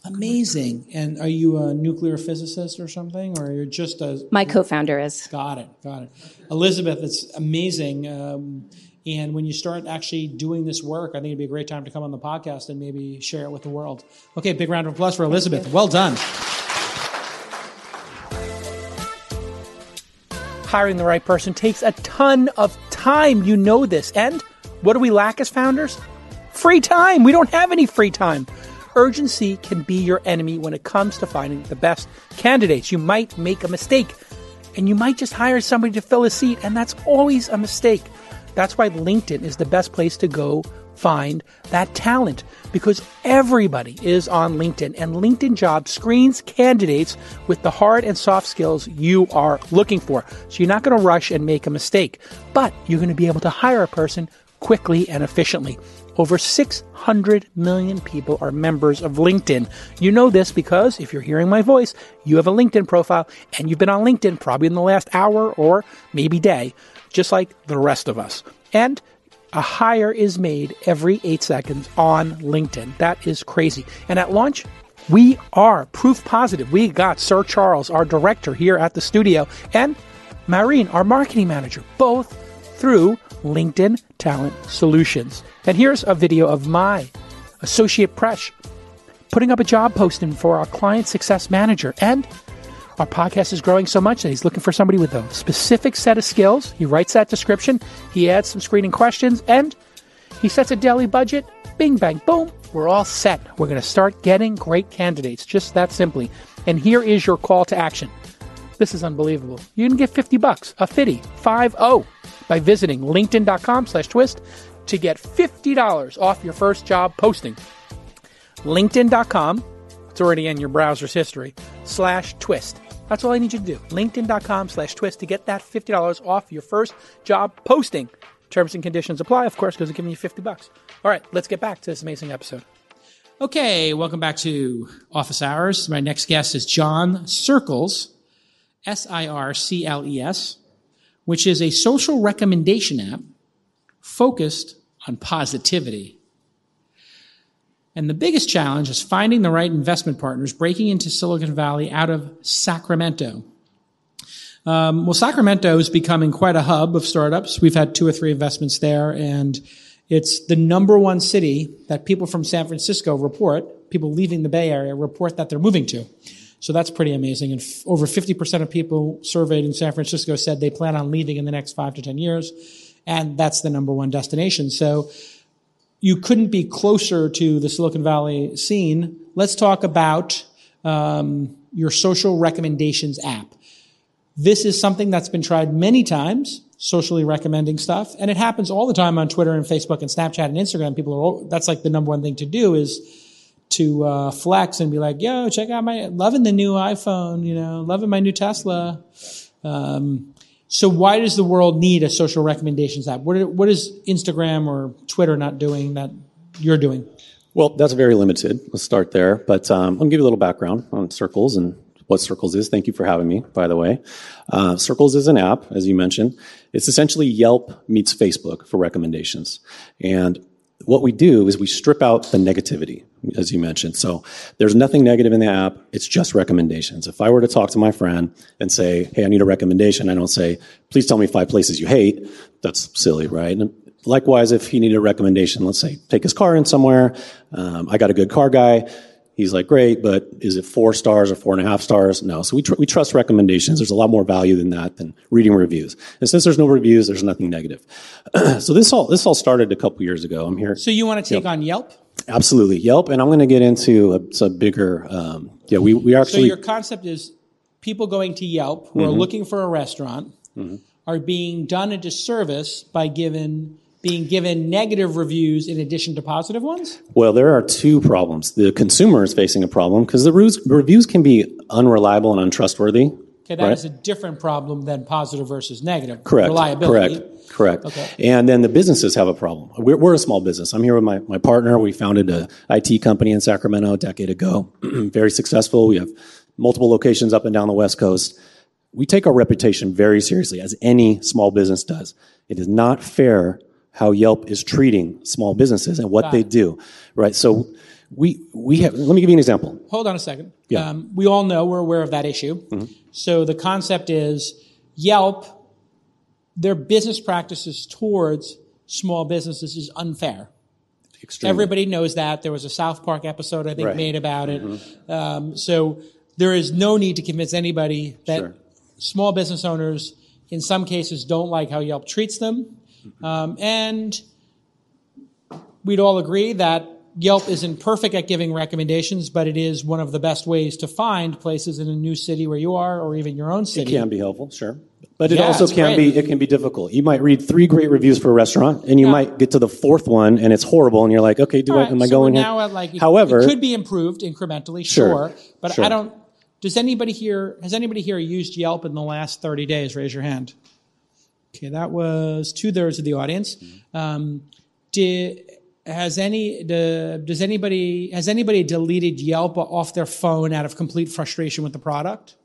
Amazing. And are you a nuclear physicist or something, or you're just a My co-founder is. Got it. Got it. Elizabeth, it's amazing. Um, and when you start actually doing this work, I think it'd be a great time to come on the podcast and maybe share it with the world. Okay, big round of applause for Elizabeth. Well done. Hiring the right person takes a ton of time. You know this. And what do we lack as founders? Free time. We don't have any free time. Urgency can be your enemy when it comes to finding the best candidates. You might make a mistake and you might just hire somebody to fill a seat, and that's always a mistake. That's why LinkedIn is the best place to go find that talent because everybody is on LinkedIn and LinkedIn Jobs screens candidates with the hard and soft skills you are looking for. So you're not going to rush and make a mistake, but you're going to be able to hire a person quickly and efficiently. Over 600 million people are members of LinkedIn. You know this because if you're hearing my voice, you have a LinkedIn profile and you've been on LinkedIn probably in the last hour or maybe day, just like the rest of us. And a hire is made every eight seconds on LinkedIn. That is crazy. And at launch, we are proof positive. We got Sir Charles, our director, here at the studio, and Maureen, our marketing manager, both through LinkedIn Talent Solutions. And here's a video of my associate Presh putting up a job posting for our client success manager. And our podcast is growing so much that he's looking for somebody with a specific set of skills. He writes that description, he adds some screening questions, and he sets a daily budget. Bing, bang, boom. We're all set. We're going to start getting great candidates, just that simply. And here is your call to action. This is unbelievable. You can get 50 bucks, a 50, 5-0, by visiting linkedin.com slash twist to get $50 off your first job posting. LinkedIn.com, it's already in your browser's history, slash twist. That's all I need you to do. LinkedIn.com slash twist to get that $50 off your first job posting. Terms and conditions apply, of course, because they're giving you 50 bucks. All right, let's get back to this amazing episode. Okay, welcome back to Office Hours. My next guest is John Circles, S I R C L E S, which is a social recommendation app focused on positivity. And the biggest challenge is finding the right investment partners breaking into Silicon Valley out of Sacramento. Um, well, Sacramento is becoming quite a hub of startups. We've had two or three investments there, and it's the number one city that people from San Francisco report, people leaving the Bay Area report that they're moving to. So that's pretty amazing. And f- over 50% of people surveyed in San Francisco said they plan on leaving in the next five to 10 years. And that's the number one destination. So you couldn't be closer to the Silicon Valley scene. Let's talk about um, your social recommendations app. This is something that's been tried many times, socially recommending stuff, and it happens all the time on Twitter and Facebook and Snapchat and Instagram. People are that's like the number one thing to do is to uh, flex and be like, "Yo, check out my loving the new iPhone, you know, loving my new Tesla." Um, so why does the world need a social recommendations app? What, what is Instagram or Twitter not doing that you're doing? Well, that's very limited. Let's start there. But um, I'll give you a little background on Circles and what Circles is. Thank you for having me, by the way. Uh, Circles is an app, as you mentioned. It's essentially Yelp meets Facebook for recommendations. And what we do is we strip out the negativity, as you mentioned. So there's nothing negative in the app. It's just recommendations. If I were to talk to my friend and say, Hey, I need a recommendation, I don't say, please tell me five places you hate. That's silly, right? And likewise, if he needed a recommendation, let's say take his car in somewhere. Um, I got a good car guy. He's like, great, but is it four stars or four and a half stars? No. So we, tr- we trust recommendations. There's a lot more value than that than reading reviews. And since there's no reviews, there's nothing negative. so this all, this all started a couple years ago. I'm here. So you want to take yep. on Yelp? Absolutely. Yelp. And I'm going to get into a, a bigger, um, yeah, we, we actually. So your concept is people going to Yelp who mm-hmm. are looking for a restaurant mm-hmm. are being done a disservice by giving being given negative reviews in addition to positive ones? Well, there are two problems. The consumer is facing a problem because the reviews can be unreliable and untrustworthy. Okay, that right? is a different problem than positive versus negative. Correct. Reliability. Correct. Correct. Okay. And then the businesses have a problem. We're, we're, a small business. I'm here with my, my partner. We founded a IT company in Sacramento a decade ago. very successful. We have multiple locations up and down the West Coast. We take our reputation very seriously, as any small business does. It is not fair how Yelp is treating small businesses and what they do, right? So we we have. Let me give you an example. Hold on a second. Yeah. Um, we all know we're aware of that issue. Mm-hmm. So the concept is Yelp, their business practices towards small businesses is unfair. Extremely. Everybody knows that. There was a South Park episode I think right. made about it. Mm-hmm. Um, so there is no need to convince anybody that sure. small business owners, in some cases, don't like how Yelp treats them um, and we'd all agree that Yelp isn't perfect at giving recommendations, but it is one of the best ways to find places in a new city where you are, or even your own city. It can be helpful, sure, but it yeah, also can great. be it can be difficult. You might read three great reviews for a restaurant, and you yeah. might get to the fourth one, and it's horrible, and you're like, okay, do I, am so I going now here? At like, However, it could be improved incrementally, sure, sure but sure. I don't. Does anybody here has anybody here used Yelp in the last 30 days? Raise your hand. Okay, that was two thirds of the audience. Um, did has any does anybody has anybody deleted Yelp off their phone out of complete frustration with the product?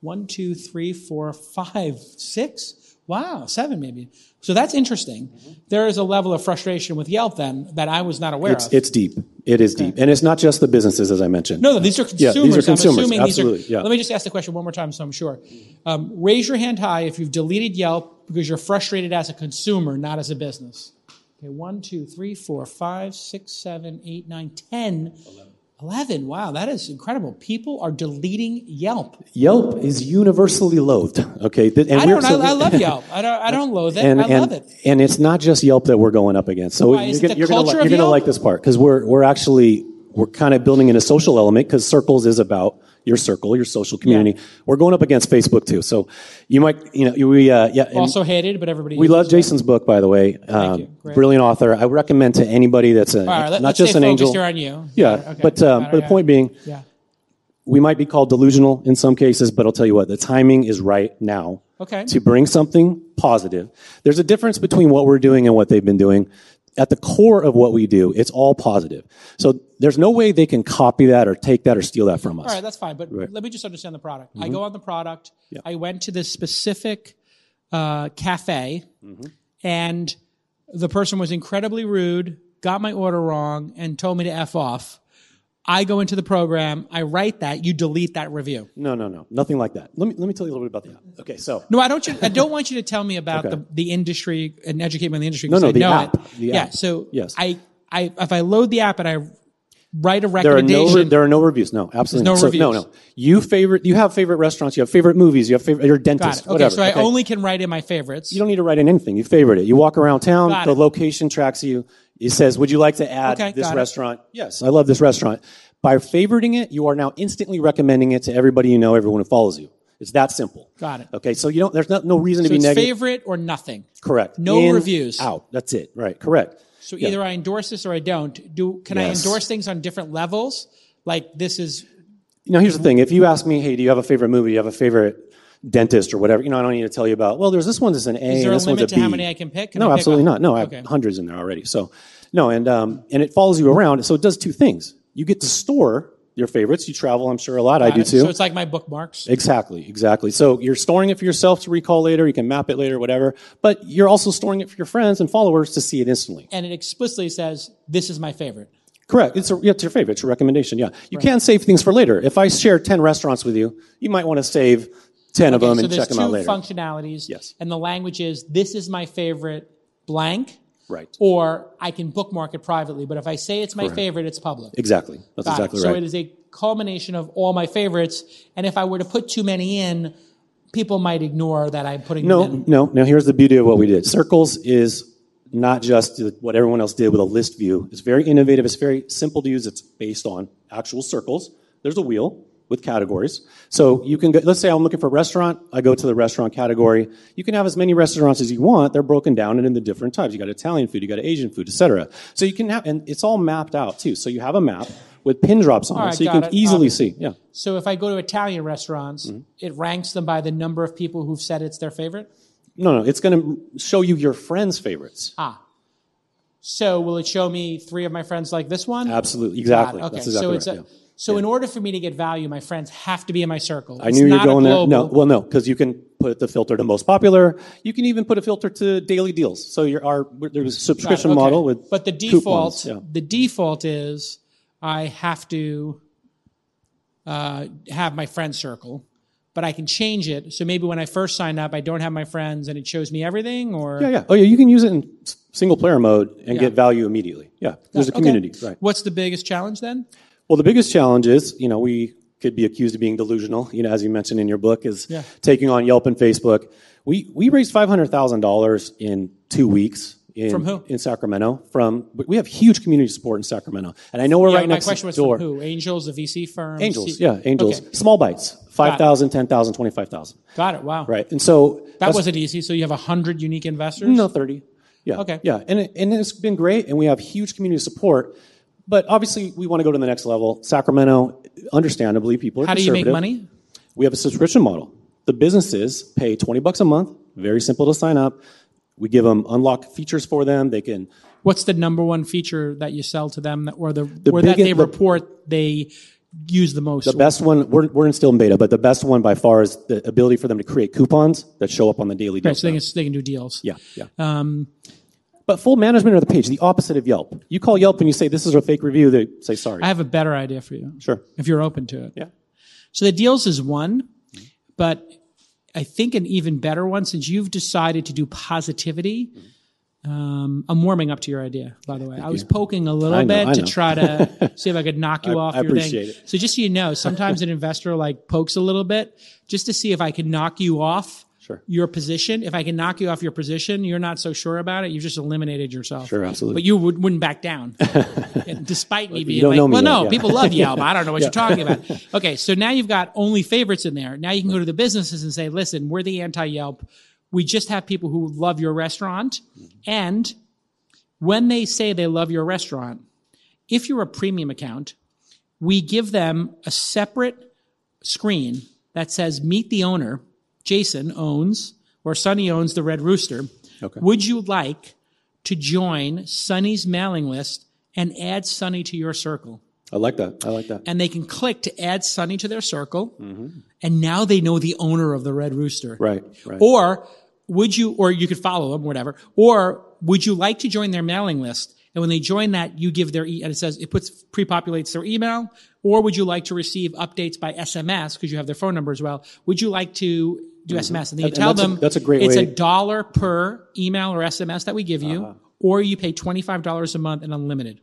One, two, three, four, five, six. Wow, seven maybe. So that's interesting. There is a level of frustration with Yelp then that I was not aware it's, of. It's deep. It is okay. deep, and it's not just the businesses, as I mentioned. No, no these are consumers. Yeah, these are consumers. I'm Absolutely. These are, yeah. Let me just ask the question one more time, so I'm sure. Um, raise your hand high if you've deleted Yelp because you're frustrated as a consumer, not as a business. Okay, one, two, three, four, five, six, seven, eight, nine, ten. 11. 11. Wow, that is incredible. People are deleting Yelp. Yelp is universally loathed. Okay, and I don't. So, I, I, love Yelp. I don't. I don't loathe it. And, I and, love it. And it's not just Yelp that we're going up against. So Why, you're, you're going to like this part because we're we're actually we're kind of building in a social element because Circles is about your circle, your social community. Yeah. We're going up against Facebook too. So you might, you know, we, uh, yeah. Also hated, but everybody. We love Jason's book, by the way. Um, brilliant author. I recommend to anybody that's a, right, not just an angel. Here on you. Yeah. Okay. But, um, but the point being, yeah. we might be called delusional in some cases, but I'll tell you what, the timing is right now. Okay. To bring something positive. There's a difference between what we're doing and what they've been doing at the core of what we do, it's all positive. So there's no way they can copy that or take that or steal that from us. All right, that's fine. But right. let me just understand the product. Mm-hmm. I go on the product. Yeah. I went to this specific uh, cafe, mm-hmm. and the person was incredibly rude, got my order wrong, and told me to f off. I go into the program, I write that, you delete that review. No, no, no, nothing like that. Let me let me tell you a little bit about that. Okay, so no, I don't. I don't want you to tell me about okay. the, the industry and educate me on the industry. No, no, I the know app. It. The yeah, app. so yes, I, I if I load the app and I write a recommendation, there are no, there are no reviews. No, absolutely no so, reviews. No, no. You favorite. You have favorite restaurants. You have favorite movies. You have favorite your dentist. Okay, whatever. so I okay. only can write in my favorites. You don't need to write in anything. You favorite it. You walk around town. Got the it. location tracks you. It says, "Would you like to add okay, this restaurant?" It. Yes, I love this restaurant. By favoriting it, you are now instantly recommending it to everybody you know, everyone who follows you. It's that simple. Got it. Okay, so you don't. There's no, no reason so to be negative. favorite or nothing. Correct. No In, reviews. Out. That's it. Right. Correct. So yeah. either I endorse this or I don't. Do can yes. I endorse things on different levels? Like this is. You know, here's the thing. If you ask me, hey, do you have a favorite movie? Do you have a favorite dentist or whatever? You know, I don't need to tell you about. Well, there's this one that's an A. Is there a limit to how many I can pick? Can no, pick absolutely not. No, I have hundreds in there already. So, no, and um, and it follows you around. So it does two things. You get to store your favorites. You travel, I'm sure, a lot. I do it. too. So it's like my bookmarks. Exactly, exactly. So you're storing it for yourself to recall later. You can map it later, whatever. But you're also storing it for your friends and followers to see it instantly. And it explicitly says, this is my favorite. Correct. It's, a, yeah, it's your favorite. It's a recommendation. Yeah. You can save things for later. If I share 10 restaurants with you, you might want to save 10 of them so and check them out later. functionalities. Yes. And the language is, this is my favorite blank. Right. Or I can bookmark it privately. But if I say it's my Correct. favorite, it's public. Exactly. That's Got it. exactly So it is a culmination of all my favorites. And if I were to put too many in, people might ignore that I'm putting No, them in. No, no. Now here's the beauty of what we did. Circles is not just what everyone else did with a list view. It's very innovative. It's very simple to use. It's based on actual circles. There's a wheel with categories. So you can go, let's say I'm looking for a restaurant. I go to the restaurant category. You can have as many restaurants as you want. They're broken down and in the different types. You got Italian food, you got Asian food, etc. So you can have, and it's all mapped out too. So you have a map with pin drops on All it, right, so you can it. easily Obviously. see. Yeah. So if I go to Italian restaurants, Mm-hmm. it ranks them by the number of people who've said it's their favorite? No, no. It's going to show you your friends' favorites. Ah. So will it show me three of my friends like this one? Absolutely. Exactly. Okay. That's exactly so it's right, a, yeah. So in order for me to get value, my friends have to be in my circle. I knew you were not a going there. No, well, no, because you can put the filter to most popular. You can even put a filter to daily deals. So your our there's a subscription okay. model with But the default, yeah. the default is I have to uh, have my friend circle, but I can change it. So maybe when I first sign up, I don't have my friends, and it shows me everything. Or Yeah, yeah. Oh, yeah. You can use it in single player mode and Yeah. get value immediately. Yeah, there's a Okay. community, right? What's the biggest challenge then? Well, the biggest challenge is, you know, we could be accused of being delusional. You know, as you mentioned in your book, is Yeah. taking on Yelp and Facebook. We we raised five hundred thousand dollars in two weeks. In, From who? In Sacramento. From we have huge community support in Sacramento, and I know we're Yeah, right my next question was door. from who? Angels, a VC firm? Angels, yeah, angels. Okay. Small bites, 5,000, 10,000, 25,000. Got it. Wow. Right. And so That wasn't easy. So you have 100 unique investors? No, 30. Yeah. Okay. Yeah. And, it, and it's been great, and we have huge community support. But obviously, we want to go to the next level. Sacramento, understandably, people are How do you make conservative. money? We have a subscription model. The businesses pay 20 bucks a month, very simple to sign up. We give them unlock features for them. They can What's the number one feature that you sell to them that, or the, or that biggest- they the- report they use the most? The best one, we're, we're in still in beta, but the best one by far is the ability for them to create coupons that show up on the daily Right, deals. so they can, they can do deals. Yeah, yeah. Um, But full management of the page, the opposite of Yelp. You call Yelp and you say, this is a fake review, they say sorry. I have a better idea for you. Sure. If you're open to it. Yeah. So the deals is one, but I think an even better one since you've decided to do positivity. Um, I'm warming up to your idea, by the way. Thank I was poking a little know, bit to try to see if I could knock you I- off I your appreciate thing. it. So just so you know, sometimes an investor like pokes a little bit just to see if I can knock you off Sure. your position. If I can knock you off your position, you're not so sure about it. You've just eliminated yourself. Sure, absolutely. But you would, wouldn't back down, despite me being like, me well, no, yeah. people love Yelp. I don't know what Yeah. you're talking about. Okay, so now you've got only favorites in there. Now you can go to the businesses and say, listen, we're the anti Yelp. We just have people who love your restaurant. And when they say they love your restaurant, if you're a premium account, we give them a separate screen that says meet the owner. Jason owns or Sonny owns the Red Rooster. Okay. Would you like to join Sonny's mailing list and add Sonny to your circle? I like that. I like that. And they can click to add Sonny to their circle. Mm-hmm. And now they know the owner of the Red Rooster. Right, right. Or would you, or you could follow them, whatever. Or would you like to join their mailing list? And when they join that, you give their, e- and it says, it puts, pre-populates their email. Or would you like to receive updates by SMS because you have their phone number as well? Would you like to do SMS? And then you Mm-hmm. And- tell that's a- them that's a great it's way- a dollar per email or SMS that we give you, Uh-huh. or you pay $25 a month and unlimited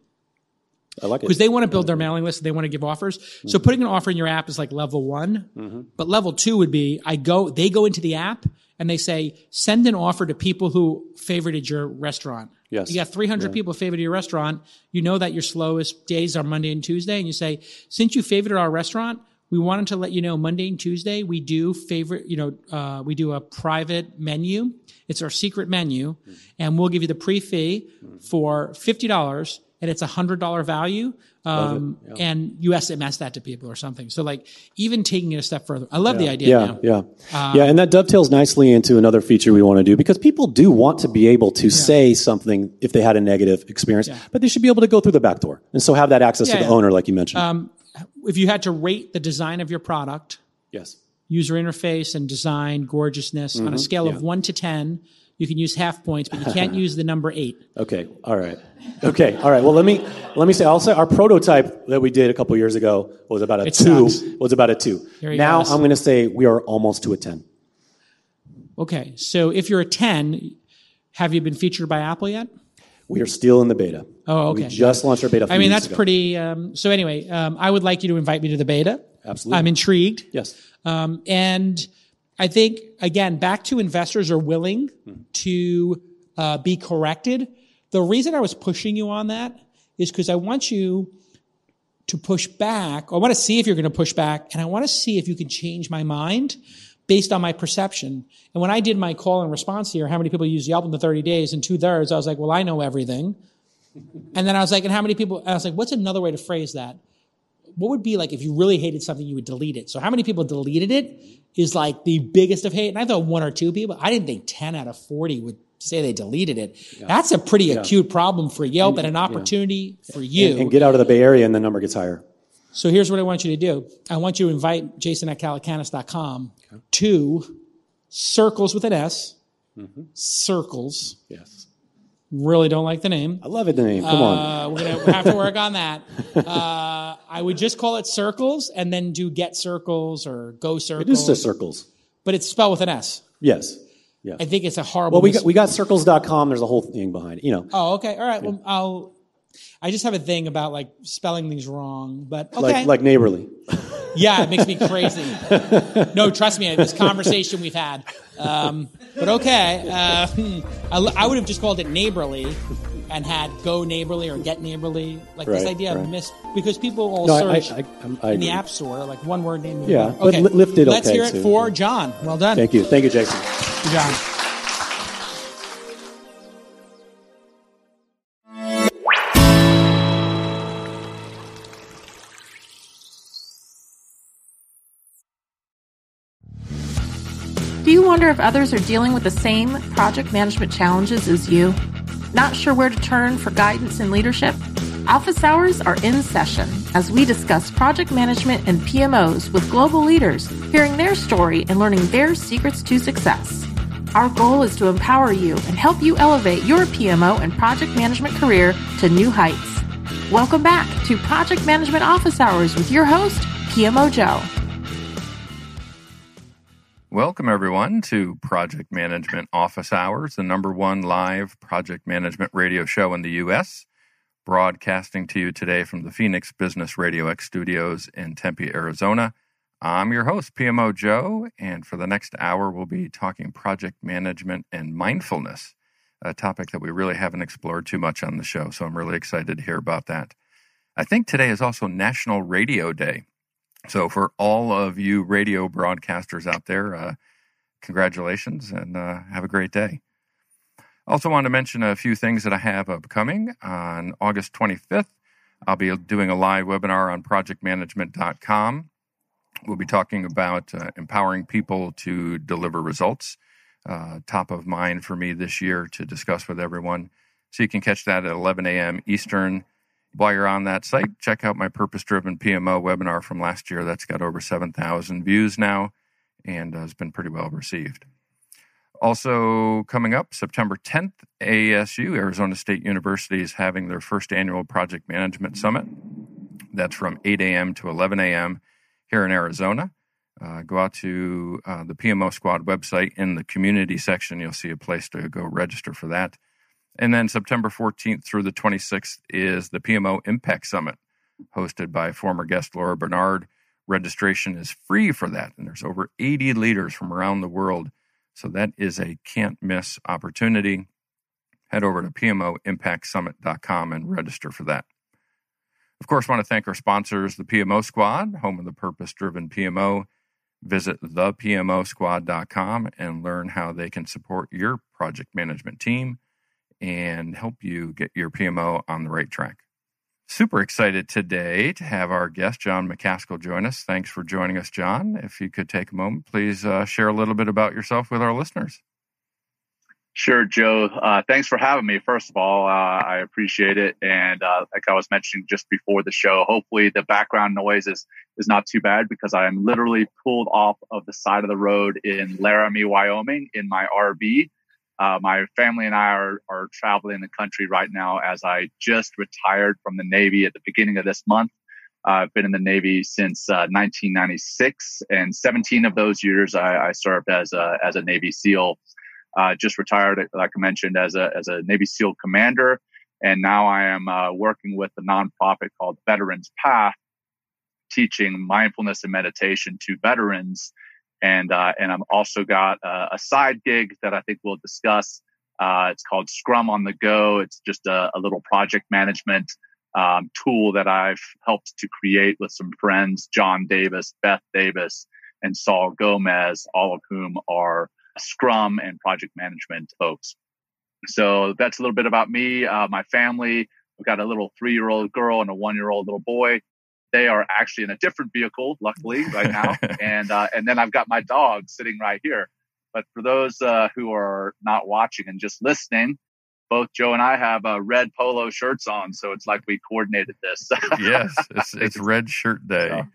I like it. because they want to build their mailing list. They want to give offers. So putting an offer in your app is like level one, but level two would be I go, they go into the app and they say, send an offer to people who favorited your restaurant. Yes. You got 300 people favorited your restaurant. You know that your slowest days are Monday and Tuesday. And you say, since you favorited our restaurant, we wanted to let you know Monday and Tuesday we do favorite, you know, uh, we do a private menu. It's our secret menu, and we'll give you the pre fee for fifty dollars, and it's a hundred dollar value. Um, and you SMS that to people or something. So like even taking it a step further, I love the idea. yeah, now. yeah, Uh, yeah, and that dovetails nicely into another feature we want to do because people do want to be able to say something if they had a negative experience, but they should be able to go through the back door and so have that access Yeah, to the yeah. owner, like you mentioned. Um, if you had to rate the design of your product, Yes. user interface and design, gorgeousness on a scale Mm-hmm. yeah. of one to 10, you can use half points, but you can't use the number eight. Okay. All right. Okay. All right. Well, let me let me say. I'll say our prototype that we did a couple years ago was about a It two. sucks. Was about a two. Now goes. I'm going to say we are almost to a ten. Okay, so if you're a 10, have you been featured by Apple yet? We are still in the beta. Oh, okay. We just launched our beta. I mean, that's ago. pretty. Um, so anyway, um, I would like you to invite me to the beta. Absolutely. I'm intrigued. Yes. Um, and I think, again, back to investors are willing to uh, be corrected. The reason I was pushing you on that is because I want you to push back. I want to see if you're going to push back, and I want to see if you can change my mind based on my perception. And when I did my call and response here, how many people use Yelp in the 30 days, and two thirds, I was like, well, I know everything. And then I was like, and how many people? I was like, what's another way to phrase that? What would be like if you really hated something, you would delete it? So how many people deleted it is like the biggest of hate. And I thought one or two people. I didn't think 10 out of 40 would say they deleted it. That's a pretty acute problem for Yelp and an opportunity for you. And, and get out of the Bay Area, and the number gets higher. So here's what I want you to do. I want you to invite Jason at calacanis.com to Circles with an S. Circles. Yes. Really don't like the name. I love it. The name. Come on. Uh, we're going to have to work on that. Uh, I would just call it Circles and then do Get Circles or Go Circles. is just circles. But it's spelled with an S. Yes. I think it's a horrible. Well, we mis- got, we got circles.com. There's a whole thing behind it. You know, oh, okay. All right. Well, I'll. I just have a thing about like spelling things wrong, but okay. like like neighborly. Yeah, it makes me crazy. no, trust me, this conversation we've had. Um, but okay, uh, I, I would have just called it neighborly and had go neighborly or get neighborly. Like this idea right. of miss because people all No, search I- I- in the. App Store like one word name. Yeah, okay. li- lift it Let's okay, hear it too. for John. Well done, Thank you. Thank you, Jason. John. If others are dealing with the same project management challenges as you? Not sure where to turn for guidance and leadership? Office hours are in session as we discuss project management and PMOs with global leaders, hearing their story and learning their secrets to success. Our goal is to empower you and help you elevate your PMO and project management career to new heights. Welcome back to Project Management Office Hours with your host, PMO Joe. Welcome, everyone, to Project Management Office Hours, the number one live project management radio show in the U.S., broadcasting to you today from the Phoenix Business Radio X studios in Tempe, Arizona. I'm your host, PMO Joe, and for the next hour, we'll be talking project management and mindfulness, a topic that we really haven't explored too much on the show. So I'm really excited to hear about that. I think today is also National Radio Day. So, for all of you radio broadcasters out there, uh, congratulations and uh, have a great day. Also, want to mention a few things that I have upcoming on August 25th. I'll be doing a live webinar on projectmanagement.com. We'll be talking about uh, empowering people to deliver results. Uh, top of mind for me this year to discuss with everyone. So you can catch that at 11 a.m. Eastern. While you're on that site, check out my Purpose Driven PMO webinar from last year. That's got over 7,000 views now and uh, has been pretty well received. Also, coming up September 10th, ASU, Arizona State University, is having their first annual Project Management Summit. That's from 8 a.m. to 11 a.m. here in Arizona. Uh, go out to uh, the PMO Squad website in the community section. You'll see a place to go register for that. And then September 14th through the 26th is the PMO Impact Summit, hosted by former guest Laura Barnard. Registration is free for that, and there's over 80 leaders from around the world. So that is a can't miss opportunity. Head over to PMOImpactSummit.com and register for that. Of course, I want to thank our sponsors, the PMO Squad, home of the purpose driven PMO. Visit thepmosquad.com and learn how they can support your project management team and help you get your PMO on the right track. Super excited today to have our guest, John McCaskill, join us. Thanks for joining us, John. If you could take a moment, please uh, share a little bit about yourself with our listeners. Sure, Joe. Uh, thanks for having me. First of all, uh, I appreciate it. And uh, like I was mentioning just before the show, hopefully the background noise is, is not too bad because I am literally pulled off of the side of the road in Laramie, Wyoming in my RV. Uh, my family and I are, are traveling the country right now as I just retired from the Navy at the beginning of this month. I've been in the Navy since 1996, uh, and 17 of those years I, I served as a, as a Navy SEAL uh, just retired, like I mentioned, as a as a Navy SEAL commander, and now I am uh, working with a nonprofit called Veterans Path, teaching mindfulness and meditation to veterans, and uh, and I'm also got a, a, side gig that I think we'll discuss. Uh, it's called Scrum on the Go. It's just a, a little project management um, tool that I've helped to create with some friends, John Davis, Beth Davis, and Saul Gomez, all of whom are Scrum and project management folks. So that's a little bit about me, uh, my family. We've got a little three year old girl and a one year old little boy. They are actually in a different vehicle, luckily, right now. and uh, and then I've got my dog sitting right here. But for those uh, who are not watching and just listening, both Joe and I have uh, red polo shirts on, so it's like we coordinated this. yes, it's, it's Red Shirt Day. So,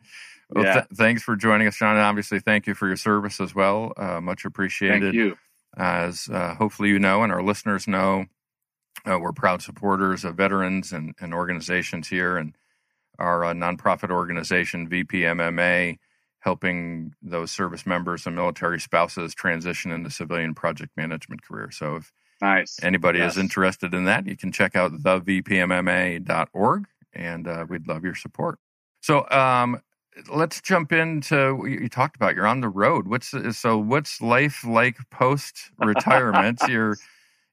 well, yeah. th- thanks for joining us, John. And obviously, thank you for your service as well. Uh, much appreciated. Thank you. As uh, hopefully you know, and our listeners know, uh, we're proud supporters of veterans and, and organizations here, and our uh, nonprofit organization VPMMA, helping those service members and military spouses transition into civilian project management career. So, if nice anybody yes. is interested in that, you can check out thevpmma.org, and uh, we'd love your support. So, um, let's jump into what you talked about. You're on the road. What's so? What's life like post retirement? you're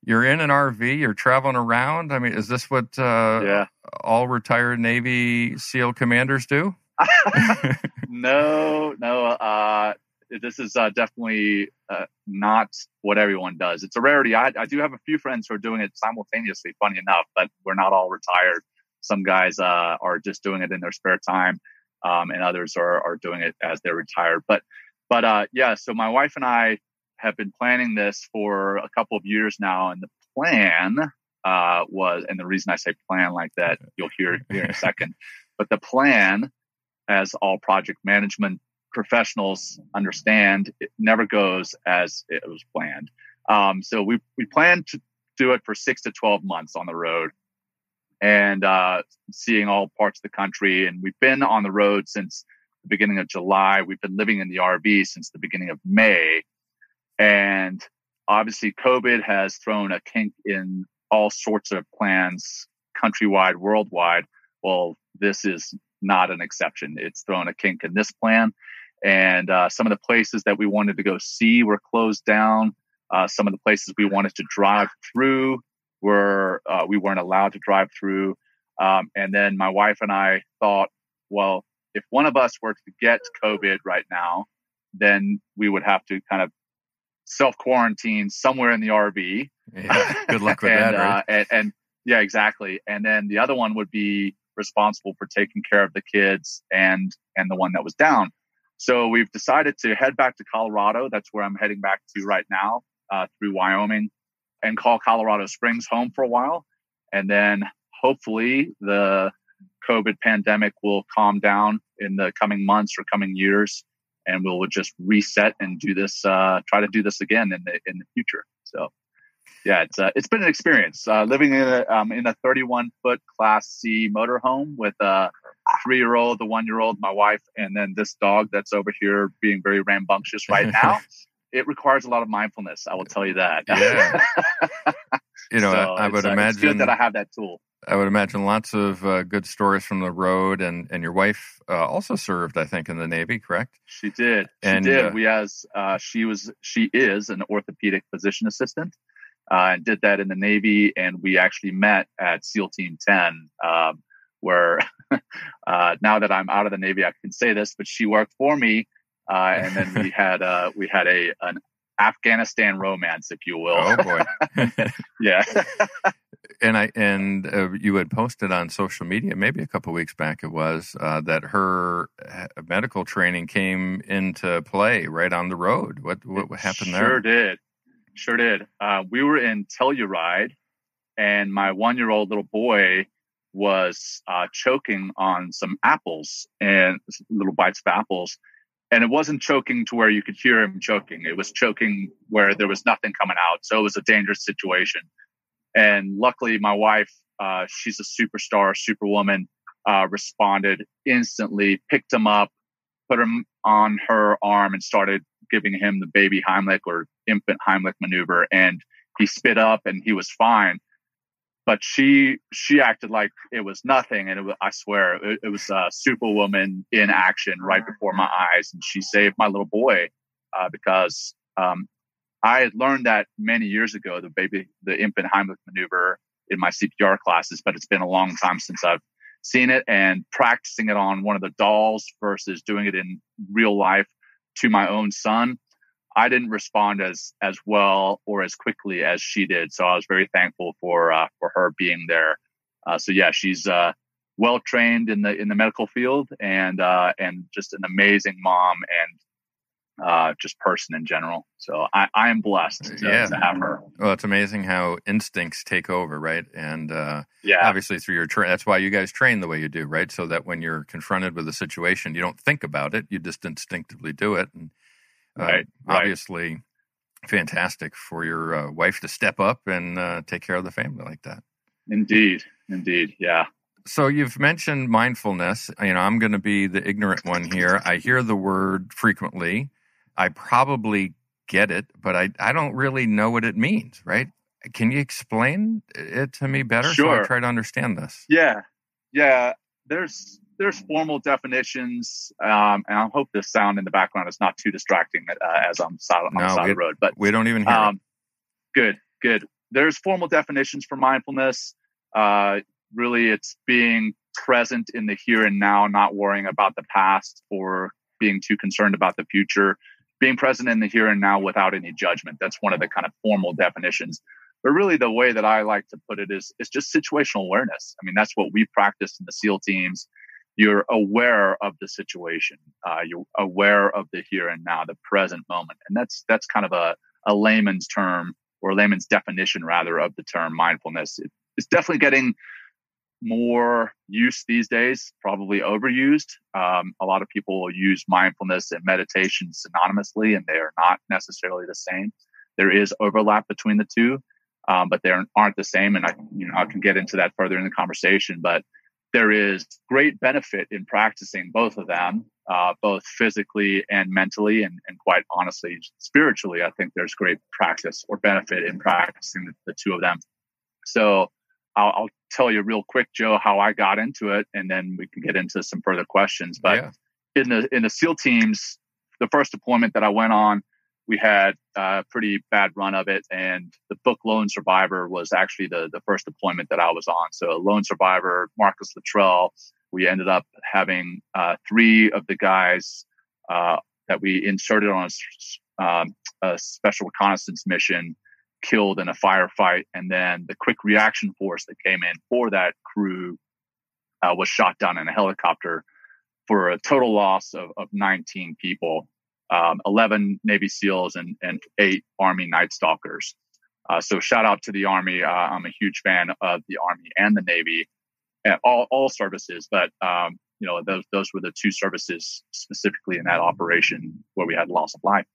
you're in an RV. You're traveling around. I mean, is this what uh, yeah. all retired Navy SEAL commanders do? no, no. Uh, this is uh, definitely uh, not what everyone does. It's a rarity. I, I, do have a few friends who are doing it simultaneously. Funny enough, but we're not all retired. Some guys uh, are just doing it in their spare time um, and others are, are doing it as they're retired. But, but uh, yeah, so my wife and I have been planning this for a couple of years now, and the plan uh, was, and the reason I say plan like that, you'll hear here in a second. But the plan, as all project management professionals understand, it never goes as it was planned. Um, so we we plan to do it for six to twelve months on the road and uh, seeing all parts of the country. And we've been on the road since the beginning of July. We've been living in the RV since the beginning of May. And obviously, COVID has thrown a kink in all sorts of plans countrywide, worldwide. Well, this is not an exception. It's thrown a kink in this plan. And uh, some of the places that we wanted to go see were closed down. Uh, some of the places we wanted to drive through were uh, we weren't allowed to drive through. Um, and then my wife and I thought, well, if one of us were to get COVID right now, then we would have to kind of self quarantine somewhere in the RV. Yeah, good luck with and, that. Right? Uh, and, and yeah, exactly. And then the other one would be responsible for taking care of the kids and and the one that was down. So we've decided to head back to Colorado. That's where I'm heading back to right now uh, through Wyoming and call Colorado Springs home for a while. And then hopefully the COVID pandemic will calm down in the coming months or coming years. And we'll just reset and do this, uh, try to do this again in the, in the future. So yeah, it's, uh, it's been an experience, uh, living in a, um, in a 31 foot class C motorhome with a three year old, the one year old, my wife, and then this dog that's over here being very rambunctious right now it requires a lot of mindfulness. I will tell you that. Yeah. you know, so I, I would uh, imagine that I have that tool. I would imagine lots of uh, good stories from the road, and and your wife uh, also served, I think, in the Navy, correct? She did. She and, did. uh, we as uh, she was she is an orthopedic physician assistant, uh, and did that in the Navy. And we actually met at SEAL Team Ten, um, where uh, now that I'm out of the Navy, I can say this, but she worked for me uh, and then we had uh, we had a an Afghanistan romance, if you will. Oh boy, yeah. And I and uh, you had posted on social media maybe a couple weeks back it was uh, that her uh, medical training came into play right on the road. What what, what happened sure there? Sure did. Sure did. Uh, we were in Telluride, and my one-year-old little boy was uh, choking on some apples and little bites of apples. And it wasn't choking to where you could hear him choking. It was choking where there was nothing coming out. So it was a dangerous situation. And luckily, my wife, uh, she's a superstar, superwoman, uh, responded instantly, picked him up, put him on her arm, and started giving him the baby Heimlich or infant Heimlich maneuver. And he spit up and he was fine. But she she acted like it was nothing. And it was, i swear it, it was a superwoman in action right before my eyes. And she saved my little boy uh, because um, i had learned that many years ago the baby the infant heimlich maneuver in my cpr classes but it's been a long time since i've seen it and practicing it on one of the dolls versus doing it in real life to my own son I didn't respond as as well or as quickly as she did. So I was very thankful for uh, for her being there. Uh, so yeah, she's uh, well trained in the in the medical field and uh, and just an amazing mom and uh, just person in general. So I, I am blessed to, yeah. to have her. Well, it's amazing how instincts take over, right? And uh, yeah, obviously through your train, that's why you guys train the way you do, right? So that when you're confronted with a situation, you don't think about it, you just instinctively do it. And uh, right, obviously right. fantastic for your uh, wife to step up and uh, take care of the family like that. Indeed, indeed, yeah. So you've mentioned mindfulness. You know, I'm going to be the ignorant one here. I hear the word frequently. I probably get it, but I I don't really know what it means. Right? Can you explain it to me better sure. so I try to understand this? Yeah, yeah. There's there's formal definitions, um, and I hope the sound in the background is not too distracting uh, as I'm side, on no, the side of the road. But we don't even hear um, Good, good. There's formal definitions for mindfulness. Uh, really, it's being present in the here and now, not worrying about the past or being too concerned about the future. Being present in the here and now without any judgment. That's one of the kind of formal definitions. But really, the way that I like to put it is, it's just situational awareness. I mean, that's what we practice in the SEAL teams you're aware of the situation uh, you're aware of the here and now the present moment and that's that's kind of a, a layman's term or layman's definition rather of the term mindfulness it, it's definitely getting more use these days probably overused um, a lot of people use mindfulness and meditation synonymously and they are not necessarily the same there is overlap between the two um, but they aren't the same and i you know i can get into that further in the conversation but there is great benefit in practicing both of them, uh, both physically and mentally, and, and, quite honestly, spiritually. I think there's great practice or benefit in practicing the, the two of them. So I'll, I'll, tell you real quick, Joe, how I got into it, and then we can get into some further questions. But yeah. in the in the SEAL teams, the first deployment that I went on, we had a pretty bad run of it. And the book Lone Survivor was actually the, the first deployment that I was on. So Lone Survivor, Marcus Luttrell, we ended up having uh, three of the guys uh, that we inserted on a, um, a, special reconnaissance mission killed in a firefight. And then the quick reaction force that came in for that crew uh, was shot down in a helicopter for a total loss of, of 19 people um, 11 Navy SEALs and, and eight Army Night Stalkers. Uh, so shout out to the Army. Uh, I'm a huge fan of the Army and the Navy, and all, all services. But um, you know those those were the two services specifically in that operation where we had loss of life.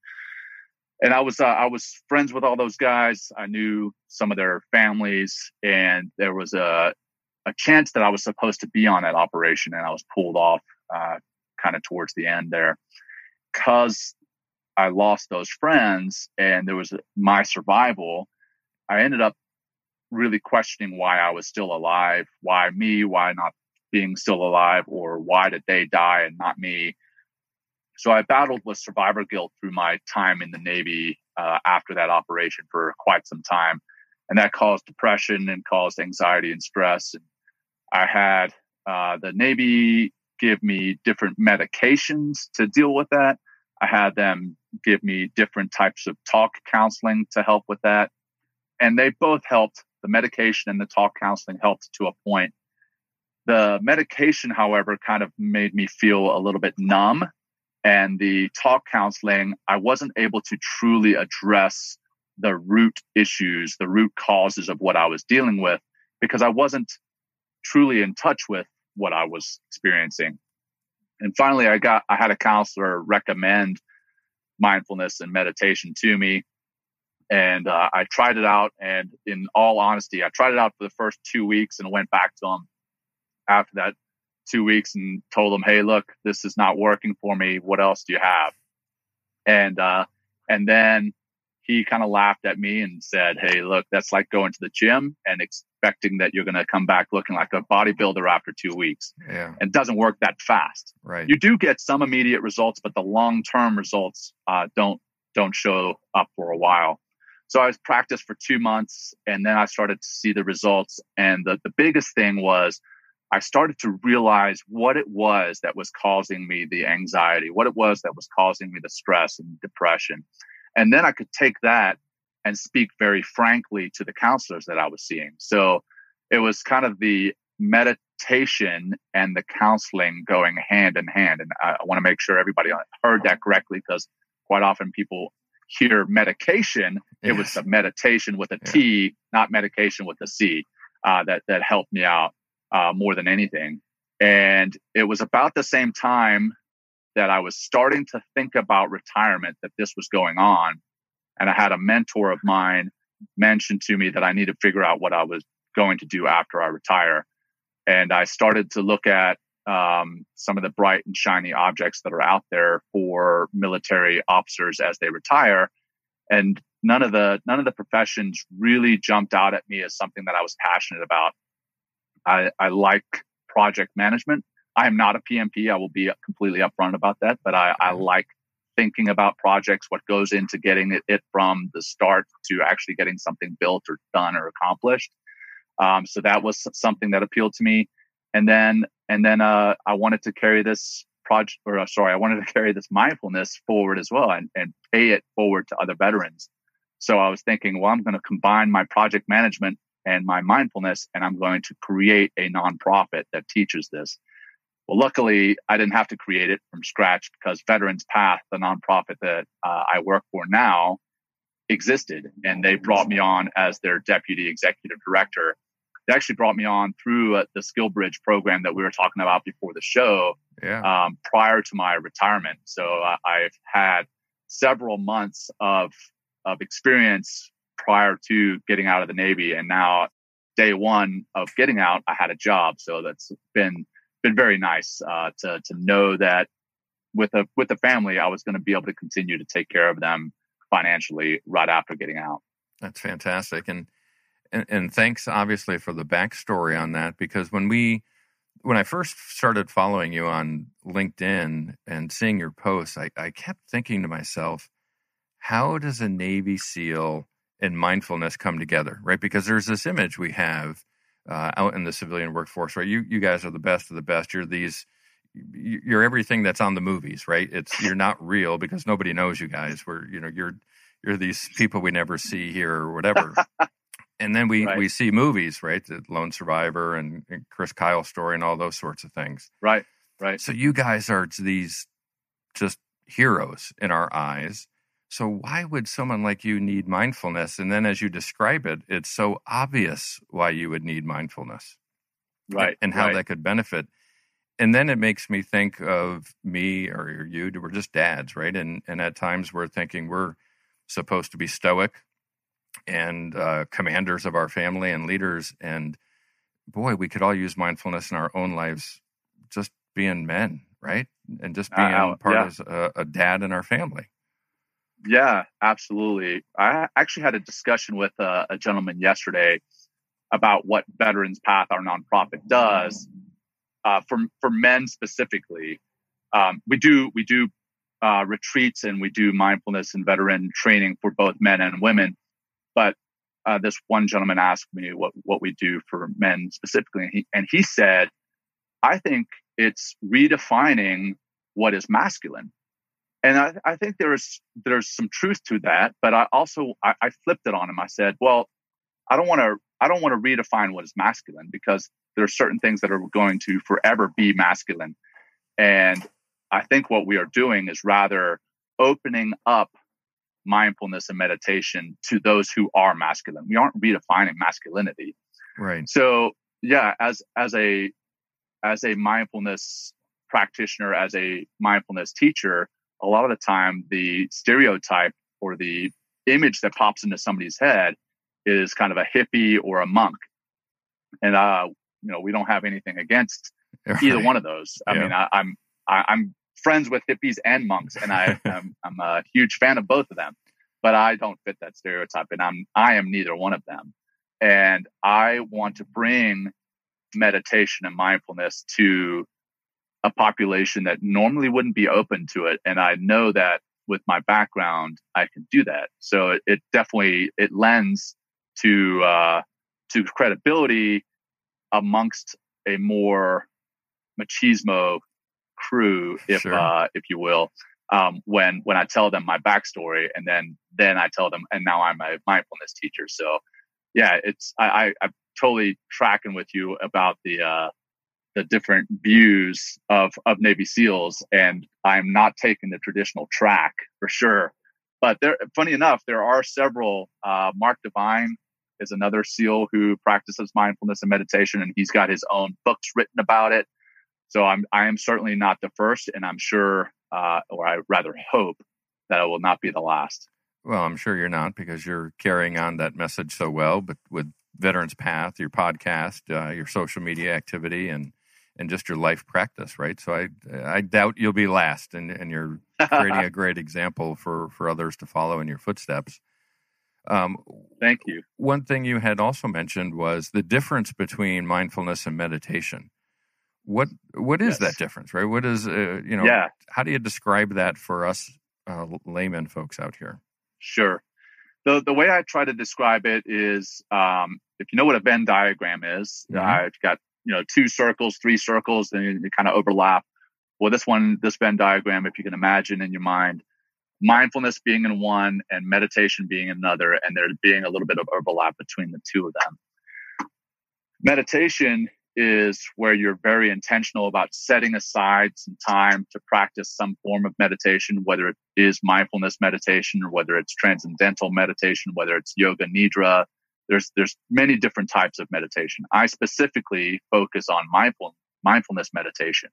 And I was uh, I was friends with all those guys. I knew some of their families, and there was a a chance that I was supposed to be on that operation, and I was pulled off uh, kind of towards the end there because I lost those friends and there was my survival, I ended up really questioning why I was still alive, why me, why not being still alive, or why did they die and not me. So I battled with survivor guilt through my time in the Navy uh, after that operation for quite some time. And that caused depression and caused anxiety and stress. And I had uh, the Navy give me different medications to deal with that. I had them give me different types of talk counseling to help with that. And they both helped. The medication and the talk counseling helped to a point. The medication, however, kind of made me feel a little bit numb. And the talk counseling, I wasn't able to truly address the root issues, the root causes of what I was dealing with, because I wasn't truly in touch with what I was experiencing. And finally, I got, I had a counselor recommend mindfulness and meditation to me. And uh, I tried it out. And in all honesty, I tried it out for the first two weeks and went back to him after that two weeks and told him, Hey, look, this is not working for me. What else do you have? And, uh, and then he kind of laughed at me and said, Hey, look, that's like going to the gym and expecting that you're going to come back looking like a bodybuilder after two weeks. Yeah. And it doesn't work that fast. Right. You do get some immediate results, but the long term results uh, don't don't show up for a while. So I was practiced for two months and then I started to see the results. And the, the biggest thing was I started to realize what it was that was causing me the anxiety, what it was that was causing me the stress and depression. And then I could take that and speak very frankly to the counselors that I was seeing. So it was kind of the meditation and the counseling going hand in hand. And I want to make sure everybody heard that correctly because quite often people hear medication. Yes. It was the meditation with a yeah. T, not medication with a C, uh, that, that helped me out uh, more than anything. And it was about the same time that I was starting to think about retirement that this was going on. And I had a mentor of mine mention to me that I need to figure out what I was going to do after I retire. And I started to look at um, some of the bright and shiny objects that are out there for military officers as they retire. And none of the none of the professions really jumped out at me as something that I was passionate about. I, I like project management. I am not a PMP. I will be completely upfront about that, but I, I like thinking about projects, what goes into getting it, it, from the start to actually getting something built or done or accomplished. Um, so that was something that appealed to me. And then, and then, uh, I wanted to carry this project, or uh, sorry, I wanted to carry this mindfulness forward as well and, and pay it forward to other veterans. So I was thinking, well, I'm going to combine my project management and my mindfulness, and I'm going to create a nonprofit that teaches this. Well, luckily, I didn't have to create it from scratch because Veterans Path, the nonprofit that uh, I work for now, existed, and they brought me on as their deputy executive director. They actually brought me on through uh, the Skill Bridge program that we were talking about before the show. Yeah. Um, prior to my retirement, so uh, I've had several months of of experience prior to getting out of the Navy, and now day one of getting out, I had a job. So that's been been very nice uh, to to know that with a with the family, I was going to be able to continue to take care of them financially right after getting out. That's fantastic, and, and and thanks obviously for the backstory on that because when we when I first started following you on LinkedIn and seeing your posts, I, I kept thinking to myself, how does a Navy SEAL and mindfulness come together, right? Because there's this image we have uh, out in the civilian workforce, right? You you guys are the best of the best. You're these you're everything that's on the movies, right? It's you're not real because nobody knows you guys. We're you know you're you're these people we never see here or whatever. and then we right. we see movies, right? The Lone Survivor and, and, Chris Kyle story and all those sorts of things. Right, right. So you guys are these just heroes in our eyes. So why would someone like you need mindfulness? And then as you describe it, it's so obvious why you would need mindfulness. Right. And how right. that could benefit. And then it makes me think of me or you, we're just dads, right? And and at times we're thinking we're supposed to be stoic and uh, commanders of our family and leaders. And boy, we could all use mindfulness in our own lives, just being men, right? And just being uh, part yeah. of a, a dad in our family. Yeah, absolutely. I actually had a discussion with a, a gentleman yesterday about what Veterans Path, our nonprofit, does uh, for for men specifically. Um, we do we do uh, retreats and we do mindfulness and veteran training for both men and women. But uh, this one gentleman asked me what what we do for men specifically, and he, and he said, "I think it's redefining what is masculine." And I, I, think there's there's some truth to that but i also I, I flipped it on him i said well i don't want to i don't want to redefine what is masculine because there are certain things that are going to forever be masculine and i think what we are doing is rather opening up mindfulness and meditation to those who are masculine. We aren't redefining masculinity. Right. So yeah, as as a as a mindfulness practitioner, as a mindfulness teacher, a lot of the time the stereotype or the image that pops into somebody's head is kind of a hippie or a monk. And uh, you know, we don't have anything against right. either one of those. I yeah. mean, I, I'm I, am i am friends with hippies and monks, and I am I'm a huge fan of both of them. But I don't fit that stereotype, and I'm I am neither one of them. And I want to bring meditation and mindfulness to a population that normally wouldn't be open to it. And I know that with my background, I can do that. So it, it definitely it lends to uh, to credibility amongst a more machismo crew, if sure. uh, if you will, um, when when I tell them my backstory, and then then I tell them, and now I'm a mindfulness teacher. So yeah, it's I, I I'm totally tracking with you about the uh, the different views of of Navy SEALs, and I'm not taking the traditional track for sure. But there, funny enough, there are several. Uh, Mark Divine is another SEAL who practices mindfulness and meditation, and he's got his own books written about it. So I'm I am certainly not the first, and I'm sure, uh, or I rather hope that I will not be the last. Well, I'm sure you're not because you're carrying on that message so well. But with Veterans Path, your podcast, uh, your social media activity, and and just your life practice, right? So I I doubt you'll be last, and and you're creating a great example for for others to follow in your footsteps. Um, Thank you. One thing you had also mentioned was the difference between mindfulness and meditation. What what is yes. that difference, right? What is uh, you know? Yeah. How do you describe that for us uh, layman folks out here? Sure. The the way I try to describe it is, um, if you know what a Venn diagram is, mm-hmm. I've got you know two circles, three circles, and they kind of overlap. Well, this one, this Venn diagram, if you can imagine in your mind, mindfulness being in one and meditation being another, and there being a little bit of overlap between the two of them. Meditation is where you're very intentional about setting aside some time to practice some form of meditation, whether it is mindfulness meditation or whether it's transcendental meditation, whether it's yoga nidra. There's there's many different types of meditation. I specifically focus on mindful mindfulness meditation.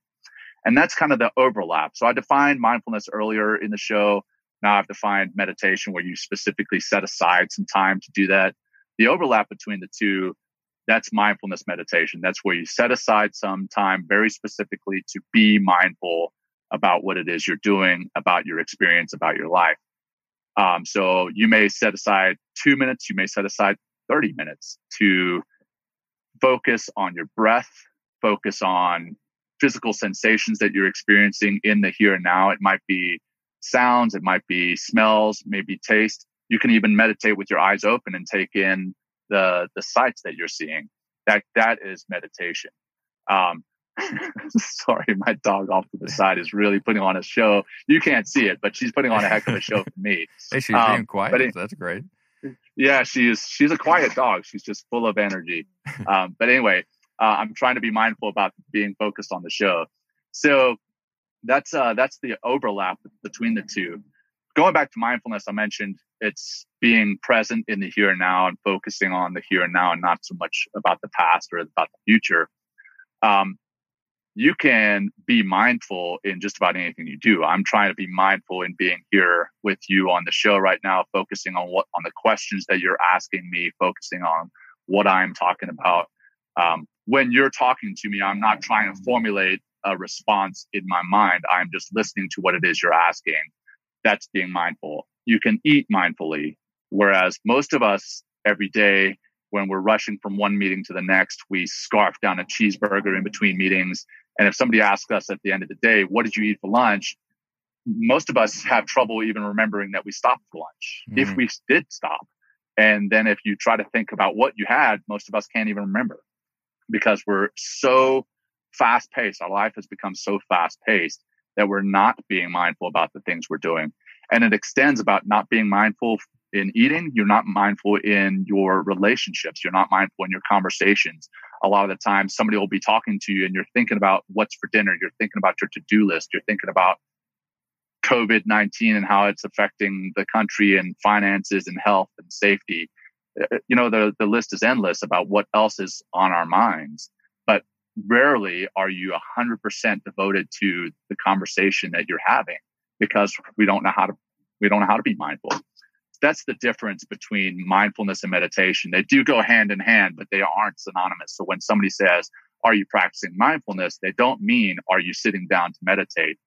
And that's kind of the overlap. So I defined mindfulness earlier in the show. Now I've defined meditation where you specifically set aside some time to do that. The overlap between the two that's mindfulness meditation. That's where you set aside some time very specifically to be mindful about what it is you're doing, about your experience, about your life. Um, so you may set aside two minutes, you may set aside 30 minutes to focus on your breath, focus on physical sensations that you're experiencing in the here and now. It might be sounds, it might be smells, maybe taste. You can even meditate with your eyes open and take in the the sights that you're seeing. That that is meditation. Um, sorry, my dog off to the side is really putting on a show. You can't see it, but she's putting on a heck of a show for me. hey, she's um, being quiet. It, That's great. Yeah, she is. She's a quiet dog. She's just full of energy. Um, but anyway, uh, I'm trying to be mindful about being focused on the show. So that's uh, that's the overlap between the two going back to mindfulness, I mentioned it's being present in the here and now and focusing on the here and now and not so much about the past or about the future. Um, you can be mindful in just about anything you do. I'm trying to be mindful in being here with you on the show right now, focusing on what on the questions that you're asking me, focusing on what I'm talking about. Um, when you're talking to me, I'm not trying to formulate a response in my mind. I'm just listening to what it is you're asking that's being mindful. You can eat mindfully. Whereas most of us every day, when we're rushing from one meeting to the next, we scarf down a cheeseburger in between meetings. And if somebody asks us at the end of the day, what did you eat for lunch? Most of us have trouble even remembering that we stopped for lunch mm. if we did stop. And then if you try to think about what you had, most of us can't even remember because we're so fast paced. Our life has become so fast paced that we're not being mindful about the things we're doing. And it extends about not being mindful in eating. You're not mindful in your relationships. You're not mindful in your conversations. A lot of the time, somebody will be talking to you and you're thinking about what's for dinner. You're thinking about your to do list. You're thinking about COVID 19 and how it's affecting the country and finances and health and safety. Uh, you know, the, the list is endless about what else is on our minds. But rarely are you 100% devoted to the conversation that you're having because we don't know how to we don't know how to be mindful that's the difference between mindfulness and meditation. They do go hand in hand but they aren't synonymous. So when somebody says are you practicing mindfulness? they don't mean are you sitting down to meditate?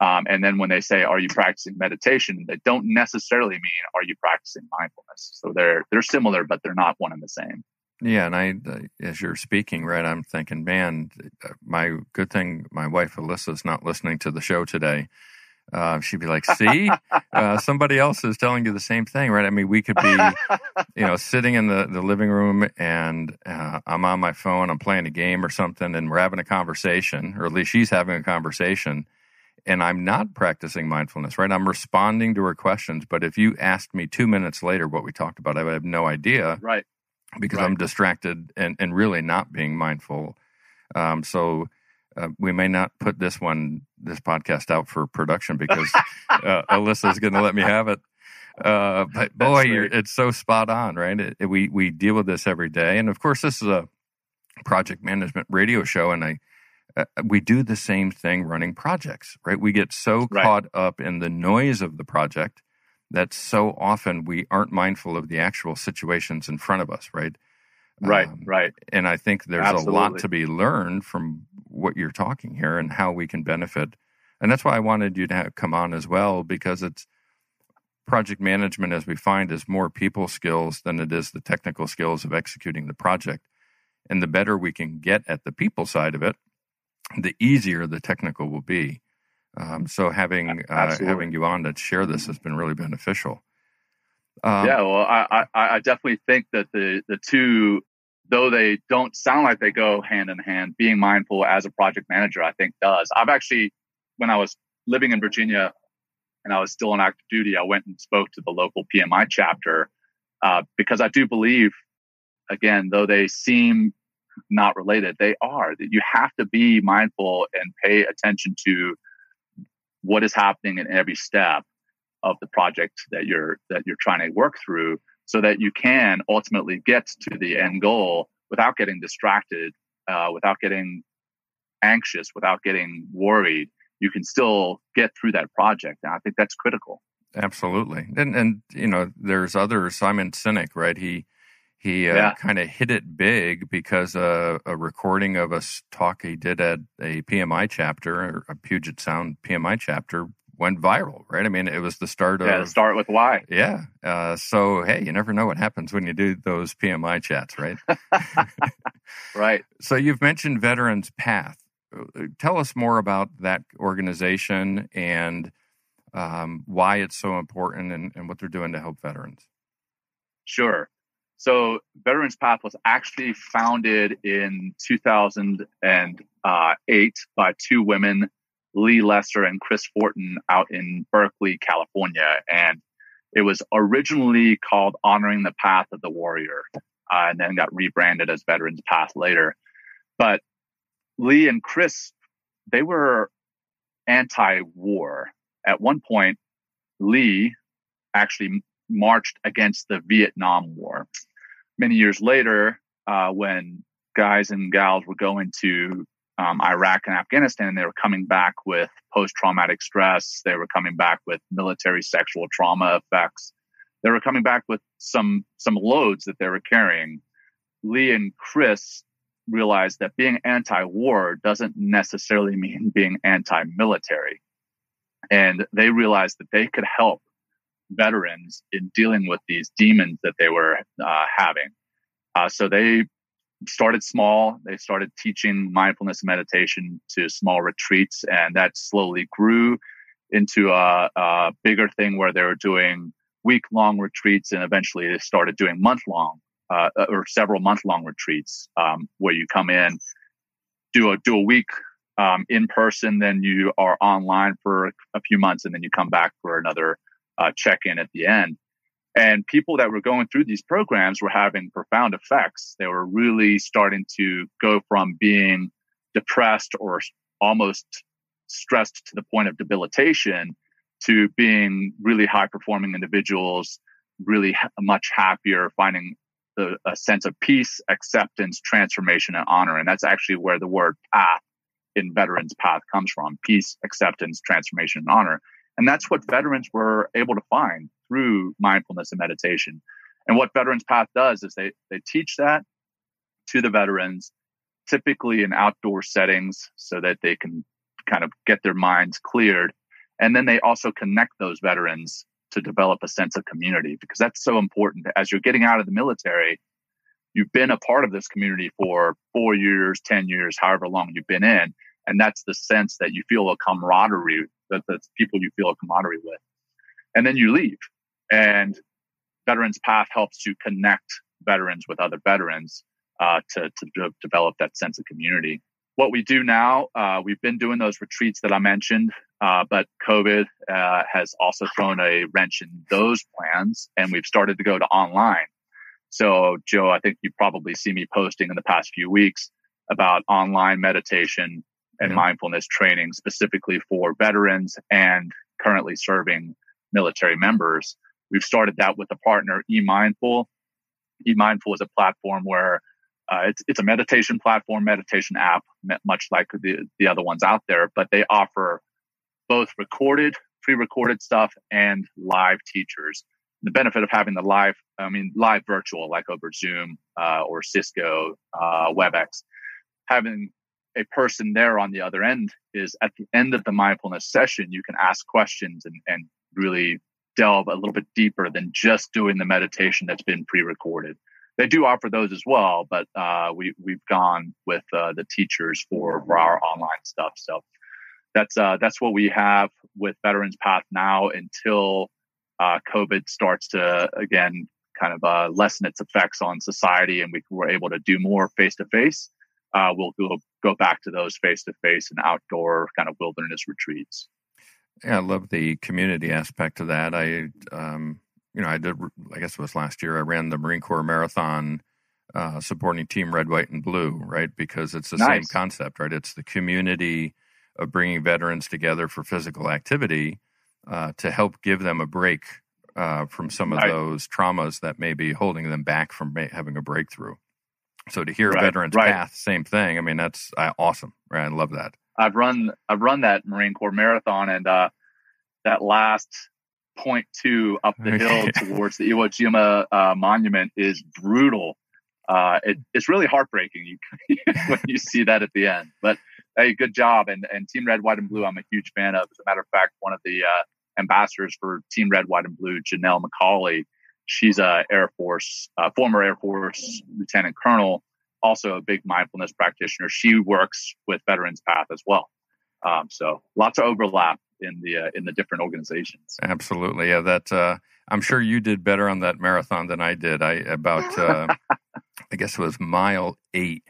Um, and then when they say are you practicing meditation? they don't necessarily mean are you practicing mindfulness? So they're they're similar but they're not one and the same. Yeah, and I, uh, as you're speaking, right, I'm thinking, man, uh, my good thing, my wife Alyssa's not listening to the show today. Uh, she'd be like, "See, uh, somebody else is telling you the same thing, right?" I mean, we could be, you know, sitting in the, the living room, and uh, I'm on my phone, I'm playing a game or something, and we're having a conversation, or at least she's having a conversation, and I'm not practicing mindfulness, right? I'm responding to her questions, but if you asked me two minutes later what we talked about, I would have no idea, right? because Right. I'm distracted and, and really not being mindful. Um, so uh, we may not put this one, this podcast out for production because uh, Alyssa's going to let me have it. Uh, but boy, you're, it's so spot on, right? It, it- we we deal with this every day, and of course, this is a project management radio show, and I uh, we do the same thing running projects, right? We get so caught up in the noise of the project that so often we aren't mindful of the actual situations in front of us, right? Right, Um, right. And I think there's a lot to be learned from what you're talking here and how we can benefit. And that's why I wanted you to have, come on as well, because it's project management, as we find, is more people skills than it is the technical skills of executing the project. And the better we can get at the people side of it, the easier the technical will be. Um, so having uh, having you on to share this has been really beneficial. Um, yeah, well, I, I, I definitely think that the the two, though they don't sound like they go hand in hand, being mindful as a project manager, I think does. I've actually, when I was living in Virginia, and I was still on active duty, I went and spoke to the local PMI chapter uh, because I do believe, again, though they seem not related, they are. That you have to be mindful and pay attention to what is happening in every step of the project that you're that you're trying to work through so that you can ultimately get to the end goal without getting distracted uh, without getting anxious without getting worried you can still get through that project and i think that's critical Absolutely, and and you know, there's other Simon Sinek, right? He he uh, Yeah. kind of hit it big because uh, a recording of a talk he did at a PMI chapter, a Puget Sound PMI chapter, went viral. Right? I mean, it was the start of yeah of start with why yeah. Uh, so hey, you never know what happens when you do those PMI chats, right? right So you've mentioned Veterans Path. Uh, Tell us more about that organization and um, why it's so important and, and what they're doing to help veterans. Sure. So Veterans Path was actually founded in 2008 by two women, Lee Lester and Chris Fortin, out in Berkeley, California. And it was originally called Honoring the Path of the Warrior, uh, and then got rebranded as Veterans Path later. But Lee and Chris, they were anti-war. At one point, Lee actually marched against the Vietnam War. Many years later, uh, when guys and gals were going to um, Iraq and Afghanistan, they were coming back with post traumatic stress. They were coming back with military sexual trauma effects. They were coming back with some some loads that they were carrying. Lee and Chris realized that being anti-war doesn't necessarily mean being anti-military, and they realized that they could help veterans in dealing with these demons that they were uh, having. Uh, so they started small. They started teaching mindfulness and meditation to small retreats, and that slowly grew into a, a bigger thing where they were doing week long retreats, and eventually they started doing month long uh, or several month long retreats um, where you come in, do a do a week um, in person, then you are online for a few months, and then you come back for another uh, check in at the end. And people that were going through these programs were having profound effects. They were really starting to go from being depressed or almost stressed to the point of debilitation to being really high performing individuals, really ha- much happier, finding the, a sense of peace, acceptance, transformation, and honor. And that's actually where the word path in Veterans Path comes from peace, acceptance, transformation, and honor. And that's what veterans were able to find through mindfulness and meditation. And what Veterans Path does is they, they teach that to the veterans, typically in outdoor settings, so that they can kind of get their minds cleared. And then they also connect those veterans to develop a sense of community because that's so important. As you're getting out of the military, you've been a part of this community for four years, 10 years, however long you've been in. And that's the sense that you feel a camaraderie, that the people you feel a camaraderie with. And then you leave. And Veterans Path helps to connect veterans with other veterans uh, to, to de- develop that sense of community. What we do now, uh, we've been doing those retreats that I mentioned, uh, but COVID uh, has also thrown a wrench in those plans, and we've started to go to online. So, Joe, I think you probably see me posting in the past few weeks about online meditation and mindfulness training specifically for veterans and currently serving military members. We've started that with a partner, eMindful. eMindful is a platform where uh, it's it's a meditation platform, meditation app, much like the the other ones out there. But they offer both recorded, pre-recorded stuff and live teachers. The benefit of having the live, I mean, live virtual, like over Zoom uh, or Cisco, uh, WebEx, having a person there on the other end is at the end of the mindfulness session, you can ask questions and, and really delve a little bit deeper than just doing the meditation that's been pre-recorded they do offer those as well, but uh, we we've gone with uh, the teachers for, for our online stuff. So that's uh, that's what we have with Veterans Path now until uh, COVID starts to again kind of uh, lessen its effects on society, and we were able to do more face to face. We'll go go back to those face to face and outdoor kind of wilderness retreats. Yeah, I love the community aspect of that. I um, you know, I did, I guess it was last year, I ran the Marine Corps Marathon uh, supporting Team Red, White, and Blue, right? Because it's the nice. same concept, right? It's the community of bringing veterans together for physical activity uh, to help give them a break uh, from some of right. those traumas that may be holding them back from ma- having a breakthrough. So to hear right. Veterans right. Path, same thing. I mean, that's uh, awesome. Right? I love that. I've run I've run that Marine Corps marathon, and uh, that last point two up the hill towards the Iwo Jima uh, monument is brutal. Uh, it, it's really heartbreaking you, when you see that at the end. But hey, good job. And, and Team Red, White, and Blue, I'm a huge fan of. As a matter of fact, one of the uh, ambassadors for Team Red, White, and Blue, Janelle McCauley, she's a Air Force, uh, former Air Force Lieutenant Colonel, also a big mindfulness practitioner. She works with Veterans Path as well. Um, so lots of overlap in the uh, in the different organizations. Absolutely, yeah. That uh, I'm sure you did better on that marathon than I did. I about uh, I guess it was mile eight.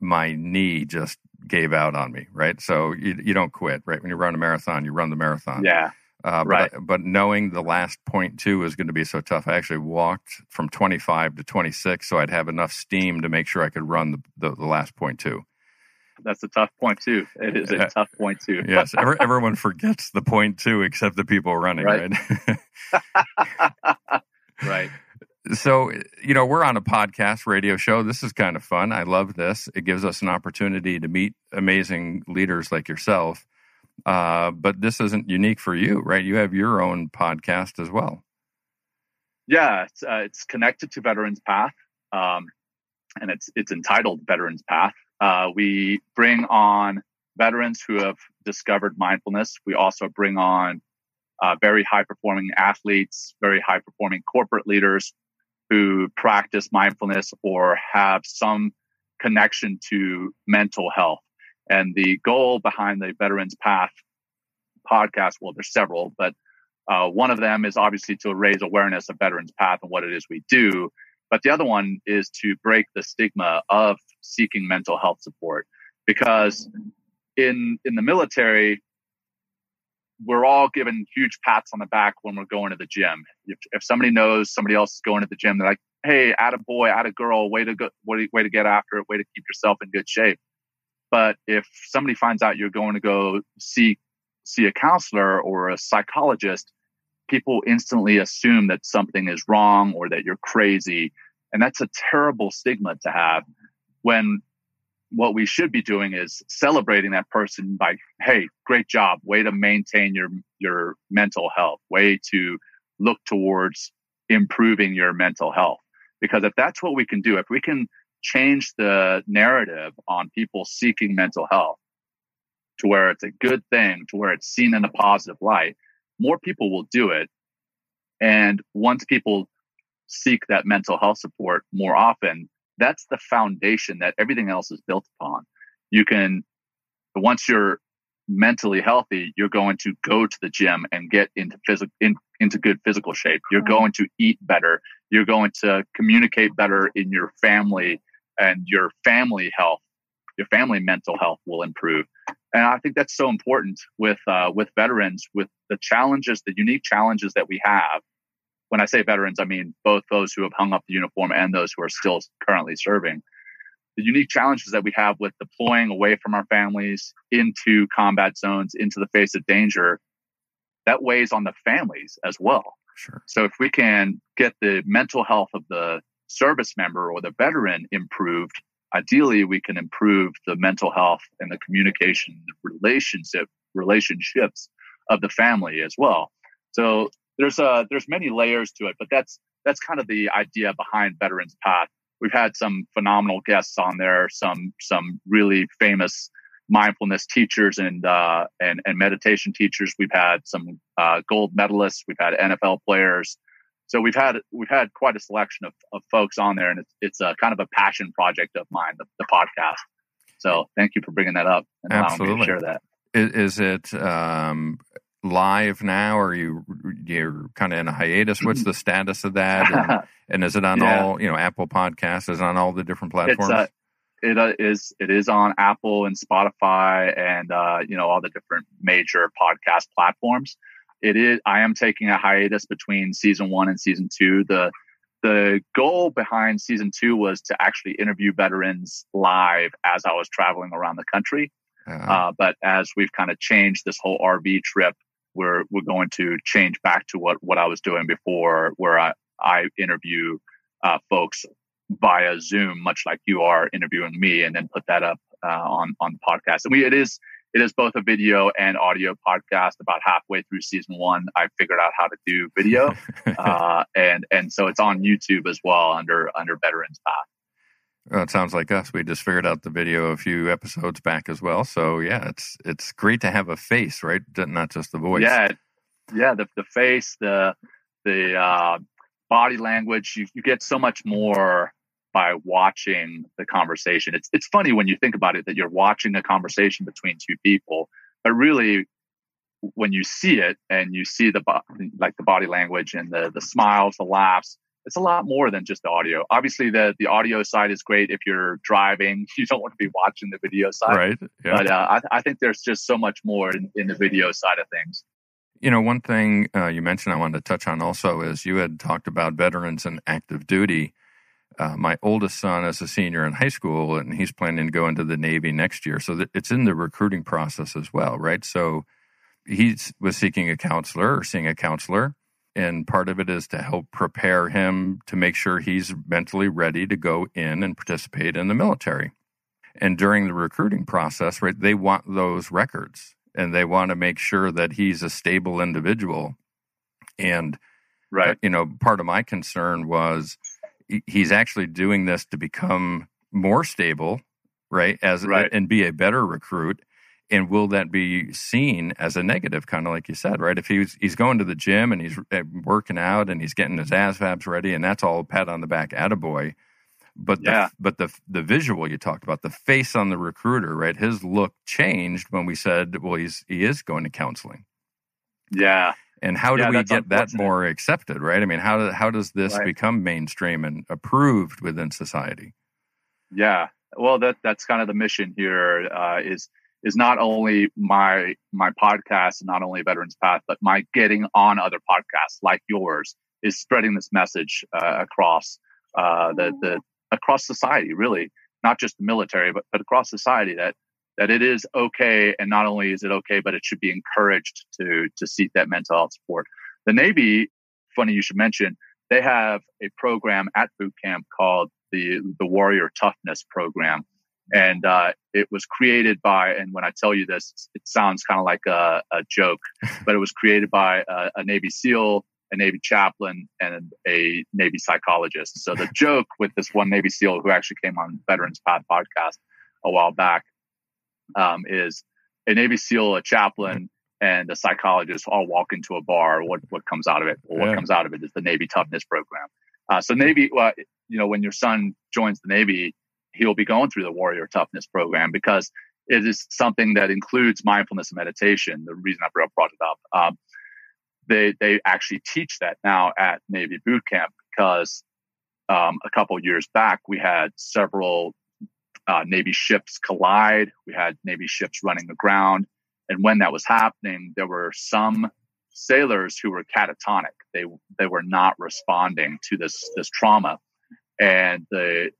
My knee just gave out on me. Right, so you you don't quit. Right, when you run a marathon, you run the marathon. Yeah. Uh, right. But, but knowing the last point two is going to be so tough, I actually walked from 25 to 26 so I'd have enough steam to make sure I could run the, the, the last point two that's a tough point too. It is a tough point too. yes, everyone forgets the point two except the people running, right? Right. right. So, you know, we're on a podcast radio show. This is kind of fun. I love this. It gives us an opportunity to meet amazing leaders like yourself. Uh, but this isn't unique for you, right? You have your own podcast as well. Yeah, it's, uh, it's connected to Veterans Path, um, and it's it's entitled Veterans Path. Uh, we bring on veterans who have discovered mindfulness. We also bring on uh, very high performing athletes, very high performing corporate leaders who practice mindfulness or have some connection to mental health. And the goal behind the Veterans Path podcast, well, there's several, but uh, one of them is obviously to raise awareness of Veterans Path and what it is we do. But the other one is to break the stigma of seeking mental health support because in in the military we're all given huge pats on the back when we're going to the gym. If, if somebody knows somebody else is going to the gym, they're like, "Hey, add a boy, add a girl, way to go, way, way to get after it, way to keep yourself in good shape." But if somebody finds out you're going to go seek see a counselor or a psychologist, people instantly assume that something is wrong or that you're crazy. And that's a terrible stigma to have when what we should be doing is celebrating that person by, hey, great job, way to maintain your your mental health, way to look towards improving your mental health. Because if that's what we can do, if we can change the narrative on people seeking mental health to where it's a good thing, to where it's seen in a positive light, more people will do it. And once people seek that mental health support more often, that's the foundation that everything else is built upon. You can, once you're mentally healthy, you're going to go to the gym and get into physical, in, into good physical shape. You're going to eat better. You're going to communicate better in your family and your family health, your family mental health will improve. And I think that's so important with, uh, with veterans, with the challenges, the unique challenges that we have when I say veterans, I mean both those who have hung up the uniform and those who are still currently serving. The unique challenges that we have with deploying away from our families into combat zones, into the face of danger, that weighs on the families as well. Sure. So if we can get the mental health of the service member or the veteran improved, ideally we can improve the mental health and the communication, the relationship relationships of the family as well. So there's uh there's many layers to it, but that's that's kind of the idea behind Veterans Path. We've had some phenomenal guests on there, some some really famous mindfulness teachers and uh, and and meditation teachers. We've had some uh, gold medalists. We've had NFL players. So we've had we've had quite a selection of, of folks on there, and it's it's a kind of a passion project of mine, the, the podcast. So thank you for bringing that up and Absolutely. allowing me to share that. Is, is it um, live now or you you're kind of in a hiatus what's the status of that and, and is it on Yeah. all you know apple podcasts is it on all the different platforms It's uh, it uh, is it is on Apple and Spotify and uh, you know all the different major podcast platforms. It is. I am taking a hiatus between season one and season two. The the goal behind season two was to actually interview veterans live as I was traveling around the country. Uh-huh. Uh, but as we've kind of changed this whole RV trip, we're we're going to change back to what what I was doing before, where I I interview uh, folks via Zoom, much like you are interviewing me, and then put that up uh, on on the podcast. And we it is it is both a video and audio podcast. About halfway through season one, I figured out how to do video, uh, and and so it's on YouTube as well under under Veterans Path. Well, it sounds like us. We just figured out the video a few episodes back as well. So yeah, it's it's great to have a face, right? Not just the voice. Yeah, yeah. The the face, the the uh, body language. You you get so much more by watching the conversation. It's it's funny when you think about it that you're watching a conversation between two people, but really when you see it and you see the like the body language and the the smiles, the laughs, it's a lot more than just the audio. Obviously, the the audio side is great if you're driving. You don't want to be watching the video side, Right, yeah. But uh, I, I think there's just so much more in, in the video side of things. You know, one thing uh, you mentioned I wanted to touch on also is you had talked about veterans and active duty. Uh, my oldest son is a senior in high school, and he's planning to go into the Navy next year. So it's in the recruiting process as well, right? So he was seeking a counselor or seeing a counselor, and part of it is to help prepare him to make sure he's mentally ready to go in and participate in the military. And during the recruiting process, right, they want those records and they want to make sure that he's a stable individual. And, right. uh, you know, part of my concern was he's actually doing this to become more stable, right? As Right. and be a better recruit. And will that be seen as a negative, kind of like you said, right? If he's he's going to the gym and he's uh, working out and he's getting his ASVABs ready, and that's all pat on the back, attaboy. But the, Yeah. but the the visual you talked about, the face on the recruiter, right? His look changed when we said, well, he's he is going to counseling. Yeah. And how do Yeah, we get that more accepted, right? I mean, how do, how does this Right. become mainstream and approved within society? Yeah. Well, that that's kind of the mission here. Uh, is is not only my my podcast, and not only Veterans Path, but my getting on other podcasts like yours is spreading this message uh, across uh, the the across society, really, not just the military, but but across society that that it is okay, and not only is it okay, but it should be encouraged to to seek that mental health support. The Navy, funny you should mention, they have a program at boot camp called the the Warrior Toughness Program, and uh, it was created by. And when I tell you this, it sounds kind of like a, a, joke, but it was created by a, a Navy SEAL a Navy chaplain, and a Navy psychologist. So the joke with this one Navy SEAL who actually came on Veterans Path podcast a while back um, is a Navy SEAL, a chaplain, and a psychologist all walk into a bar. What what comes out of it? Well, what comes out of it is the Navy Toughness Program. Uh, so Navy, well, you know, when your son joins the Navy, he'll be going through the Warrior Toughness Program because it is something that includes mindfulness and meditation. The reason I brought it up. Um, they they actually teach that now at Navy boot camp because um, a couple years back we had several uh, Navy ships collide. We had Navy ships running aground, and when that was happening, there were some sailors who were catatonic. They they were not responding to this this trauma, and the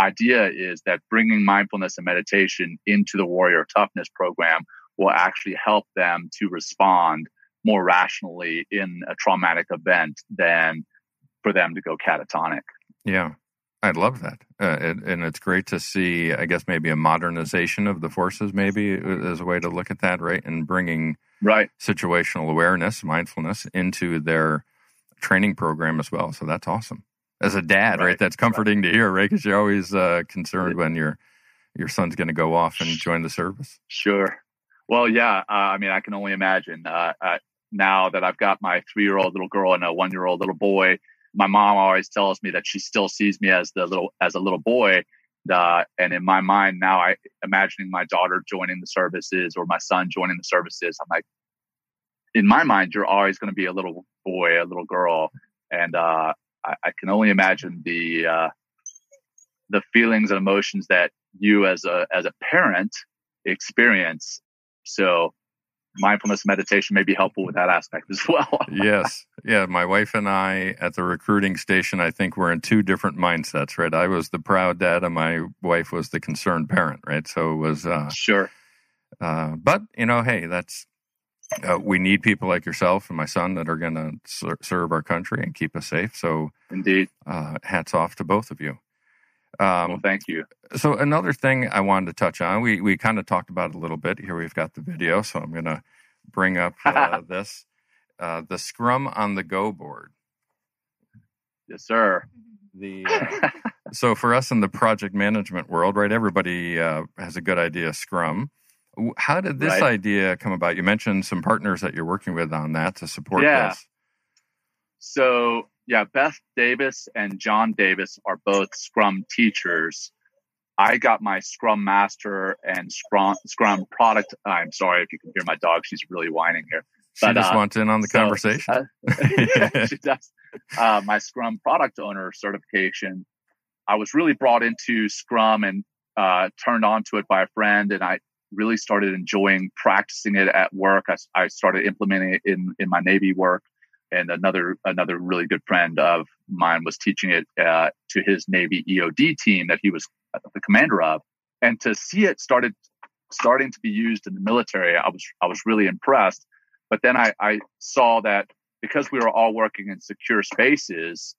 idea is that bringing mindfulness and meditation into the warrior toughness program will actually help them to respond more rationally in a traumatic event than for them to go catatonic. Yeah. I love that. Uh, it, and it's great to see, I guess, maybe a modernization of the forces, maybe as a way to look at that, right? And bringing right situational awareness, mindfulness into their training program as well. So that's awesome. As a dad, right? right that's comforting right. to hear, right? Because you're always uh, concerned when your your son's going to go off and join the service. Sure. Well, yeah. Uh, I mean, I can only imagine. Uh, now that I've got my three year old little girl and a one year old little boy, my mom always tells me that she still sees me as the little as a little boy. Uh, and in my mind now, I imagining my daughter joining the services or my son joining the services. I'm like, in my mind, you're always going to be a little boy, a little girl, and uh, I, I, can only imagine the uh, the feelings and emotions that you as a as a parent experience. So mindfulness meditation may be helpful with that aspect as well. yes. Yeah. My wife and I at the recruiting station, I think we're in two different mindsets, right? I was the proud dad and my wife was the concerned parent, right? So it was. Uh, sure. Uh, but, you know, hey, that's. Uh, we need people like yourself and my son that are going to ser- serve our country and keep us safe. So, indeed, uh, hats off to both of you. Um, well, thank you. So another thing I wanted to touch on, we we kind of talked about it a little bit. Here we've got the video, so I'm going to bring up uh, this, uh, the Scrum on the Go board. Yes, sir. The uh, so for us in the project management world, right? Everybody uh, has a good idea Scrum. How did this right. idea come about? You mentioned some partners that you're working with on that to support yeah. this. So yeah, Beth Davis and John Davis are both Scrum teachers. I got my Scrum Master and Scrum Scrum product. I'm sorry if you can hear my dog; she's really whining here. She but, just uh, wants in on the so, conversation. Uh, yeah, she does. Uh, my Scrum product owner certification. I was really brought into Scrum and uh, turned on to it by a friend, and I really started enjoying practicing it at work. I, I started implementing it in in my Navy work and another another really good friend of mine was teaching it uh, to his Navy EOD team that he was the commander of, and to see it started starting to be used in the military, I was I was really impressed. But then I, I saw that because we were all working in secure spaces,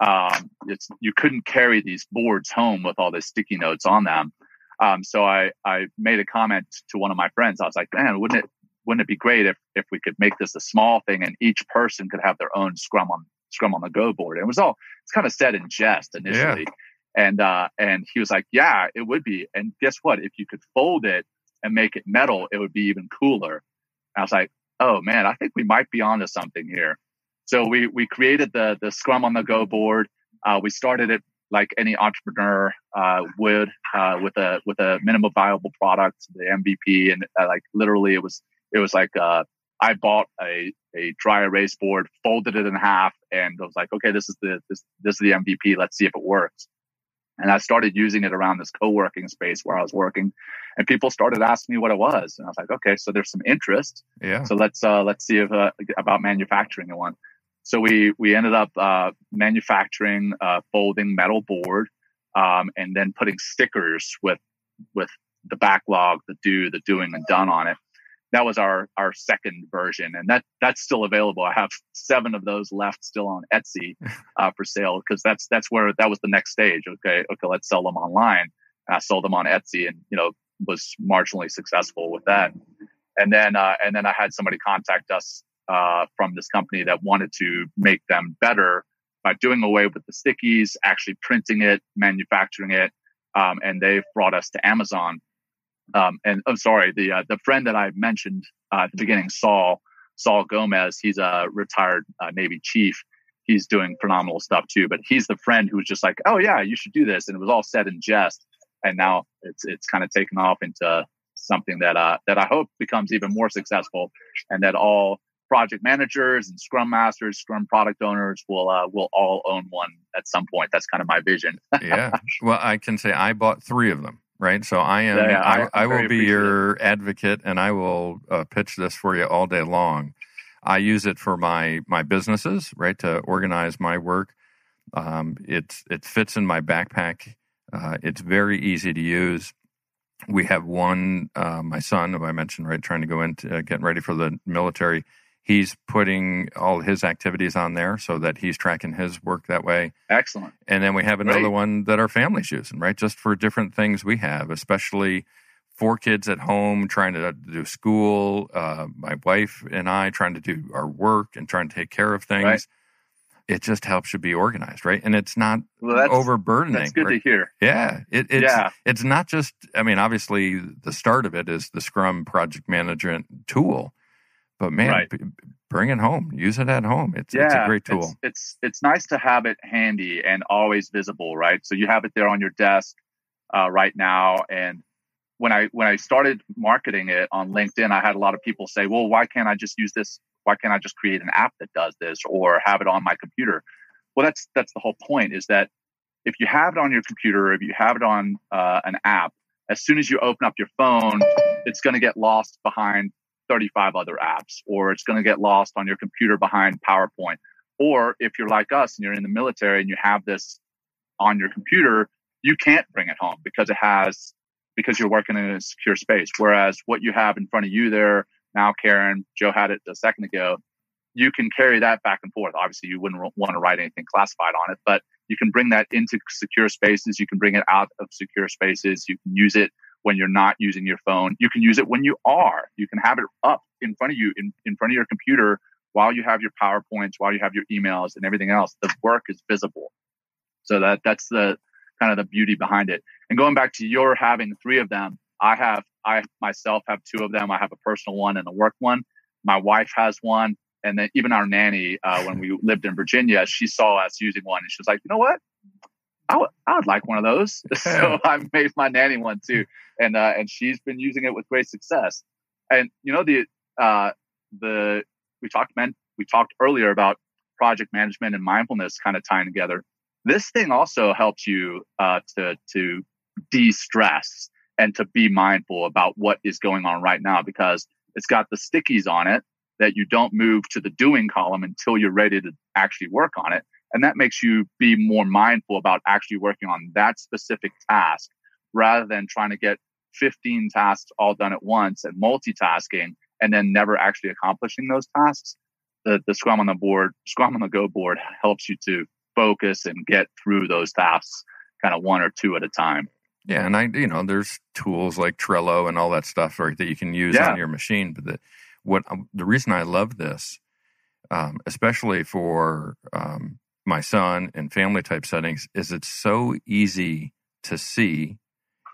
um, it's you couldn't carry these boards home with all the sticky notes on them. Um, so I I made a comment to one of my friends. I was like, man, wouldn't it wouldn't it be great if if we could make this a small thing and each person could have their own scrum on scrum on the go board? And it was all it's kind of said in jest initially. Yeah. and uh and he was like yeah it would be. And guess what? If you could fold it and make it metal it would be even cooler. And i was like oh man i think we might be onto something here. So we we created the the scrum on the go board. Uh, we started it like any entrepreneur uh, would uh, with a with a minimum viable product, the MVP, and uh, like literally it was it was like uh, I bought a a dry erase board, folded it in half, and I was like, okay, this is the this this is the MVP. Let's see if it works. And I started using it around this co-working space where I was working, and people started asking me what it was, and I was like, okay, so there's some interest. Yeah. So let's uh, let's see if uh, about manufacturing one. So we we ended up uh, manufacturing a folding metal board, um, and then putting stickers with with the backlog, the do, the doing and done on it. That was our our second version, and that that's still available. I have seven of those left still on Etsy uh, for sale because that's that's where that was the next stage. Okay, okay, let's sell them online. And I sold them on Etsy, and you know was marginally successful with that. And then uh, and then I had somebody contact us uh, from this company that wanted to make them better by doing away with the stickies, actually printing it, manufacturing it, um, and they've brought us to Amazon. Um, and I'm oh, sorry, the uh, the friend that I mentioned uh, at the beginning, Saul Saul Gomez, he's a retired uh, Navy chief. He's doing phenomenal stuff too. But he's the friend who was just like, "Oh yeah, you should do this," and it was all said in jest. And now it's it's kind of taken off into something that uh, that I hope becomes even more successful, and that all project managers and scrum masters, scrum product owners will uh, will all own one at some point. That's kind of my vision. yeah. Well, I can say I bought three of them. Right. So I am. Yeah, yeah, I, I will be your advocate, and I will uh, pitch this for you all day long. I use it for my my businesses, right, to organize my work. Um, it it fits in my backpack. Uh, it's very easy to use. We have one, uh, my son, who I mentioned, right, trying to go into uh, getting ready for the military he's putting all his activities on there so that he's tracking his work that way. Excellent. And then we have another Great. one that our family's using, right? Just for different things we have, especially four kids at home trying to do school, uh, my wife and I trying to do our work and trying to take care of things. Right. It just helps you be organized, right? And it's not well, that's, overburdening. That's good right? to hear. Yeah, it, it's yeah. it's not just. I mean, obviously, the start of it is the Scrum project management tool, but man, right. b- bring it home. Use it at home. It's, yeah, it's a great tool. It's, it's, it's nice to have it handy and always visible, right? So you have it there on your desk uh, right now. And when I when I started marketing it on LinkedIn, I had a lot of people say, "Well, why can't I just use this? Why can't I just create an app that does this or have it on my computer?" Well, that's that's the whole point. Is that if you have it on your computer, if you have it on uh, an app, as soon as you open up your phone, it's going to get lost behind 35 other apps, or it's going to get lost on your computer behind PowerPoint. Or if you're like us and you're in the military and you have this on your computer, you can't bring it home because it has, because you're working in a secure space. Whereas what you have in front of you there now, Karen, Joe had it a second ago, you can carry that back and forth. Obviously, you wouldn't want to write anything classified on it, but you can bring that into secure spaces. You can bring it out of secure spaces. You can use it when you're not using your phone. You can use it when you are. You can have it up in front of you, in, in front of your computer, while you have your PowerPoints, while you have your emails and everything else. The work is visible. So that that's the kind of the beauty behind it. And going back to your having three of them, I have I myself have two of them. I have a personal one and a work one. My wife has one, and then even our nanny, uh, when we lived in Virginia, she saw us using one, and she was like, "You know what? I would, I would like one of those. so I made my nanny one too, and uh, and she's been using it with great success. And you know the uh, the we talked men we talked earlier about project management and mindfulness kind of tying together. This thing also helps you uh, to to de-stress and to be mindful about what is going on right now because it's got the stickies on it that you don't move to the doing column until you're ready to actually work on it and that makes you be more mindful about actually working on that specific task rather than trying to get 15 tasks all done at once and multitasking and then never actually accomplishing those tasks. The, the Scrum on the board, Scrum on the Go board helps you to focus and get through those tasks kind of one or two at a time. Yeah, and I, you know, there's tools like Trello and all that stuff, right, that you can use yeah. on your machine. But the, what the reason I love this, um, especially for um, my son in family type settings is it's so easy to see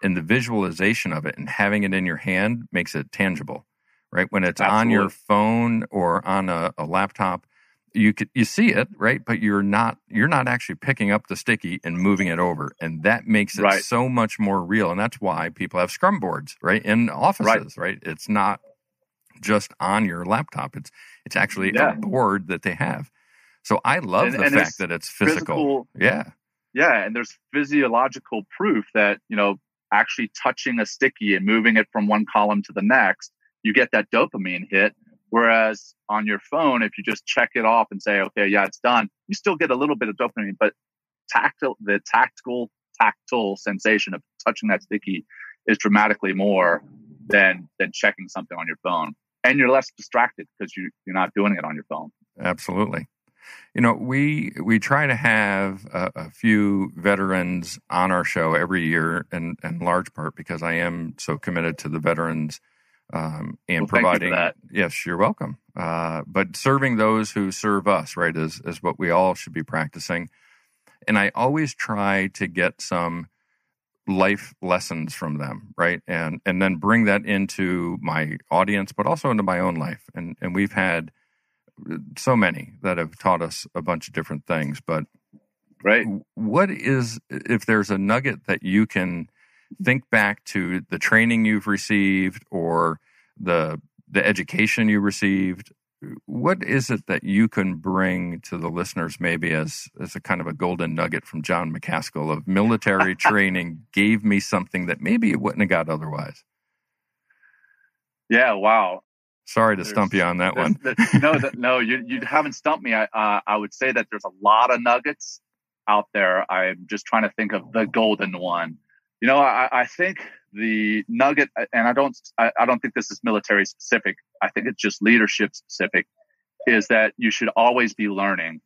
and the visualization of it and having it in your hand makes it tangible right when it's Absolutely. on your phone or on a, a, laptop you could you see it right but you're not you're not actually picking up the sticky and moving it over and that makes it right. so much more real and that's why people have scrum boards right in offices right, right? it's not just on your laptop it's it's actually yeah. a board that they have so I love and, the and fact that it's physical. physical. Yeah. Yeah. And there's physiological proof that, you know, actually touching a sticky and moving it from one column to the next, you get that dopamine hit. Whereas on your phone, if you just check it off and say, okay, yeah, it's done, you still get a little bit of dopamine, but tactile, the tactical, tactile sensation of touching that sticky is dramatically more than than checking something on your phone. And you're less distracted because you you're not doing it on your phone. Absolutely. You know, we we try to have a, a, few veterans on our show every year, and in large part because I am so committed to the veterans um, and well, providing. You yes, you're welcome. Uh, but serving those who serve us, right, is is what we all should be practicing. And I always try to get some life lessons from them, right, and and then bring that into my audience, but also into my own life. And and we've had so many that have taught us a bunch of different things. But right, what is if there's a nugget that you can think back to the training you've received or the the education you received? What is it that you can bring to the listeners, maybe as as a kind of a golden nugget from Jon Macaskill of military training gave me something that maybe it wouldn't have got otherwise? Yeah, wow. Sorry to there's, stump you on that one. no, no, you you haven't stumped me. I uh, I would say that there's a lot of nuggets out there. I'm just trying to think of the golden one. You know, I, I think the nugget, and I don't I, I don't think this is military specific. I think it's just leadership specific. Is that you should always be learning,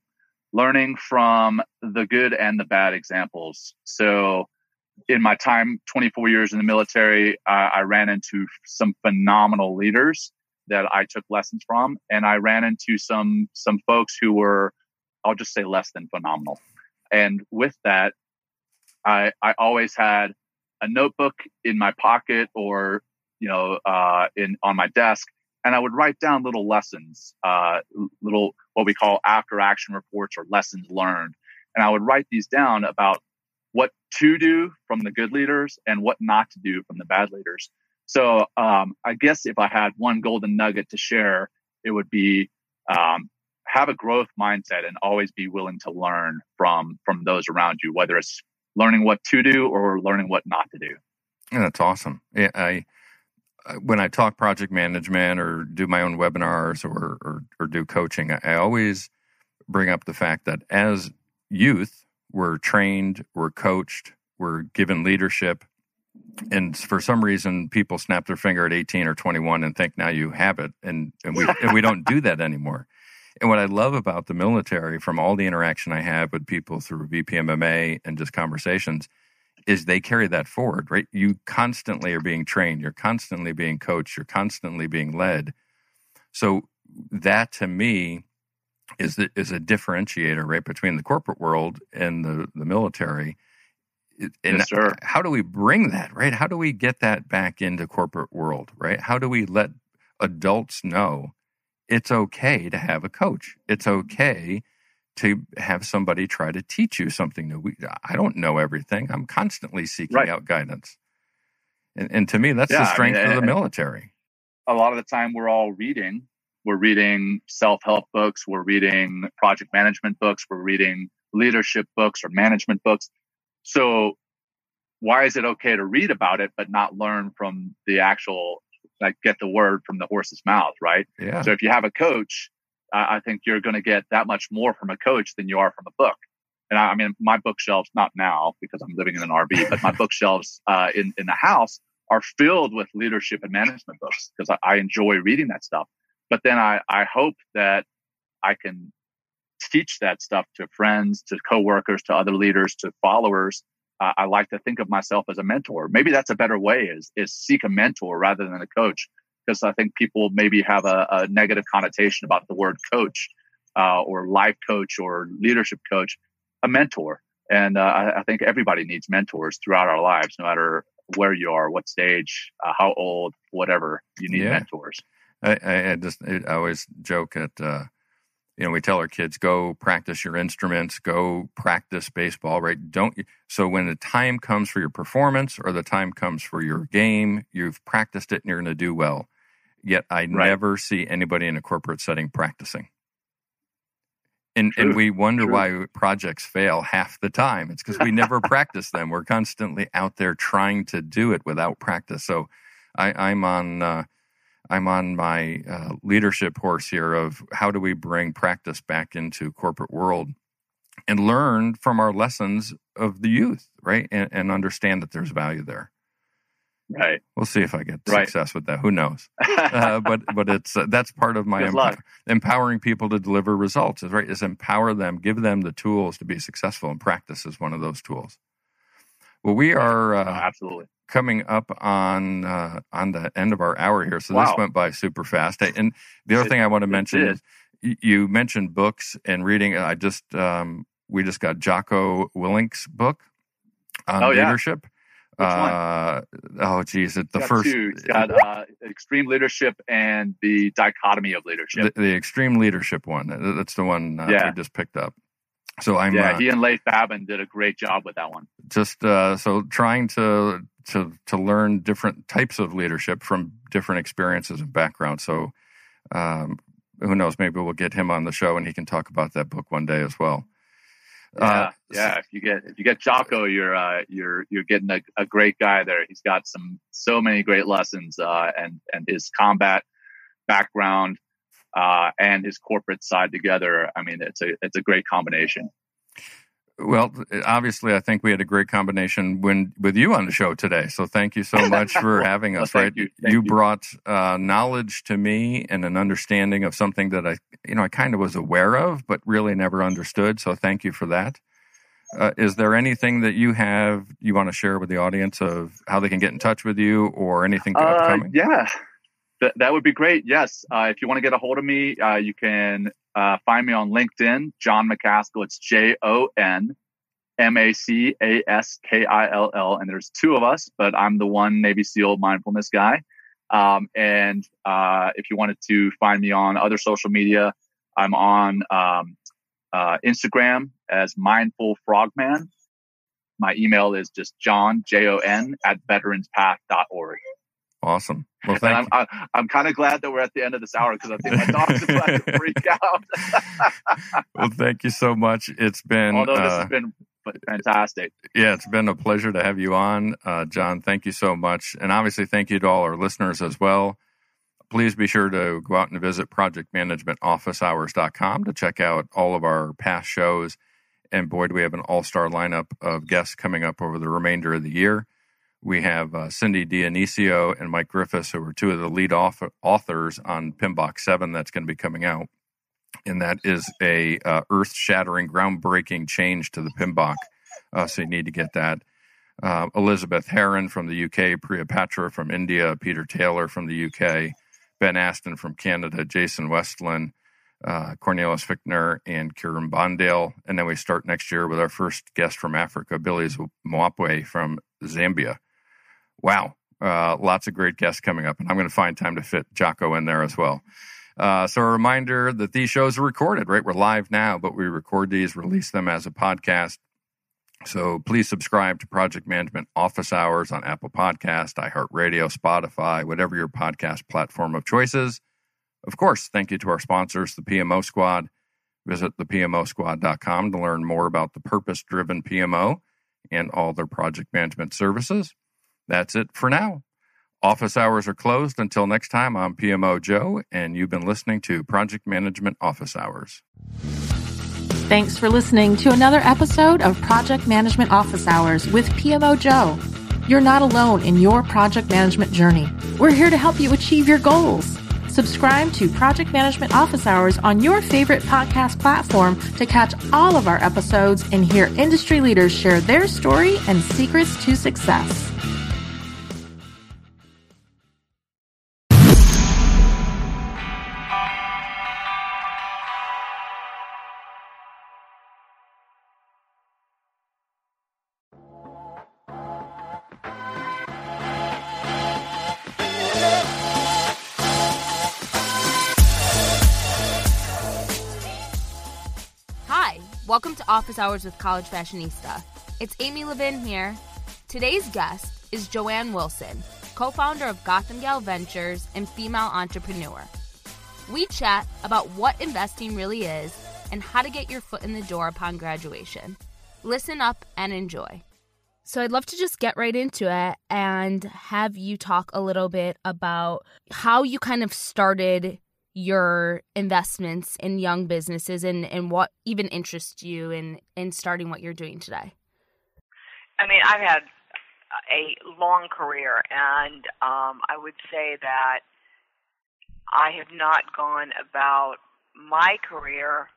learning from the good and the bad examples. So in my time 24 years in the military uh, i ran into some phenomenal leaders that I took lessons from, and I ran into some some folks who were, I'll just say, less than phenomenal. And with that, I I always had a notebook in my pocket or you know uh, in on my desk, and I would write down little lessons, uh, little what we call after action reports or lessons learned, and I would write these down about what to do from the good leaders and what not to do from the bad leaders. So um, I guess if I had one golden nugget to share, it would be um, have a growth mindset and always be willing to learn from from those around you, whether it's learning what to do or learning what not to do. Yeah, that's awesome. Yeah, I when I talk project management or do my own webinars or or, or do coaching, I, I always bring up the fact that as youth, we're trained, we're coached, we're given leadership and for some reason people snap their finger at 18 or 21 and think now you have it and, and we and we don't do that anymore. And what i love about the military from all the interaction i have with people through vpmma and just conversations is they carry that forward right? You constantly are being trained you're constantly being coached you're constantly being led. So that to me is the, is a differentiator right between the corporate world and the the military and yes, sir. how do we bring that right? How do we get that back into corporate world right? How do we let adults know it's okay to have a coach? It's okay to have somebody try to teach you something new. We, i don't know everything. I'm constantly seeking right. out guidance. And, and, to me that's yeah, the strength I mean, of the military. A lot of the time we're all reading. We're reading self-help books. We're reading project management books. We're reading leadership books or management books so why is it okay to read about it but not learn from the actual like get the word from the horse's mouth, right? Yeah. So if you have a coach, uh, I think you're going to get that much more from a coach than you are from a book. And I, I mean, my bookshelves, not now because I'm living in an RV, but my bookshelves uh, in in the house are filled with leadership and management books because I, I enjoy reading that stuff. But then I I hope that I can teach that stuff to friends, to coworkers, to other leaders, to followers. Uh, I like to think of myself as a mentor. Maybe that's a better way is, is seek a mentor rather than a coach. Because I think people maybe have a, a negative connotation about the word coach uh, or life coach or leadership coach, a mentor. And uh, I, I, think everybody needs mentors throughout our lives, no matter where you are, what stage, uh, how old, whatever. You need yeah. mentors. I, I, just I always joke at uh, you know, we tell our kids, go practice your instruments, go practice baseball, right? Don't, so when the time comes for your performance or the time comes for your game, you've practiced it and you're going to do well. Yet I right. never see anybody in a corporate setting practicing. And, and we wonder True. why projects fail half the time. It's because we never practice them. We're constantly out there trying to do it without practice. So I, I'm on, uh, I'm on my uh, leadership horse here of how do we bring practice back into corporate world and learn from our lessons of the youth, right? And, and understand that there's value there. Right. We'll see if I get Right. success with that. Who knows? uh, but but it's uh, that's part of my luck. empowering people to deliver results. Is right. Is empower them, give them the tools to be successful, and practice is one of those tools. Well, we are uh, absolutely coming up on uh, on the end of our hour here, so this went by super fast. And the other thing I want to mention is you mentioned books and reading. I just um, we just got Jocko Willink's book on Oh, yeah. leadership. Which one? Uh, oh, geez, it, the Got first two. It's got uh, extreme leadership and the dichotomy of leadership. the, the extreme leadership one. That's the one uh, Yeah. we just picked up. So I'm yeah, uh, he and Leif Babin did a great job with that one. just uh, so trying to to to learn different types of leadership from different experiences and backgrounds. So um, who knows? Maybe we'll get him on the show and he can talk about that book one day as well. Yeah, Uh, yeah. If you get if you get Jocko, you're uh, you're you're getting a, a great guy there. He's got some so many great lessons, uh, and and his combat background uh, and his corporate side together. I mean, it's a it's a great combination. Well, obviously, I think we had a great combination when with you on the show today. So thank you so much for having us. thank right, you. Thank you. brought uh, knowledge to me and an understanding of something that I, you know, I kind of was aware of, but really never understood. So thank you for that. Uh, is there anything that you have you want to share with the audience of how they can get in touch with you or anything Uh, upcoming? yeah, Th- that would be great. Yes, uh, if you want to get a hold of me, uh, you can uh, find me on LinkedIn, Jon Macaskill. It's J O N M A C A S K I L L, and there's two of us, but I'm the one Navy SEAL mindfulness guy. Um, and uh, if you wanted to find me on other social media, I'm on um, uh, Instagram as Mindful Frogman. My email is just Jon J O N at veteranspath.org. Awesome. Well, And I'm, I, I'm kind of glad that we're at the end of this hour because I think my dogs are about to freak out. well, thank you so much. It's been Although this uh, has been fantastic. Yeah, it's been a pleasure to have you on, uh, Jon. Thank you so much. And obviously, thank you to all our listeners as well. Please be sure to go out and visit projectmanagementofficehours.com to check out all of our past shows. And boy, do we have an all star lineup of guests coming up over the remainder of the year. We have uh, Cindy Dionisio and Mike Griffiths, who are two of the lead author- authors on PMBOK 7 that's going to be coming out and that is a uh, earth-shattering, groundbreaking change to the PMBOK. Uh, so you need to get that. Uh, Elizabeth Harrin from the UK, Priya Patra from India, Peter Taylor from the UK, Ben Aston from Canada, Jason Westland, uh, Cornelius Fichtner, and Kiron Bondale. And then we start next year with our first guest from Africa, Billy Mwapwe from Zambia. Wow. Uh, lots of great guests coming up, and I'm going to find time to fit Jocko in there as well. Uh, so a reminder that these shows are recorded, right? We're live now, but we record these, release them as a podcast. So please subscribe to Project Management Office Hours on Apple Podcast, iHeartRadio, Spotify, whatever your podcast platform of choice is. Of course, thank you to our sponsors, the PMO Squad. Visit thepmosquad.com to learn more about the purpose-driven PMO and all their project management services. That's it for now. Office hours are closed. Until next time, I'm PMO Joe, and you've been listening to Project Management Office Hours. Thanks for listening to another episode of Project Management Office Hours with PMO Joe. You're not alone in your project management journey. We're here to help you achieve your goals. Subscribe to Project Management Office Hours on your favorite podcast platform to catch all of our episodes and hear industry leaders share their story and secrets to success. Hours with College Fashionista. It's Amy Levin here. Today's guest is Joanne Wilson, co founder of Gotham Gal Ventures and female entrepreneur. We chat about what investing really is and how to get your foot in the door upon graduation. Listen up and enjoy. So, I'd love to just get right into it and have you talk a little bit about how you kind of started your investments in young businesses and, and what even interests you in, in starting what you're doing today? I mean, I've had a long career, and um, I would say that I have not gone about my career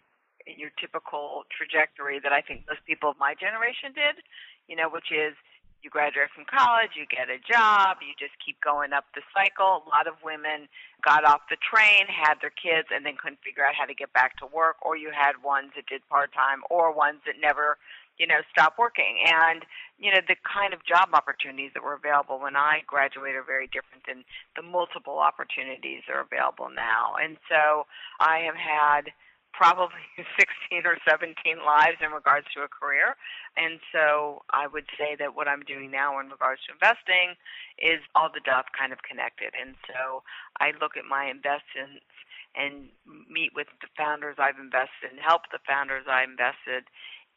in your typical trajectory that I think most people of my generation did, you know, which is you graduate from college, you get a job, you just keep going up the cycle. A lot of women got off the train, had their kids, and then couldn't figure out how to get back to work, or you had ones that did part time, or ones that never, you know, stopped working. And, you know, the kind of job opportunities that were available when I graduated are very different than the multiple opportunities that are available now. And so I have had probably 16 or 17 lives in regards to a career. And so I would say that what I'm doing now in regards to investing is all the dots kind of connected. And so I look at my investments and meet with the founders I've invested and help the founders I invested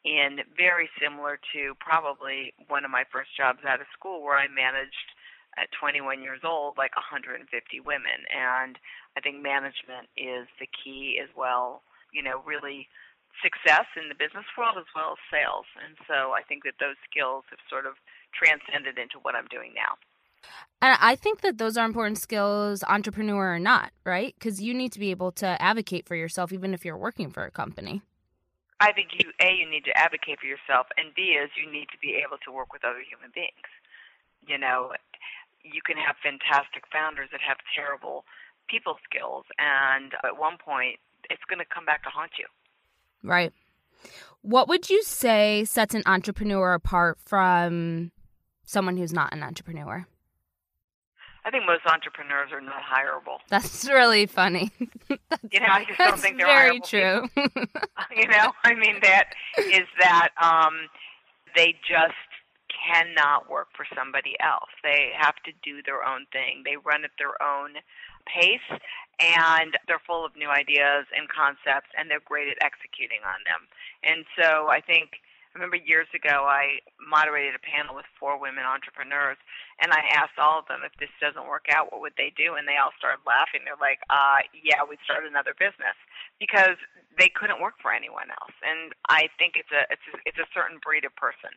in very similar to probably one of my first jobs out of school where I managed at 21 years old like 150 women and I think management is the key as well you know, really success in the business world as well as sales. And so I think that those skills have sort of transcended into what I'm doing now. And I think that those are important skills, entrepreneur or not, right? Because you need to be able to advocate for yourself, even if you're working for a company. I think you a you need to advocate for yourself, and b is you need to be able to work with other human beings. You know, you can have fantastic founders that have terrible people skills, and at one point it's going to come back to haunt you. Right. What would you say sets an entrepreneur apart from someone who's not an entrepreneur? I think most entrepreneurs are not hireable. That's really funny. you know, I just don't think they're very hireable true. you know, I mean that is that um they just cannot work for somebody else. They have to do their own thing. They run at their own pace and they're full of new ideas and concepts and they're great at executing on them. And so I think I remember years ago I moderated a panel with four women entrepreneurs and I asked all of them if this doesn't work out what would they do and they all started laughing. They're like, "Uh, yeah, we'd start another business." Because they couldn't work for anyone else. And I think it's a it's a, it's a certain breed of person.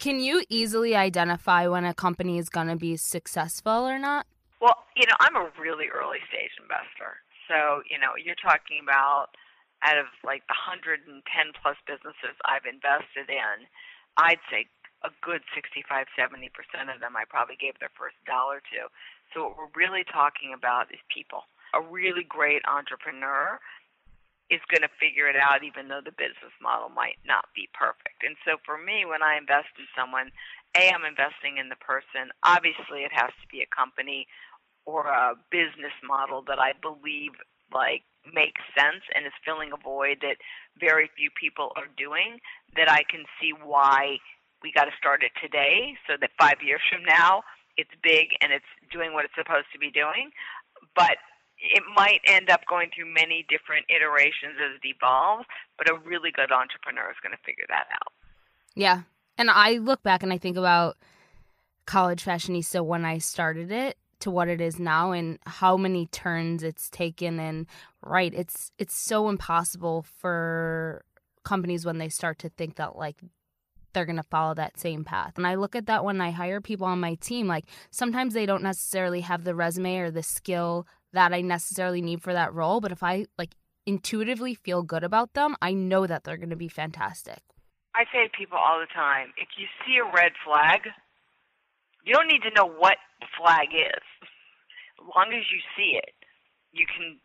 Can you easily identify when a company is going to be successful or not? Well, you know, I'm a really early stage investor. So, you know, you're talking about out of like the 110 plus businesses I've invested in, I'd say a good 65, 70% of them I probably gave their first dollar to. So what we're really talking about is people. A really great entrepreneur is going to figure it out even though the business model might not be perfect. And so for me, when I invest in someone, A, I'm investing in the person. Obviously, it has to be a company or a business model that I believe like makes sense and is filling a void that very few people are doing that I can see why we got to start it today so that 5 years from now it's big and it's doing what it's supposed to be doing but it might end up going through many different iterations as it evolves but a really good entrepreneur is going to figure that out Yeah. And I look back and I think about College Fashionista when I started it to what it is now and how many turns it's taken and right it's it's so impossible for companies when they start to think that like they're going to follow that same path. And I look at that when I hire people on my team like sometimes they don't necessarily have the resume or the skill that I necessarily need for that role, but if I like intuitively feel good about them, I know that they're going to be fantastic. I say to people all the time, if you see a red flag, you don't need to know what the flag is. As long as you see it, you can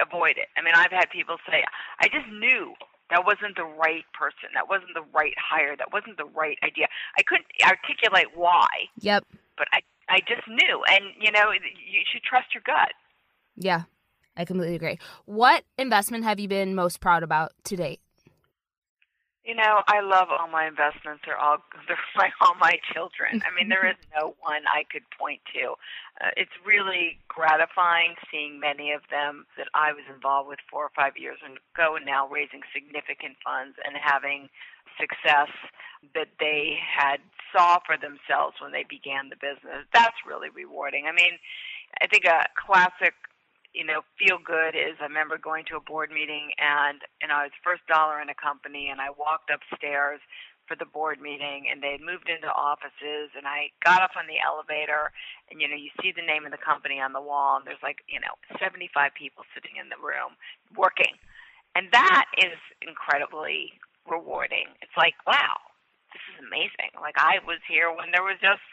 avoid it. I mean, I've had people say, I just knew that wasn't the right person. That wasn't the right hire. That wasn't the right idea. I couldn't articulate why, Yep. but I, I just knew. And, you know, you should trust your gut. Yeah. I completely agree. What investment have you been most proud about to date? You know, I love all my investments. They're all they're like all my children. I mean, there is no one I could point to. Uh, it's really gratifying seeing many of them that I was involved with four or five years ago, and now raising significant funds and having success that they had saw for themselves when they began the business. That's really rewarding. I mean, I think a classic you know, feel good is I remember going to a board meeting and and I was first dollar in a company and I walked upstairs for the board meeting and they had moved into offices and I got up on the elevator and you know you see the name of the company on the wall and there's like you know 75 people sitting in the room working. And that is incredibly rewarding. It's like wow this is amazing. Like I was here when there was just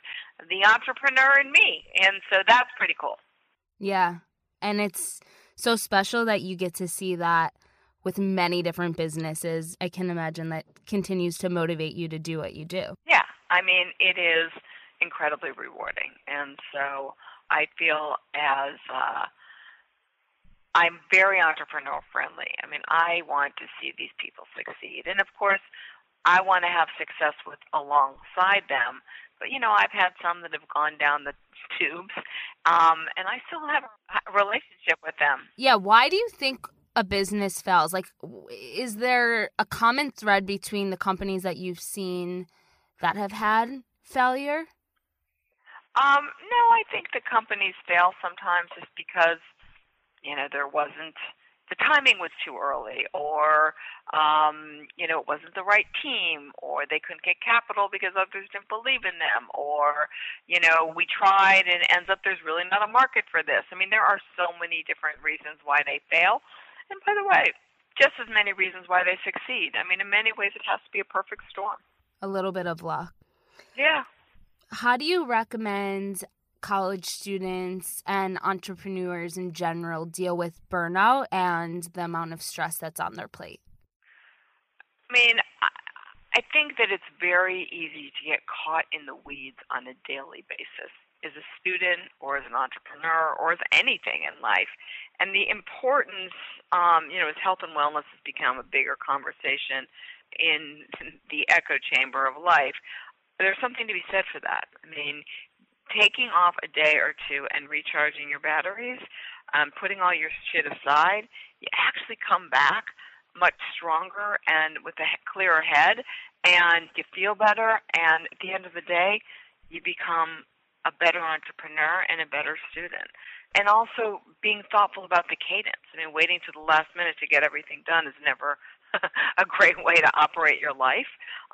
the entrepreneur in me. And so that's pretty cool. Yeah and it's so special that you get to see that with many different businesses, I can imagine that continues to motivate you to do what you do. Yeah, I mean, it is incredibly rewarding. And so I feel as uh, I'm very entrepreneur friendly. I mean, I want to see these people succeed. And of course, I want to have success with alongside them. But you know, I've had some that have gone down the tubes, um, and I still have a relationship with them. Yeah. Why do you think a business fails? Like, is there a common thread between the companies that you've seen that have had failure? Um, no, I think the companies fail sometimes just because you know there wasn't the timing was too early, or um, you know it wasn't the right team, or they couldn't get capital because others didn't believe in them, or you know we tried and it ends up there's really not a market for this. I mean there are so many different reasons why they fail, and by the way, just as many reasons why they succeed. I mean in many ways it has to be a perfect storm. A little bit of luck. Yeah. How do you recommend college students and entrepreneurs in general deal with burnout and the amount of stress that's on their plate? I mean, I think that it's very easy to get caught in the weeds on a daily basis as a student or as an entrepreneur or as anything in life. And the importance, um, you know, as health and wellness has become a bigger conversation in the echo chamber of life, there's something to be said for that. I mean, taking off a day or two and recharging your batteries, um, putting all your shit aside, you actually come back much stronger and with a clearer head, and you feel better. And at the end of the day, you become a better entrepreneur and a better student. And also being thoughtful about the cadence. I mean, waiting to the last minute to get everything done is never a great way to operate your life.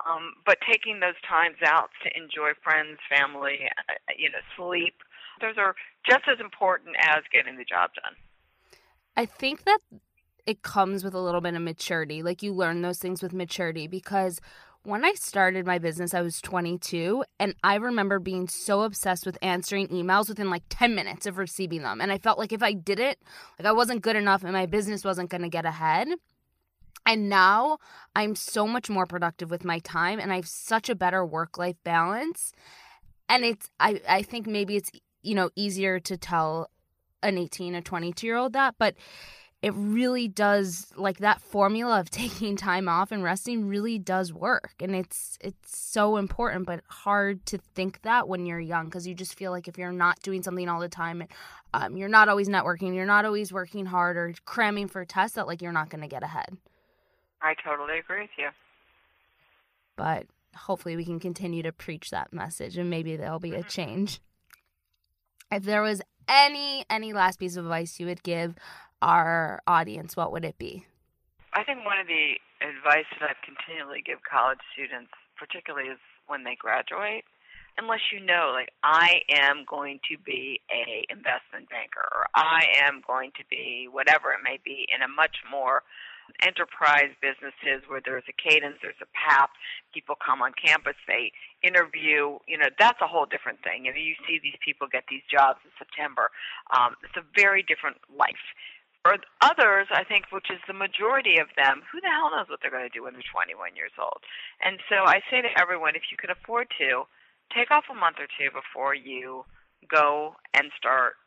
Um, but taking those times out to enjoy friends, family, uh, you know, sleep, those are just as important as getting the job done. I think that it comes with a little bit of maturity. Like you learn those things with maturity because when I started my business, I was 22, and I remember being so obsessed with answering emails within like 10 minutes of receiving them. And I felt like if I did it, like I wasn't good enough and my business wasn't going to get ahead. And now I'm so much more productive with my time and I have such a better work life balance. And it's, I, I think maybe it's, you know, easier to tell an 18 or 22 year old that, but it really does like that formula of taking time off and resting really does work and it's it's so important but hard to think that when you're young because you just feel like if you're not doing something all the time um, you're not always networking you're not always working hard or cramming for tests that like you're not going to get ahead I totally agree with you. But hopefully we can continue to preach that message and maybe there'll be a mm-hmm. change. If there was any any last piece of advice you would give our audience, what would it be? I think one of the advice that I continually give college students, particularly is when they graduate, unless you know like I am going to be a investment banker or I am going to be whatever it may be in a much more enterprise businesses where there's a cadence, there's a path, people come on campus, they interview, you know, that's a whole different thing. Know, you see these people get these jobs in September. Um, it's a very different life. For others, I think, which is the majority of them, who the hell knows what they're going to do when they're 21 years old? And so I say to everyone, if you can afford to, take off a month or two before you go and start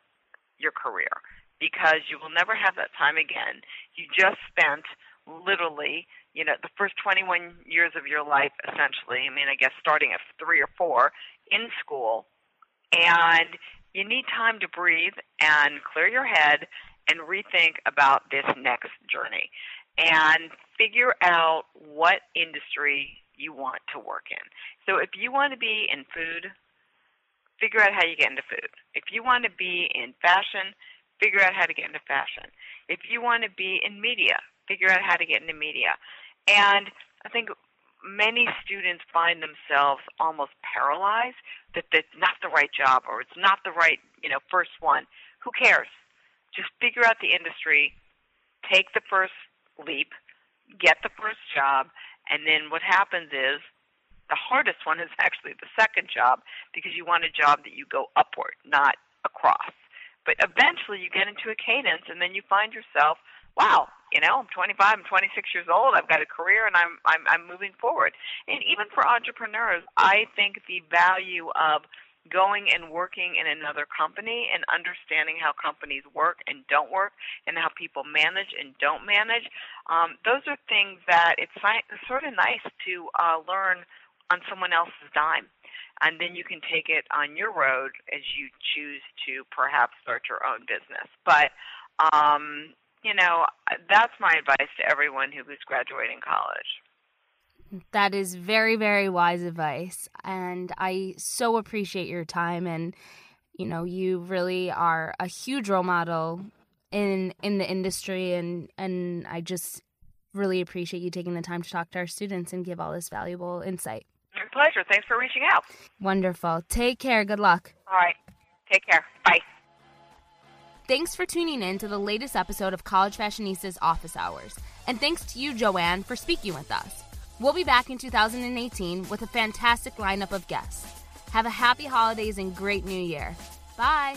your career because you will never have that time again. You just spent literally, you know, the first 21 years of your life, essentially. I mean, I guess starting at three or four in school, and you need time to breathe and clear your head and rethink about this next journey and figure out what industry you want to work in. So if you want to be in food, figure out how you get into food. If you want to be in fashion, figure out how to get into fashion. If you want to be in media, figure out how to get into media. And I think many students find themselves almost paralyzed that that's not the right job or it's not the right, you know, first one. Who cares? Just figure out the industry, take the first leap, get the first job, and then what happens is the hardest one is actually the second job because you want a job that you go upward, not across. But eventually you get into a cadence and then you find yourself, wow, you know, I'm 25, I'm 26 years old, I've got a career and I'm I'm I'm moving forward. And even for entrepreneurs, I think the value of going and working in another company and understanding how companies work and don't work and how people manage and don't manage. Um, those are things that it's sort of nice to uh, learn on someone else's dime. And then you can take it on your road as you choose to perhaps start your own business. But, um, you know, that's my advice to everyone who is graduating college. That is very, very wise advice. And I so appreciate your time. And, you know, you really are a huge role model in in the industry and and I just really appreciate you taking the time to talk to our students and give all this valuable insight. My pleasure. Thanks for reaching out. Wonderful. Take care. Good luck. All right. Take care. Bye. Thanks for tuning in to the latest episode of CollegeFashionista's Office Hours. And thanks to you, Joanne, for speaking with us. We'll be back in 2018 with a fantastic lineup of guests. Have a happy holidays and great new year. Bye.